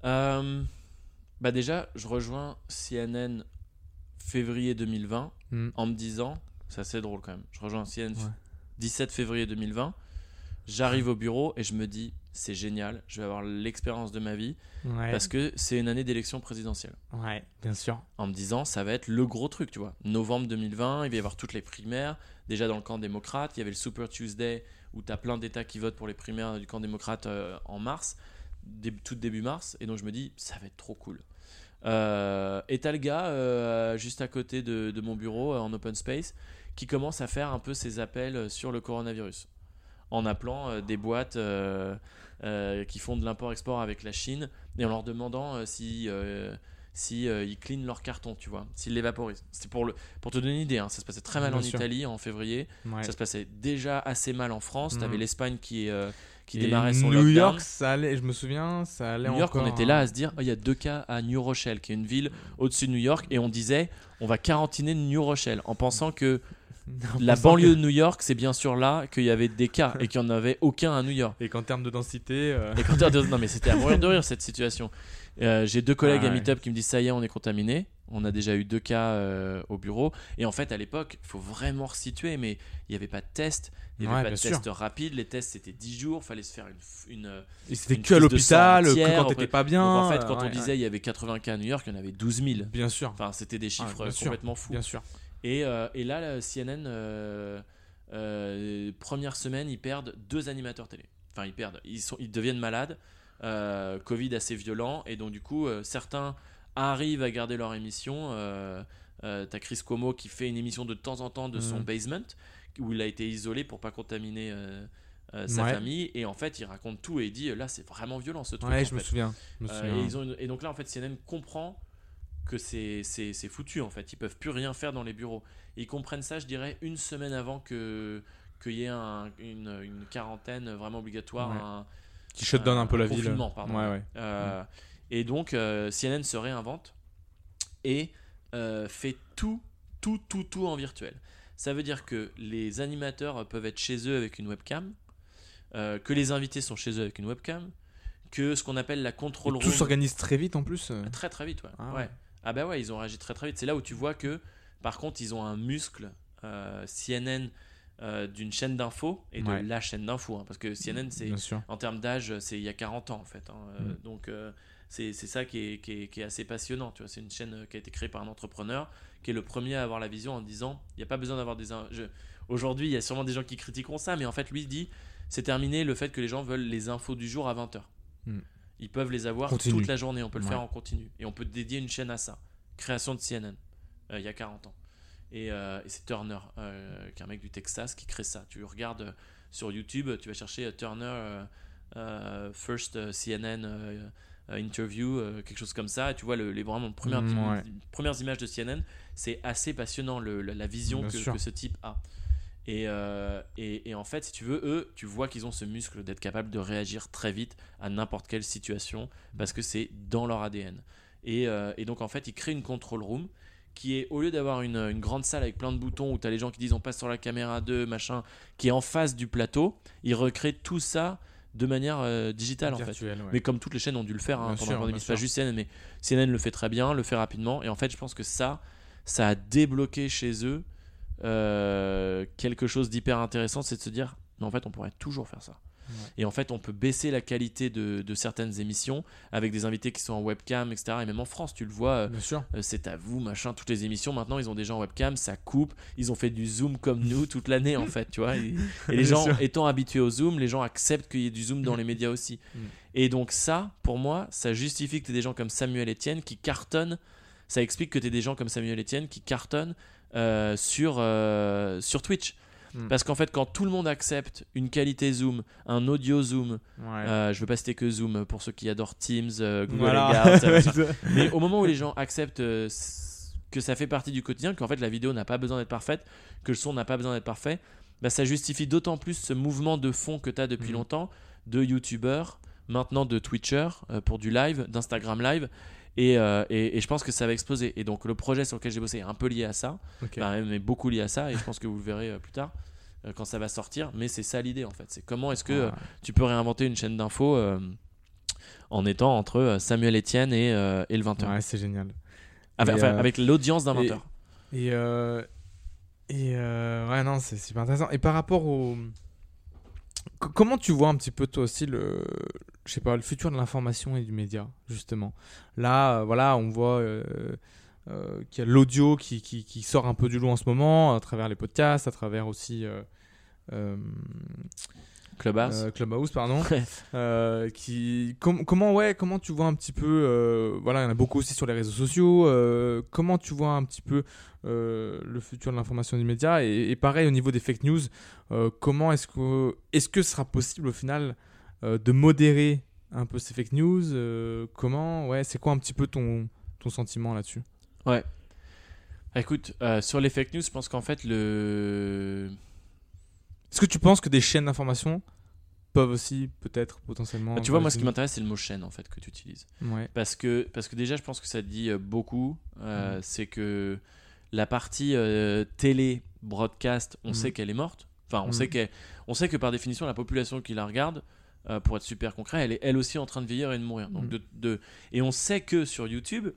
Euh, bah déjà, je rejoins CNN février 2020 Hmm. en me disant, c'est assez drôle quand même, je rejoins CNN Ouais. 17 février 2020, j'arrive au bureau et je me dis, c'est génial, je vais avoir l'expérience de ma vie Ouais. parce que c'est une année d'élection présidentielle. Ouais, bien sûr. En me disant, ça va être le gros truc, tu vois. Novembre 2020, il va y avoir toutes les primaires. Déjà dans le camp démocrate, il y avait le Super Tuesday où tu as plein d'États qui votent pour les primaires du camp démocrate euh, en mars, tout début mars. Et donc je me dis, ça va être trop cool. Euh, et t'as le gars euh, juste à côté de, de mon bureau euh, en open space qui commence à faire un peu ses appels sur le coronavirus en appelant euh, des boîtes euh, euh, qui font de l'import-export avec la Chine et en leur demandant euh, si, euh, si euh, ils cleanent leur carton, tu vois, s'ils les vaporisent. C'était pour, le, pour te donner une idée, hein, ça se passait très mal Bien en sûr. Italie en février, Ouais. ça se passait déjà assez mal en France, Mhm. t'avais l'Espagne qui, qui Et démarrait son New lockdown. York, ça allait, je me souviens, ça allait New York, encore. on était là à se dire, Oh, il y a deux cas à New Rochelle, qui est une ville au-dessus de New York, et on disait, on va quarantiner New Rochelle, en pensant que la banlieue de New York, c'est bien sûr là qu'il y avait des cas, et qu'il n'y en avait aucun à New York. Et qu'en termes de densité. euh, Et de- non mais c'était à mourir de rire cette situation. Euh, J'ai deux collègues Ah à ouais. Meetup qui me disent ça y est on est contaminé. On a déjà eu deux cas euh, au bureau. Et en fait à l'époque il faut vraiment resituer mais il n'y avait pas de test. Il n'y avait Ouais, pas de bien test rapide. Les tests c'était 10 jours. fallait se faire une... une Et c'était Une que à l'hôpital, que quand après- t'étais pas bien. Donc en fait quand on ouais, disait il y avait 80 cas à New York il y en avait 12 000. ouais. Bien sûr, Enfin c'était des chiffres euh, sûr. complètement fous. bien sûr. Et, euh, et là, la CNN, euh, euh, première semaine, ils perdent deux animateurs télé. Enfin, ils perdent, ils, sont, ils deviennent malades. Covid assez violent. Et donc, du coup, certains arrivent à garder leur émission. T'as Chris Cuomo qui fait une émission de temps en temps de son Mhm. basement, où il a été isolé pour pas contaminer euh, sa Ouais. famille. Et en fait, il raconte tout et il dit là, c'est vraiment violent ce truc. Ouais, je me souviens. je me Euh, souviens. et, ils ont une- et donc là, en fait, CNN comprend que c'est c'est- c'est foutu, en fait. Ils peuvent plus rien faire dans les bureaux. Et ils comprennent ça, je dirais, une semaine avant que qu'il y ait un- une, une quarantaine vraiment obligatoire. Ouais. un- Qui shut down un peu la ville. pardon. Ouais, ouais. Euh, Et donc, euh, CNN se réinvente et euh, fait tout, tout, tout, tout en virtuel. Ça veut dire que les animateurs peuvent être chez eux avec une webcam, que les invités sont chez eux avec une webcam, que ce qu'on appelle la control room. tout s'organise très vite en plus. Très très vite, ouais. Ah ouais. Ah bah ouais, ils ont réagi très très vite. C'est là où tu vois que, par contre, ils ont un muscle euh, CNN euh, d'une chaîne d'info et de Ouais. la chaîne d'info. hein, parce que CNN, c'est en termes d'âge, c'est il y a 40 ans en fait. hein, euh, Mm. Donc euh, c'est ça qui est, qui, est, qui est assez passionnant. Tu vois, c'est une chaîne qui a été créée par un entrepreneur qui est le premier à avoir la vision en disant il n'y a pas besoin d'avoir des. je- Aujourd'hui, il y a sûrement des gens qui critiqueront ça, mais en fait, lui il dit c'est terminé le fait que les gens veulent les infos du jour à 20h. Mm. Ils peuvent les avoir toute la journée, on peut le Ouais. faire en continu. Et on peut dédier une chaîne à ça. Création de CNN, euh, il y a 40 ans. Et, euh, et c'est Turner, euh, qui est un mec du Texas, qui crée ça. Tu regardes sur YouTube, tu vas chercher Turner First CNN Interview, quelque chose comme ça, et tu vois le, les vraiment premières, Mm, ouais. premières images de CNN. C'est assez passionnant le- la, la vision que ce type a. Et, euh, et, et en fait, si tu veux, eux, tu vois qu'ils ont ce muscle d'être capable de réagir très vite à n'importe quelle situation parce que c'est dans leur ADN. Et, euh, et donc, en fait, ils créent une control room qui est, au lieu d'avoir une, une grande salle avec plein de boutons où tu as les gens qui disent on passe sur la caméra 2, machin, qui est en face du plateau, ils recréent tout ça de manière euh, digitale en fait. Ouais. Mais comme toutes les chaînes ont dû le faire hein, pendant sûr, la pandémie, c'est pas juste CNN, mais CNN le fait très bien, le fait rapidement. Et en fait, je pense que ça, ça a débloqué chez eux euh, quelque chose d'hyper intéressant, c'est de se dire, mais en fait, on pourrait toujours faire ça. Ouais. Et en fait, on peut baisser la qualité de, de certaines émissions avec des invités qui sont en webcam, etc. Et même en France, tu le vois, euh, euh, c'est à vous, machin, toutes les émissions. Maintenant, ils ont des gens en webcam, ça coupe. Ils ont fait du zoom comme nous toute l'année, en fait, tu vois. Et, et les gens sûr. étant habitués au zoom, les gens acceptent qu'il y ait du zoom dans les médias aussi. Mm. Et donc, ça, pour moi, ça justifie que tu des gens comme Samuel Etienne qui cartonnent. Ça explique que tu des gens comme Samuel Etienne qui cartonnent euh, sur, euh, sur Twitch. Mm. Parce qu'en fait, quand tout le monde accepte une qualité zoom, un audio zoom, Ouais. euh, je veux pas citer que Zoom pour ceux qui adorent Teams, euh, Google Voilà. Hangout. Mais au moment où les gens acceptent que ça fait partie du quotidien, qu'en fait la vidéo n'a pas besoin d'être parfaite, que le son n'a pas besoin d'être parfait, bah, ça justifie d'autant plus ce mouvement de fond que tu as depuis Mhm. longtemps de youtubeurs, maintenant de Twitchers pour du live, d'Instagram live. Et, euh, et- et je pense que ça va exploser. Et donc le projet sur lequel j'ai bossé est un peu lié à ça, Ok. Enfin, même est beaucoup lié à ça, et je pense que vous le verrez euh, plus tard euh, quand ça va sortir. Mais c'est ça l'idée en fait. C'est comment est-ce que tu peux réinventer une chaîne d'infos en étant entre Samuel Etienne et, et le 20h. Ouais, c'est génial. avec, Et, enfin, euh, avec l'audience d'un et- 20h. Et, et ouais, non, c'est super intéressant. Et par rapport au. c- comment tu vois un petit peu toi aussi le, je sais pas, le futur de l'information et du média justement. Là, euh, voilà, on voit euh, euh, qu'il y a l'audio qui, qui, qui sort un peu du lot en ce moment, à travers les podcasts, à travers aussi Clubhouse. Clubhouse, pardon. Ouais. Qui, com- comment, ouais, comment tu vois un petit peu, voilà, il y en a beaucoup aussi sur les réseaux sociaux. comment tu vois un petit peu le futur de l'information et du média? Et, et pareil au niveau des fake news, comment est-ce que, est-ce que ce sera possible au final de modérer un peu ces fake news euh, Comment, ouais, c'est quoi un petit peu ton, ton sentiment là-dessus? Ouais. Écoute, euh, sur les fake news, je pense qu'en fait, le. Est-ce que tu penses que des chaînes d'information peuvent aussi peut-être potentiellement. Bah, tu vois, moi, ce qui m'intéresse, c'est le mot chaîne, en fait, que tu utilises. Ouais. Parce que, parce que déjà, je pense que ça dit euh, beaucoup. euh, Mhm. C'est que la partie euh, télé, broadcast, on Mhm. sait qu'elle est morte. Enfin, on, Mhm. sait qu'elle- on sait que par définition, la population qui la regarde, euh, pour être super concret, elle est elle aussi en train de vieillir et de mourir. Donc Mhm. de, de- Et on sait que sur YouTube,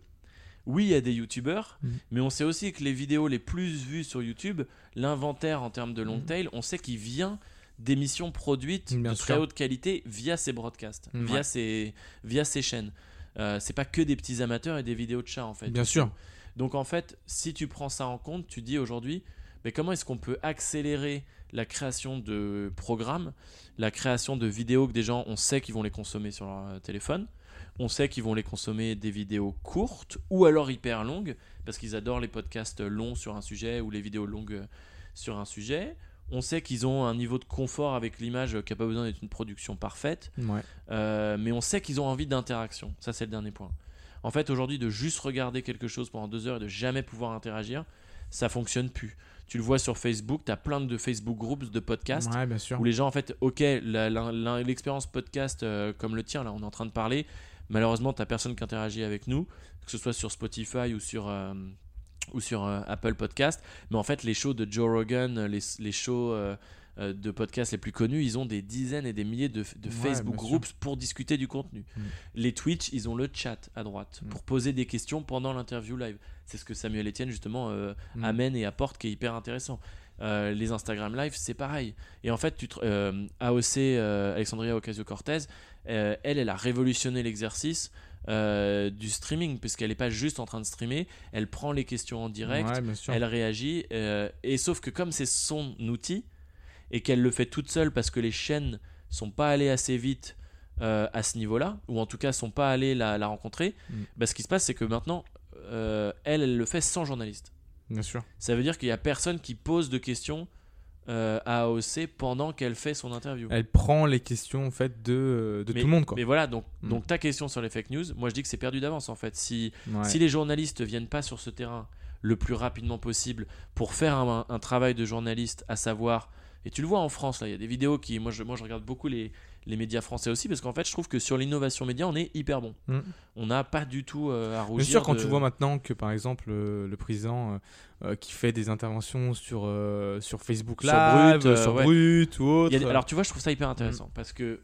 oui, il y a des YouTubeurs, Mhm. mais on sait aussi que les vidéos les plus vues sur YouTube, l'inventaire en termes de long Mhm. tail, on sait qu'il vient d'émissions produites Bien de sûr. très haute qualité via ces broadcasts, via, ces, via ces chaînes. Euh, c'est pas que des petits amateurs et des vidéos de chats en fait. Bien sûr. Donc en fait, si tu prends ça en compte, tu dis aujourd'hui, mais comment est-ce qu'on peut accélérer la création de programmes, la création de vidéos que des gens, on sait qu'ils vont les consommer sur leur euh, téléphone, on sait qu'ils vont les consommer des vidéos courtes ou alors hyper longues, parce qu'ils adorent les podcasts longs sur un sujet ou les vidéos longues euh, sur un sujet. On sait qu'ils ont un niveau de confort avec l'image euh, qui n'a pas besoin d'être une production parfaite. Ouais. Euh, mais on sait qu'ils ont envie d'interaction. Ça, c'est le dernier point. En fait, aujourd'hui, de juste regarder quelque chose pendant deux heures et de jamais pouvoir interagir, ça fonctionne plus. Tu le vois sur Facebook, tu as plein de Facebook groups de podcasts Ouais, bien sûr. où les gens, en fait, ok, l'expérience podcast euh, comme le tien, là, on est en train de parler, malheureusement, tu personne qui interagit avec nous, que ce soit sur Spotify ou sur, euh, ou sur euh, Apple Podcast. Mais en fait, les shows de Joe Rogan, les, les shows euh, de podcasts les plus connus, ils ont des dizaines et des milliers de, de Ouais, Facebook sûr. groups pour discuter du contenu. Mm. Les Twitch, ils ont le chat à droite Mm. pour poser des questions pendant l'interview live. C'est ce que Samuel Etienne, justement, euh, Mm. amène et apporte qui est hyper intéressant. Euh, les Instagram Live, c'est pareil. Et en fait, tu te- euh, AOC, euh, Alexandria Ocasio-Cortez, elle, elle a révolutionné l'exercice du streaming, puisqu'elle n'est pas juste en train de streamer, elle prend les questions en direct, Ouais, elle réagit, et sauf que comme c'est son outil, et qu'elle le fait toute seule parce que les chaînes sont pas allées assez vite euh, à ce niveau-là, ou en tout cas sont pas allées la, la rencontrer, Mm. bah, ce qui se passe, c'est que maintenant, euh, elle, elle le fait sans journaliste. Bien sûr. Ça veut dire qu'il y a personne qui pose de questions euh, à AOC pendant qu'elle fait son interview. Elle prend les questions en fait de, de Mais- tout le monde quoi. Mais voilà, donc, Mm. donc ta question sur les fake news, moi je dis que c'est perdu d'avance en fait. Si, Ouais. si les journalistes viennent pas sur ce terrain le plus rapidement possible pour faire un, un travail de journaliste, à savoir, et tu le vois en France, là, il y a des vidéos qui, moi je, moi je regarde beaucoup les, les médias français aussi, parce qu'en fait je trouve que sur l'innovation média, on est hyper bon. Mm. On n'a pas du tout euh, à rougir. Bien sûr, quand de- tu vois maintenant que par exemple euh, le président euh, qui fait des interventions sur, sur Facebook Sur Live, Brut, euh, sur ouais. Brut ou autre. Des- alors tu vois, je trouve ça hyper intéressant Mm. parce que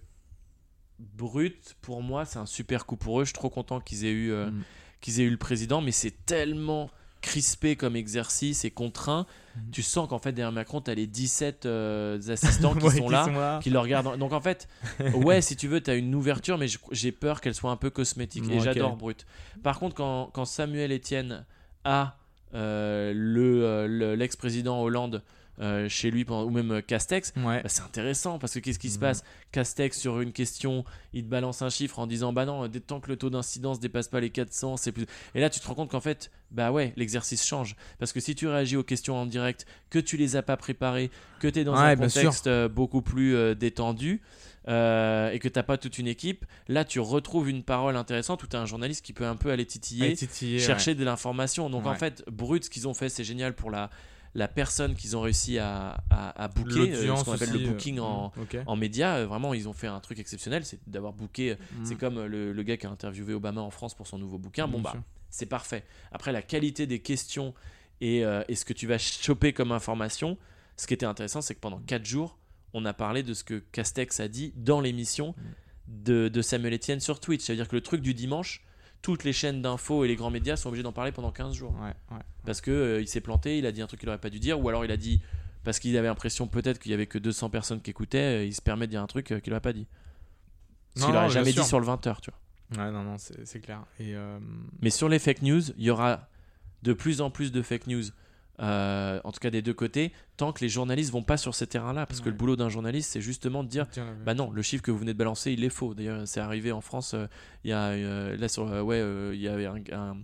Brut, pour moi, c'est un super coup pour eux. Je suis trop content qu'ils aient eu, Mm. qu'ils aient eu le président, mais c'est tellement crispé comme exercice et contraint. Mm. Tu sens qu'en fait derrière Macron, tu as les 17 euh, assistants qui Ouais, sont qui là. sont là. Qui le regardent. Donc en fait, ouais, si tu veux, tu as une ouverture, mais j'ai peur qu'elle soit un peu cosmétique. Et j'adore Brut. Par contre, quand, quand Samuel Etienne a euh, le, euh, le- l'ex-président Hollande euh, chez lui, pendant- ou même euh, Castex, Ouais. bah, c'est intéressant parce que qu'est-ce qui se Mhm. passe? Castex sur une question, il te balance un chiffre en disant bah non, dès tant que le taux d'incidence dépasse pas les 400, c'est plus. Et là, tu te rends compte qu'en fait, bah ouais, l'exercice change parce que si tu réagis aux questions en direct, que tu les as pas préparées, que tu es dans Ouais, un contexte euh, beaucoup plus euh, détendu. euh, et que t'as pas toute une équipe, là tu retrouves une parole intéressante où tu as un journaliste qui peut un peu aller titiller, chercher de l'information. Donc en fait, Brut, ce qu'ils ont fait, c'est génial pour la, la personne qu'ils ont réussi à, à, booker, euh, ce qu'on appelle aussi, le euh, booking en, mm, en média. Euh, Vraiment, ils ont fait un truc exceptionnel, c'est d'avoir booké. Mm. C'est comme le, le gars qui a interviewé Obama en France pour son nouveau bouquin. Bon, Bien bah, sûr. c'est parfait. Après, la qualité des questions et, euh, et ce que tu vas choper comme information, ce qui était intéressant, c'est que pendant 4 jours, on a parlé de ce que Castex a dit dans l'émission de, de Samuel Etienne sur Twitch. C'est-à-dire que le truc du dimanche, toutes les chaînes d'infos et les grands médias sont obligés d'en parler pendant 15 jours. Ouais, ouais. Parce que euh, il s'est planté, il a dit un truc qu'il aurait pas dû dire, ou alors il a dit parce qu'il avait l'impression peut-être qu'il y avait que 200 personnes qui écoutaient, il se permet de dire un truc qu'il n'aurait pas dit. Ce qu'il n'aurait jamais dit sur le 20h, tu vois. Ouais, non, non, c'est clair. Et euh, Mais sur les fake news, il y aura de plus en plus de fake news. Euh, en tout cas des deux côtés, tant que les journalistes vont pas sur ces terrains-là, parce que le boulot d'un journaliste, c'est justement de dire, bah non, le chiffre que vous venez de balancer, il est faux. D'ailleurs, c'est arrivé en France, euh, il y a là sur, ouais, il y avait un,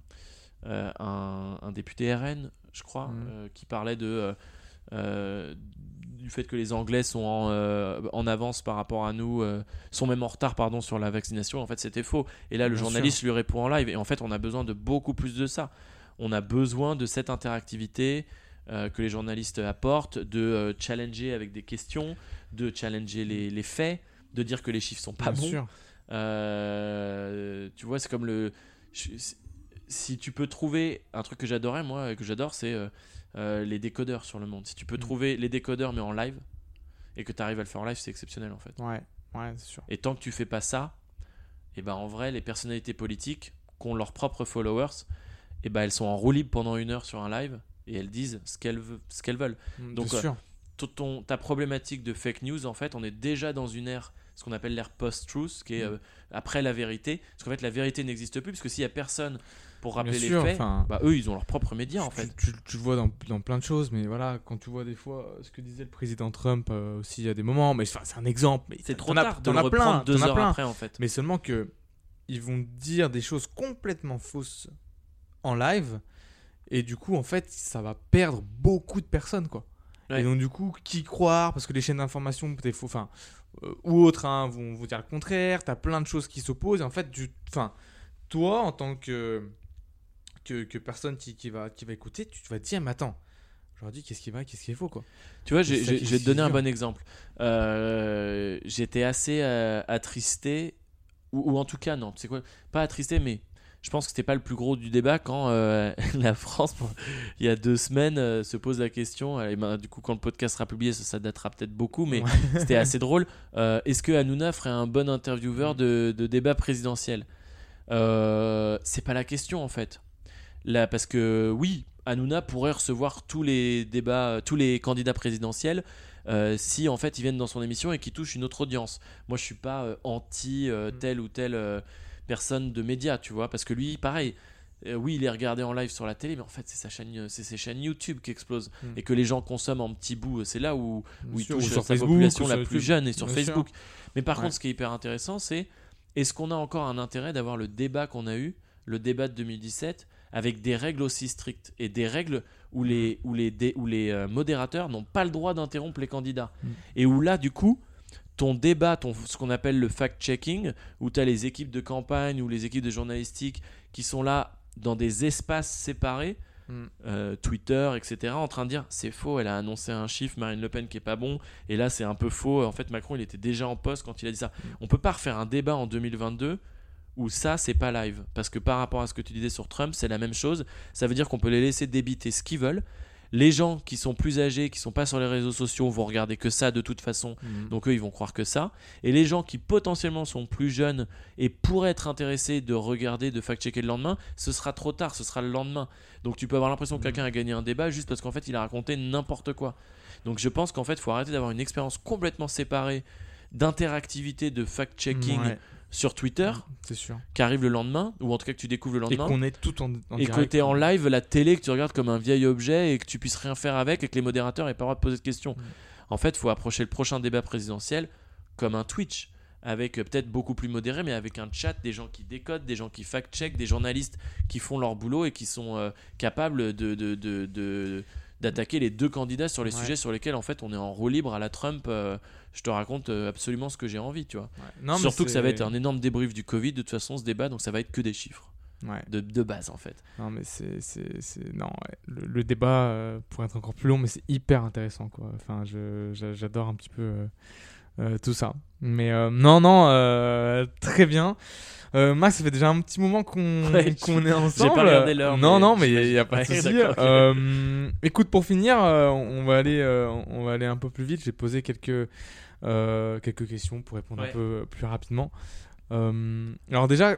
un, député RN, je crois, mmh. qui parlait de du fait que les Anglais sont en, euh, en avance par rapport à nous, euh, sont même en retard pardon, sur la vaccination. En fait, c'était faux. Et là, le journaliste lui répond en live. Et en fait, on a besoin de beaucoup plus de ça. On a besoin de cette interactivité euh, que les journalistes apportent, de challenger avec des questions, de challenger les, les, faits, de dire que les chiffres sont pas bons. tu vois, c'est comme le. Si tu peux trouver un truc que j'adorais, moi, que j'adore, c'est euh, les décodeurs sur le monde. Si tu peux mm. trouver les décodeurs mais en live et que tu arrives à le faire en live, c'est exceptionnel en fait. Ouais, ouais, c'est sûr. Et tant que tu fais pas ça, et eh ben en vrai, les personnalités politiques qui ont leurs propres followers, et ben elles sont en roue libre pendant une heure sur un live et elles disent ce qu'elles ce qu'elles veulent. Mm, Donc sûr. Euh, ton, ta problématique de fake news, en fait, on est déjà dans une ère, ce qu'on appelle l'ère post-truth, qui est mm. euh, après la vérité. Parce qu'en fait, la vérité n'existe plus, parce que s'il y a personne pour rappeler les faits, bah, eux, ils ont leurs propres médias en fait. Tu, le vois dans, dans, plein de choses, mais voilà, quand tu vois des fois euh, ce que disait le président Trump euh, aussi, il y a des moments, mais c'est un exemple. Mais c'est trop tard de le plein, deux heures plein. après en fait. Mais seulement que ils vont dire des choses complètement fausses en live, et du coup, en fait, ça va perdre beaucoup de personnes, quoi. Et donc, du coup, qui croire? Parce que les chaînes d'information, peut-être, enfin, euh, ou autres, hein, vont vous dire le contraire. T'as plein de choses qui s'opposent. En fait, du, enfin, toi, en tant que que, personne qui, qui, va, qui va écouter, tu vas te dire, mais attends, aujourd'hui, qu'est-ce qui va, qu'est-ce qui est faux, quoi? Tu vois, je vais te donner un bon exemple. Euh, j'étais assez euh, attristé, ou, en tout cas, non, c'est quoi? Pas attristé, mais je pense que c'était pas le plus gros du débat quand euh, la France, il y a deux semaines, se pose la question. Et ben, du coup, quand le podcast sera publié, ça, datera peut-être beaucoup, mais c'était assez drôle. Est-ce que Hanouna ferait un bon intervieweur de, de débat présidentiel? C'est pas la question en fait. Là, parce que oui, Hanouna pourrait recevoir tous les débats, tous les candidats présidentiels. Euh, si en fait ils viennent dans son émission et qu'ils touchent une autre audience. Moi je suis pas euh, anti euh, mm. telle ou telle personne de médias, tu vois, parce que lui pareil, oui il est regardé en live sur la télé, mais en fait c'est sa chaîne, c'est ses chaînes YouTube qui explosent mm. et que les gens consomment en petits bouts. C'est là où, où il touche sa population la plus jeune et sur Facebook. Mais par contre ce qui est hyper intéressant c'est est-ce qu'on a encore un intérêt d'avoir le débat qu'on a eu, le débat de 2017 avec des règles aussi strictes et des règles où les, où les, où les euh, modérateurs n'ont pas le droit d'interrompre les candidats. Mm. Et où là, du coup, ton débat, ton, ce qu'on appelle le fact-checking, où tu as les équipes de campagne ou les équipes de journalistique qui sont là dans des espaces séparés, mm. euh, Twitter, etc., en train de dire c'est faux, elle a annoncé un chiffre, Marine Le Pen qui est pas bon, et là c'est un peu faux. En fait, Macron il était déjà en poste quand il a dit ça. Mm. On peut pas refaire un débat en 2022 où ça, c'est pas live. Parce que par rapport à ce que tu disais sur Trump, c'est la même chose. Ça veut dire qu'on peut les laisser débiter ce qu'ils veulent. Les gens qui sont plus âgés, qui sont pas sur les réseaux sociaux, vont regarder que ça de toute façon. Mhm. Donc eux, ils vont croire que ça. Et les gens qui potentiellement sont plus jeunes et pourraient être intéressés de regarder, de fact-checker le lendemain, ce sera trop tard, ce sera le lendemain. Donc tu peux avoir l'impression que mhm. quelqu'un a gagné un débat juste parce qu'en fait, il a raconté n'importe quoi. Donc je pense qu'en fait, il faut arrêter d'avoir une expérience complètement séparée d'interactivité, de fact-checking sur Twitter, c'est sûr, qui arrive le lendemain, ou en tout cas que tu découvres le lendemain, et qu'on est tout en, et que tu es en live, la télé que tu regardes comme un vieil objet et que tu puisses rien faire avec et que les modérateurs n'aient pas le droit de poser de questions. Mm. En fait, il faut approcher le prochain débat présidentiel comme un Twitch avec euh, peut-être beaucoup plus modéré, mais avec un chat, des gens qui décodent, des gens qui fact-check, des journalistes qui font leur boulot et qui sont euh, capables de, de, de, d'attaquer les deux candidats sur les sujets sur lesquels en fait on est en roue libre à la Trump. Euh, je te raconte euh, absolument ce que j'ai envie, tu vois. Surtout que ça va être un énorme débrief du Covid de toute façon ce débat, donc ça va être que des chiffres. De, de, base en fait. Non mais c'est non le, débat euh, pourrait être encore plus long mais c'est hyper intéressant quoi. Enfin j'adore un petit peu tout ça. Mais non non très bien. Euh, Max, ça fait déjà un petit moment qu'on est ensemble. J'ai pas regardé l'heure. Non, non, mais il n'y a, pas de souci. Euh, écoute, pour finir, euh, on, va aller, on va aller un peu plus vite. J'ai posé quelques, quelques questions pour répondre un peu plus rapidement. alors déjà,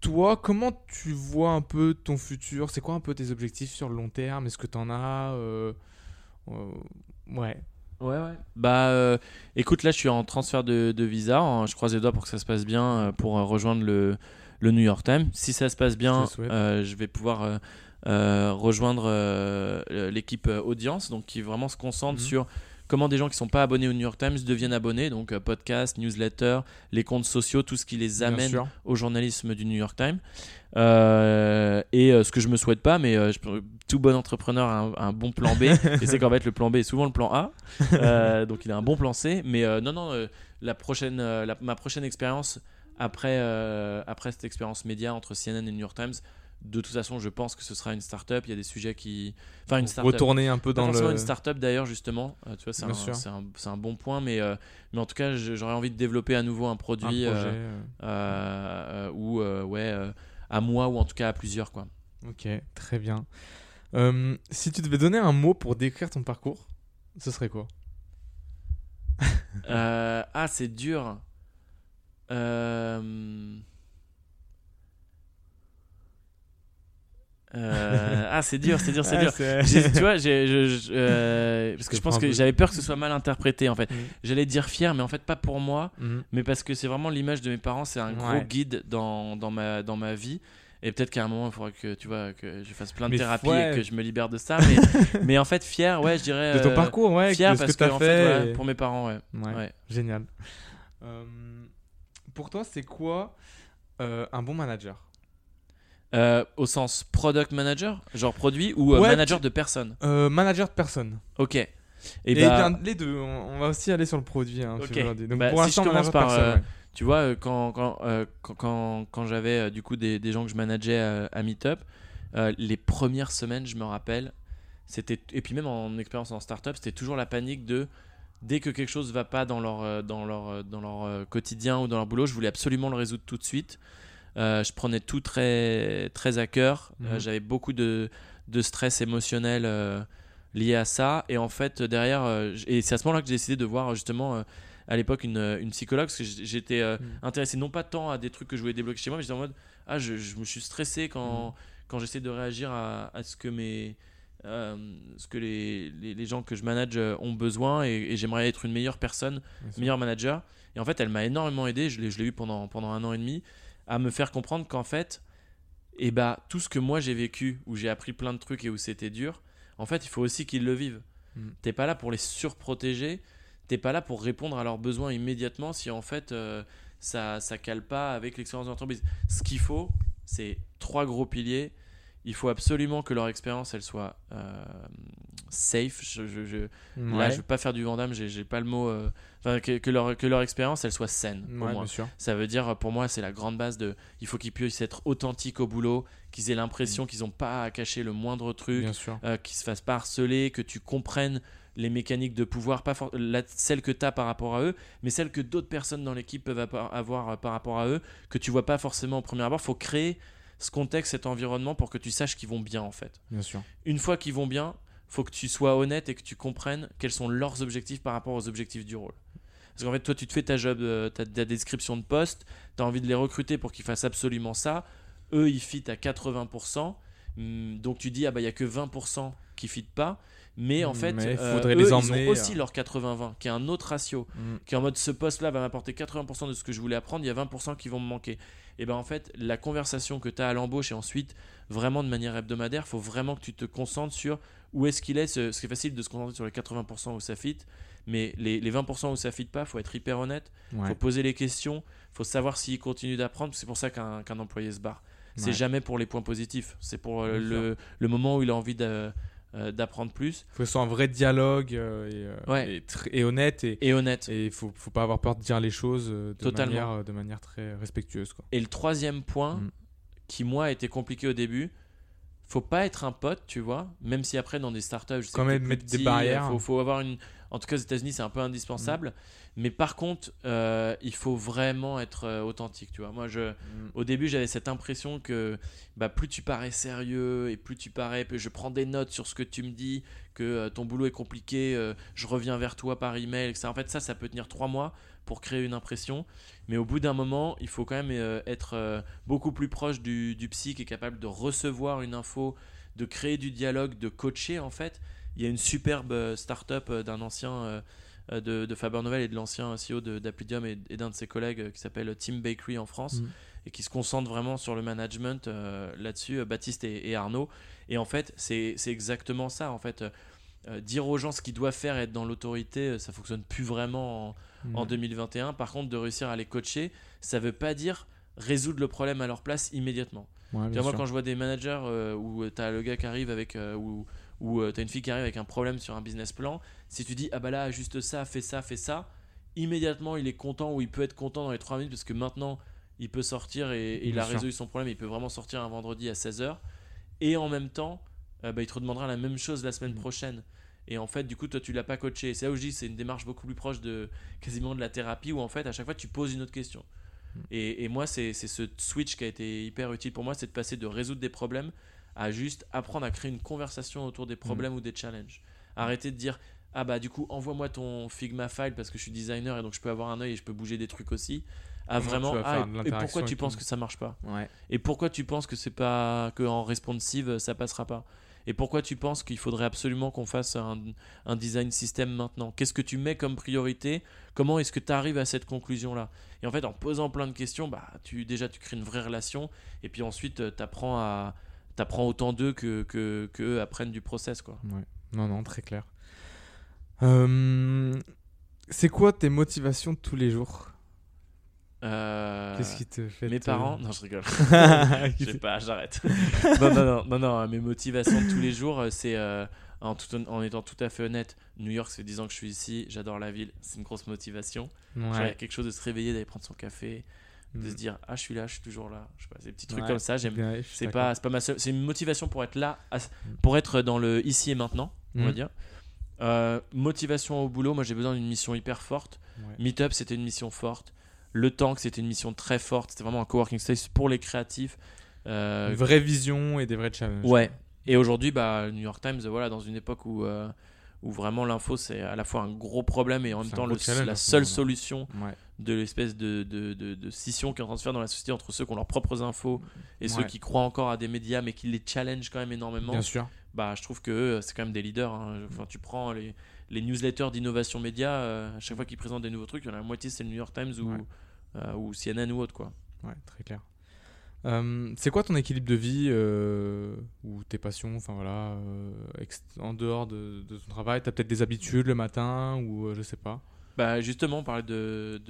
toi, comment tu vois un peu ton futur? C'est quoi un peu tes objectifs sur le long terme? Est-ce que tu en as ouais. Ouais, ouais. Bah, euh, écoute, là, je suis en transfert de, de visa. hein, Je croise les doigts pour que ça se passe bien euh, pour euh, rejoindre le, le New York Times. Si ça se passe bien, Je vais pouvoir rejoindre l'équipe audience, donc qui vraiment se concentre Mhm. sur comment des gens qui sont pas abonnés au New York Times deviennent abonnés. Donc, euh, podcast, newsletter, les comptes sociaux, tout ce qui les amène au journalisme du New York Times. Euh, et euh, ce que je me souhaite pas, mais euh, je tout bon entrepreneur a un, bon plan B. et c'est qu'en fait, le plan B est souvent le plan A. Donc il a un bon plan C. Mais non, non, la prochaine, la- ma prochaine expérience après, après cette expérience média entre CNN et New York Times, de toute façon, je pense que ce sera une start-up. Il y a des sujets qui. Enfin, une start-up. Retourner un peu dans le. une start-up d'ailleurs justement, Euh, tu vois c'est un, un, un bon point mais, euh, mais en tout cas j'aurais envie de développer à nouveau un un produit projet. euh, ou ouais à moi ou en tout cas à plusieurs quoi. Ok, très bien. Euh, si tu devais donner un mot pour décrire ton parcours, ce serait quoi? Ah c'est dur. Euh, euh, ah c'est dur, c'est dur, c'est Ouais, dur. tu vois, j'ai- je- je- euh, parce que je pense que j'avais peur que ce soit mal interprété en fait. Mhm. J'allais dire fier, mais en fait pas pour moi, Mhm. mais parce que c'est vraiment l'image de mes parents, c'est un gros guide dans, dans, ma, dans ma vie. Et peut-être qu'à un moment, il faudra que tu vois que je fasse plein de Mais thérapies ouais. et que je me libère de ça. Mais, mais en fait, fier, ouais, je dirais. De ton euh, parcours, ouais, Fier de ce parce que as en fait. pour mes parents, ouais. Génial. Pour toi, c'est quoi un bon manager? Euh, au sens product manager, genre produit ou euh, Ouais, manager de personnes. Euh, Manager de personne. Ok. Et, Et, bah, bien, les deux, on, va aussi aller sur le produit. Hein, Ok. aujourd'hui. Donc Bah, pour si l'instant, je commence par, personne, ouais. tu vois, quand, quand, quand, quand, quand j'avais du coup des, des gens que je manageais à Meetup, les premières semaines, je me rappelle, c'était et puis même en expérience en startup, c'était toujours la panique de dès que quelque chose va pas dans leur dans leur dans leur quotidien ou dans leur boulot, je voulais absolument le résoudre tout de suite. Euh, je prenais tout très très à cœur. Euh, Mhm. J'avais beaucoup de de stress émotionnel euh, lié à ça et en fait derrière et c'est à ce moment-là que j'ai décidé de voir justement à l'époque une, une psychologue parce que j'étais Mhm. intéressé non pas tant à des trucs que je voulais débloquer chez moi mais j'étais en mode ah je, je me suis stressé quand Mhm. quand j'essaie de réagir à, à ce que mes euh, ce que les, les, les gens que je manage ont besoin et, et j'aimerais être une meilleure personne meilleur manager. Et en fait, elle m'a énormément aidé, je l'ai, je l'ai eu pendant, pendant un an et demi, à me faire comprendre qu'en fait, eh bah, tout ce que moi j'ai vécu, où j'ai appris plein de trucs et où c'était dur, en fait, il faut aussi qu'ils le vivent. Mm. T'es pas là pour les surprotéger, t'es pas là pour répondre à leurs besoins immédiatement si en fait euh, ça, ça cale pas avec l'expérience d'entreprise. Ce qu'il faut, c'est trois gros piliers. Il faut absolument que leur expérience elle soit euh, safe. Je, je- je- Là, Ouais. je veux pas faire du Vandame, j'ai pas le mot. euh, Enfin, que, que leur, que leur expérience, elle soit saine. Pour Ouais, moi. Ça veut dire, pour moi, c'est la grande base de. Il faut qu'ils puissent être authentiques au boulot, qu'ils aient l'impression qu'ils n'ont pas à cacher le moindre truc, Mm. Euh, qu'ils se fassent pas harceler, que tu comprennes les mécaniques de pouvoir, pas la- celles que tu as par rapport à eux, mais celles que d'autres personnes dans l'équipe peuvent avoir euh, par rapport à eux, que tu vois pas forcément au premier abord. faut créer ce contexte, cet environnement pour que tu saches qu'ils vont bien en fait Bien sûr. une fois qu'ils vont bien, faut que tu sois honnête et que tu comprennes quels sont leurs objectifs par rapport aux objectifs du rôle. Parce qu'en fait, toi, tu te fais ta job, euh, ta, ta description de poste, tu as envie de les recruter pour qu'ils fassent absolument ça. Eux, ils fit à 80%. Hum, donc tu dis, ah bah, il n'y a que 20% qui fit pas. Mais en fait, Mais euh, faudrait eux, les ils ont aussi euh. leur 80-20, qui est un autre ratio Mm. qui est en mode ce poste-là va m'apporter 80% de ce que je voulais apprendre, il y a 20% qui vont me manquer. Et ben en fait, la conversation que tu as à l'embauche et ensuite vraiment de manière hebdomadaire, faut vraiment que tu te concentres sur où est-ce qu'il est. Ce, qui est facile de se concentrer sur les 80% où ça fit, mais les, les 20% où ça fit pas, faut être hyper honnête, Ouais. faut poser les questions, faut savoir s'il continue d'apprendre. C'est pour ça qu'un qu'un employé se barre. C'est Ouais. jamais pour les points positifs, c'est pour euh, le, le moment où il a envie de- d'apprendre plus faut que ce soit un vrai dialogue euh, et, euh, Ouais. et, honnête et et honnête. et il faut, faut pas avoir peur de dire les choses euh, de, Totalement. manière, euh, de manière très respectueuse. Quoi. Et le troisième point, Mm. qui moi a été compliqué au début, faut pas être un pote, tu vois, même si après dans des startups, je sais Quand même mettre des barrières. Faut, faut avoir une. En tout cas, aux États-Unis, c'est un peu indispensable. Mais par contre, euh, il faut vraiment être euh, authentique, tu vois. Moi, je, au début, j'avais cette impression que bah, plus tu parais sérieux et plus tu parais, je prends des notes sur ce que tu me dis, que euh, ton boulot est compliqué, euh, je reviens vers toi par email, etc. En fait, ça, ça peut tenir trois mois pour créer une impression. Mais au bout d'un moment, il faut quand même être beaucoup plus proche du, du psy qui est capable de recevoir une info, de créer du dialogue, de coacher en fait. Il y a une superbe euh, start-up euh, d'un ancien euh, de, de Faber Novel et de l'ancien CEO d'Appidium et, et d'un de ses collègues qui s'appelle Tim Bakery en France Mm. et qui se concentre vraiment sur le management euh, là-dessus, Baptiste et, et Arnaud. Et en fait, c'est exactement ça. En fait, Euh, dire aux gens ce qu'ils doivent faire et être dans l'autorité, ça fonctionne plus vraiment en, en Ouais. 2021. Par contre, de réussir à les coacher, ça veut pas dire résoudre le problème à leur place immédiatement. Ouais, moi, sûr. quand je vois des managers euh, où tu as le gars qui arrive avec. Ou ou tu as une fille qui arrive avec un problème sur un business plan, si tu dis ah bah là, juste ça, fais ça, fais ça, immédiatement il est content ou il peut être content dans les 3 minutes parce que maintenant il peut sortir et, et il a sûr. résolu son problème, il peut vraiment sortir un vendredi à 16h. Et en même temps, euh, bah, il te redemandera la même chose la semaine Mm. prochaine. Et en fait, du coup, toi, tu l'as pas coaché. C'est là où je dis, c'est une démarche beaucoup plus proche de quasiment de la thérapie où en fait, à chaque fois, tu poses une autre question. Mm. Et, et moi, c'est c'est ce switch qui a été hyper utile pour moi, c'est de passer de résoudre des problèmes à juste apprendre à créer une conversation autour des problèmes ou des challenges. Arrêter de dire ah bah du coup envoie-moi ton Figma file parce que je suis designer et donc je peux avoir un œil et je peux bouger des trucs aussi. Comment vraiment ah, de et- pourquoi tu et penses que ça marche pas? Ouais. Et pourquoi tu penses que c'est pas que en responsive ça passera pas? Et pourquoi tu penses qu'il faudrait absolument qu'on fasse un, un design système maintenant? Qu'est-ce que tu mets comme priorité? Comment est-ce que tu arrives à cette conclusion là Et en fait en posant plein de questions, bah tu déjà tu crées une vraie relation et puis ensuite tu apprends à t'apprends autant d'eux que, que, que apprennent du process quoi. Ouais. Non, non, très clair. Euh, C'est quoi tes motivations de tous les jours? Euh, Qu'est-ce qui te fait Mes te- parents, non je rigole. Je sais pas, j'arrête. non, non, non, non, non, mes motivations de tous les jours, euh, c'est euh, en, tout, en étant tout à fait honnête. New York, ça fait 10 ans que je suis ici, j'adore la ville, c'est une grosse motivation. Genre, Il y a quelque chose de se réveiller, d'aller prendre son café, de Mm. se dire ah je suis là, je suis toujours là. Je sais pas, des petits trucs Ouais. comme ça. J'aime. C'est pas, c'est pas ma seule- c'est une motivation pour être là, à- pour être dans le ici et maintenant, on va Mm. dire. Euh, motivation au boulot, moi j'ai besoin d'une mission hyper forte. Ouais. Meetup, c'était une mission forte. Le Tank, c'était une mission très forte. C'était vraiment un coworking space pour les créatifs. Euh, Une vraie vision et des vrais challenges. Ouais. Et aujourd'hui, bah, New York Times, voilà, dans une époque où, euh, où vraiment l'info, c'est à la fois un gros problème et en même temps le- la seule solution Ouais. de l'espèce de, de, de- de scission qui est en train de se faire dans la société entre ceux qui ont leurs propres infos et ceux qui croient encore à des médias mais qui les challenge quand même énormément. Bien sûr. Bah, je trouve que eux, c'est quand même des leaders. hein. Enfin, tu prends les, les newsletters d'innovation média, euh, à chaque fois qu'ils présentent des nouveaux trucs, il y en a la moitié, c'est le New York Times ou, Ouais. euh, ou CNN ou autre. Quoi. Ouais, très clair. Euh, c'est quoi ton équilibre de vie euh, ou tes passions Enfin voilà, euh, en dehors de, de ton travail, t'as peut-être des habitudes le matin ou je sais pas? Bah justement, on parlait de,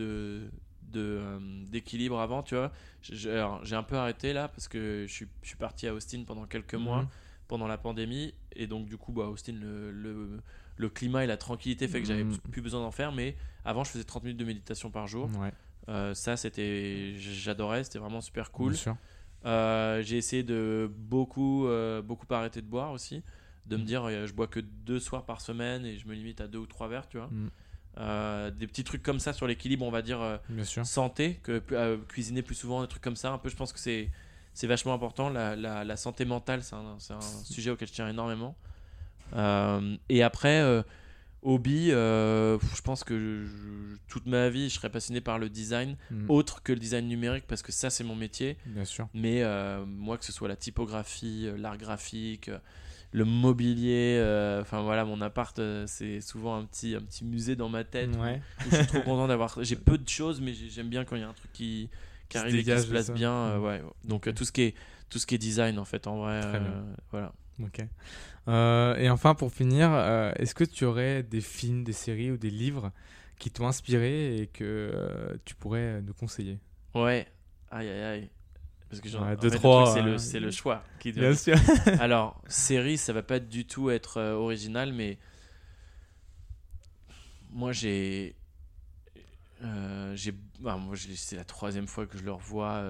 d'équilibre avant, tu vois. J'ai- J'ai alors, j'ai un peu arrêté là parce que je suis, je suis parti à Austin pendant quelques mois Mhm. pendant la pandémie et donc du coup, bah, Austin, le, le, le climat et la tranquillité fait que j'avais Mhm. plus besoin d'en faire. Mais avant, je faisais 30 minutes de méditation par jour. Ouais, ça, c'était, j'adorais, c'était vraiment super cool. Euh, j'ai essayé de beaucoup, euh, beaucoup arrêter de boire aussi. De me Mhm. dire, euh, je bois que deux soirs par semaine et je me limite à deux ou trois verres, tu vois. Euh, des petits trucs comme ça sur l'équilibre, on va dire euh, santé, que euh, cuisiner plus souvent, des trucs comme ça. Un peu, je pense que c'est c'est vachement important. La, la, la santé mentale, c'est un, sujet auquel je tiens énormément. Euh, et après, euh, hobby, euh, je pense que je- toute ma vie, je serais passionné par le design, Mhm. autre que le design numérique, parce que ça, c'est mon métier. Bien sûr. Mais euh, moi, que ce soit la typographie, euh, l'art graphique, le mobilier, euh, enfin voilà, mon appart, c'est souvent un petit, un petit musée dans ma tête. Ouais. où je suis trop content d'avoir. J'ai peu de choses, mais j'ai- j'aime bien quand il y a un truc qui, qui arrive et qui se place bien. euh, Mm. ouais. Donc tout ce qui est tout ce qui est design en fait, en vrai. Très bien. voilà. Ok. Euh, et enfin, pour finir, euh, est-ce que tu aurais des films, des séries ou des livres qui t'ont inspiré et que euh, tu pourrais nous conseiller? Ouais. Aïe aïe aïe. Parce que j'en- Ouais, deux, fait, trois, c'est le, c'est le choix qui Bien sûr. Alors, série, ça va pas du tout être original, mais moi j'ai. j'ai bah, moi, j'ai- c'est la troisième fois que je le revois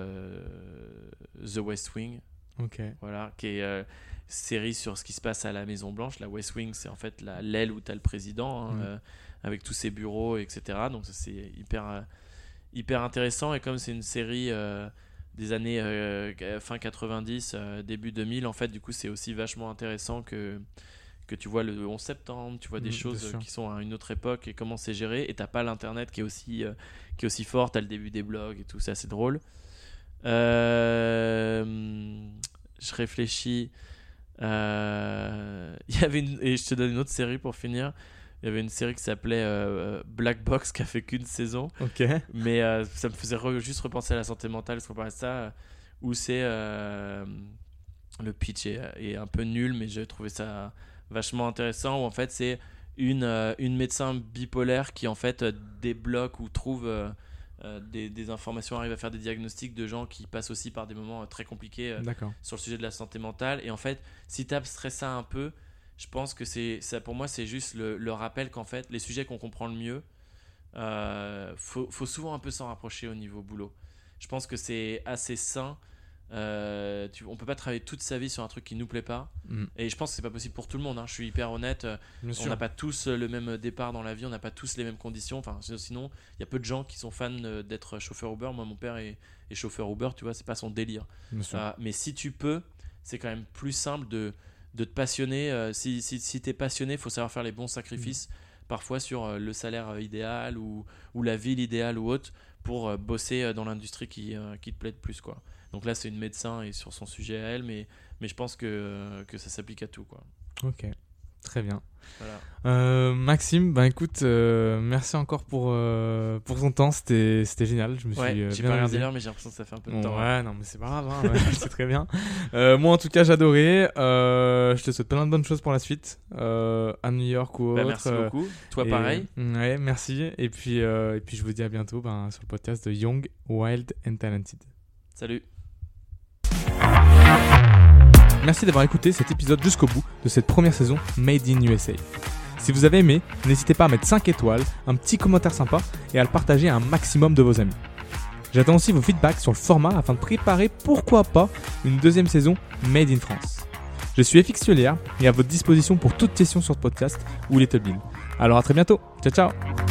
The West Wing voilà qui est euh, série sur ce qui se passe à la Maison Blanche la West Wing c'est en fait la l'aile où tu as le président hein, euh, avec tous ses bureaux etc donc ça, c'est hyper euh, hyper intéressant. Et comme c'est une série euh, des années fin 90 euh, début 2000 en fait du coup c'est aussi vachement intéressant que que tu vois le 11 septembre, tu vois des bien choses qui sont à une autre époque et comment c'est géré. Et t'as pas l'internet qui est aussi qui est aussi fort, t'as le début des blogs et tout, c'est assez drôle. Euh, je réfléchis. Euh, Il y avait une... Et je te donne une autre série pour finir. Il y avait une série qui s'appelait euh, Black Box qui a fait qu'une saison. Ok. Mais euh, ça me faisait re- juste repenser à la santé mentale, parce qu'on parlait de ça, où c'est. euh, le pitch est, est un peu nul, mais j'ai trouvé ça vachement intéressant. Où en fait, c'est une, une médecin bipolaire qui en fait débloque ou trouve euh, des, des informations, arrive à faire des diagnostics de gens qui passent aussi par des moments euh, très compliqués euh, sur le sujet de la santé mentale. Et en fait, si tu abstrais ça un peu, je pense que c'est ça pour moi, c'est juste le, le rappel qu'en fait, les sujets qu'on comprend le mieux, euh, faut, faut souvent un peu s'en rapprocher au niveau boulot. Je pense que c'est assez sain. Euh, tu, on peut pas travailler toute sa vie sur un truc qui nous plaît pas. Mm. Et je pense que c'est pas possible pour tout le monde. hein. Je suis hyper honnête. Euh, Bien on n'a pas tous euh, le même départ dans la vie, on n'a pas tous les mêmes conditions. Enfin, sinon, il y a peu de gens qui sont fans euh, d'être chauffeur Uber. Moi, mon père est, est chauffeur Uber, tu vois, c'est pas son délire. Euh, mais si tu peux, c'est quand même plus simple de, de te passionner. Euh, si si, si tu es passionné, il faut savoir faire les bons sacrifices, parfois sur euh, le salaire euh, idéal ou, ou la ville idéale ou autre, pour euh, bosser euh, dans l'industrie qui, euh, qui te plaît le plus. Quoi. Donc là, c'est une médecin et sur son sujet à elle, mais, mais je pense que, que ça s'applique à tout. Quoi. Ok. Très bien. Voilà. Euh, Maxime, ben écoute, euh, merci encore pour, euh, pour ton temps. C'était génial. Je me suis Ouais, j'ai bien pas regardé l'heure, mais j'ai l'impression que ça fait un peu de Bon, temps. hein. ouais, non, mais c'est pas grave, hein, c'est très bien. Moi, en tout cas, j'adorais. Je te souhaite plein de bonnes choses pour la suite, à New York ou Bah, autre. merci beaucoup. Toi, et- pareil. Ouais, merci. Et puis, et puis, je vous dis à bientôt ben, sur le podcast de Young, Wild and Talented. Salut. Merci d'avoir écouté cet épisode jusqu'au bout de cette première saison Made in USA. Si vous avez aimé, n'hésitez pas à mettre 5 étoiles, un petit commentaire sympa et à le partager à un maximum de vos amis. J'attends aussi vos feedbacks sur le format afin de préparer pourquoi pas une deuxième saison Made in France. Je suis FX et à votre disposition pour toute question sur ce podcast ou Little Bill. Alors à très bientôt. Ciao ciao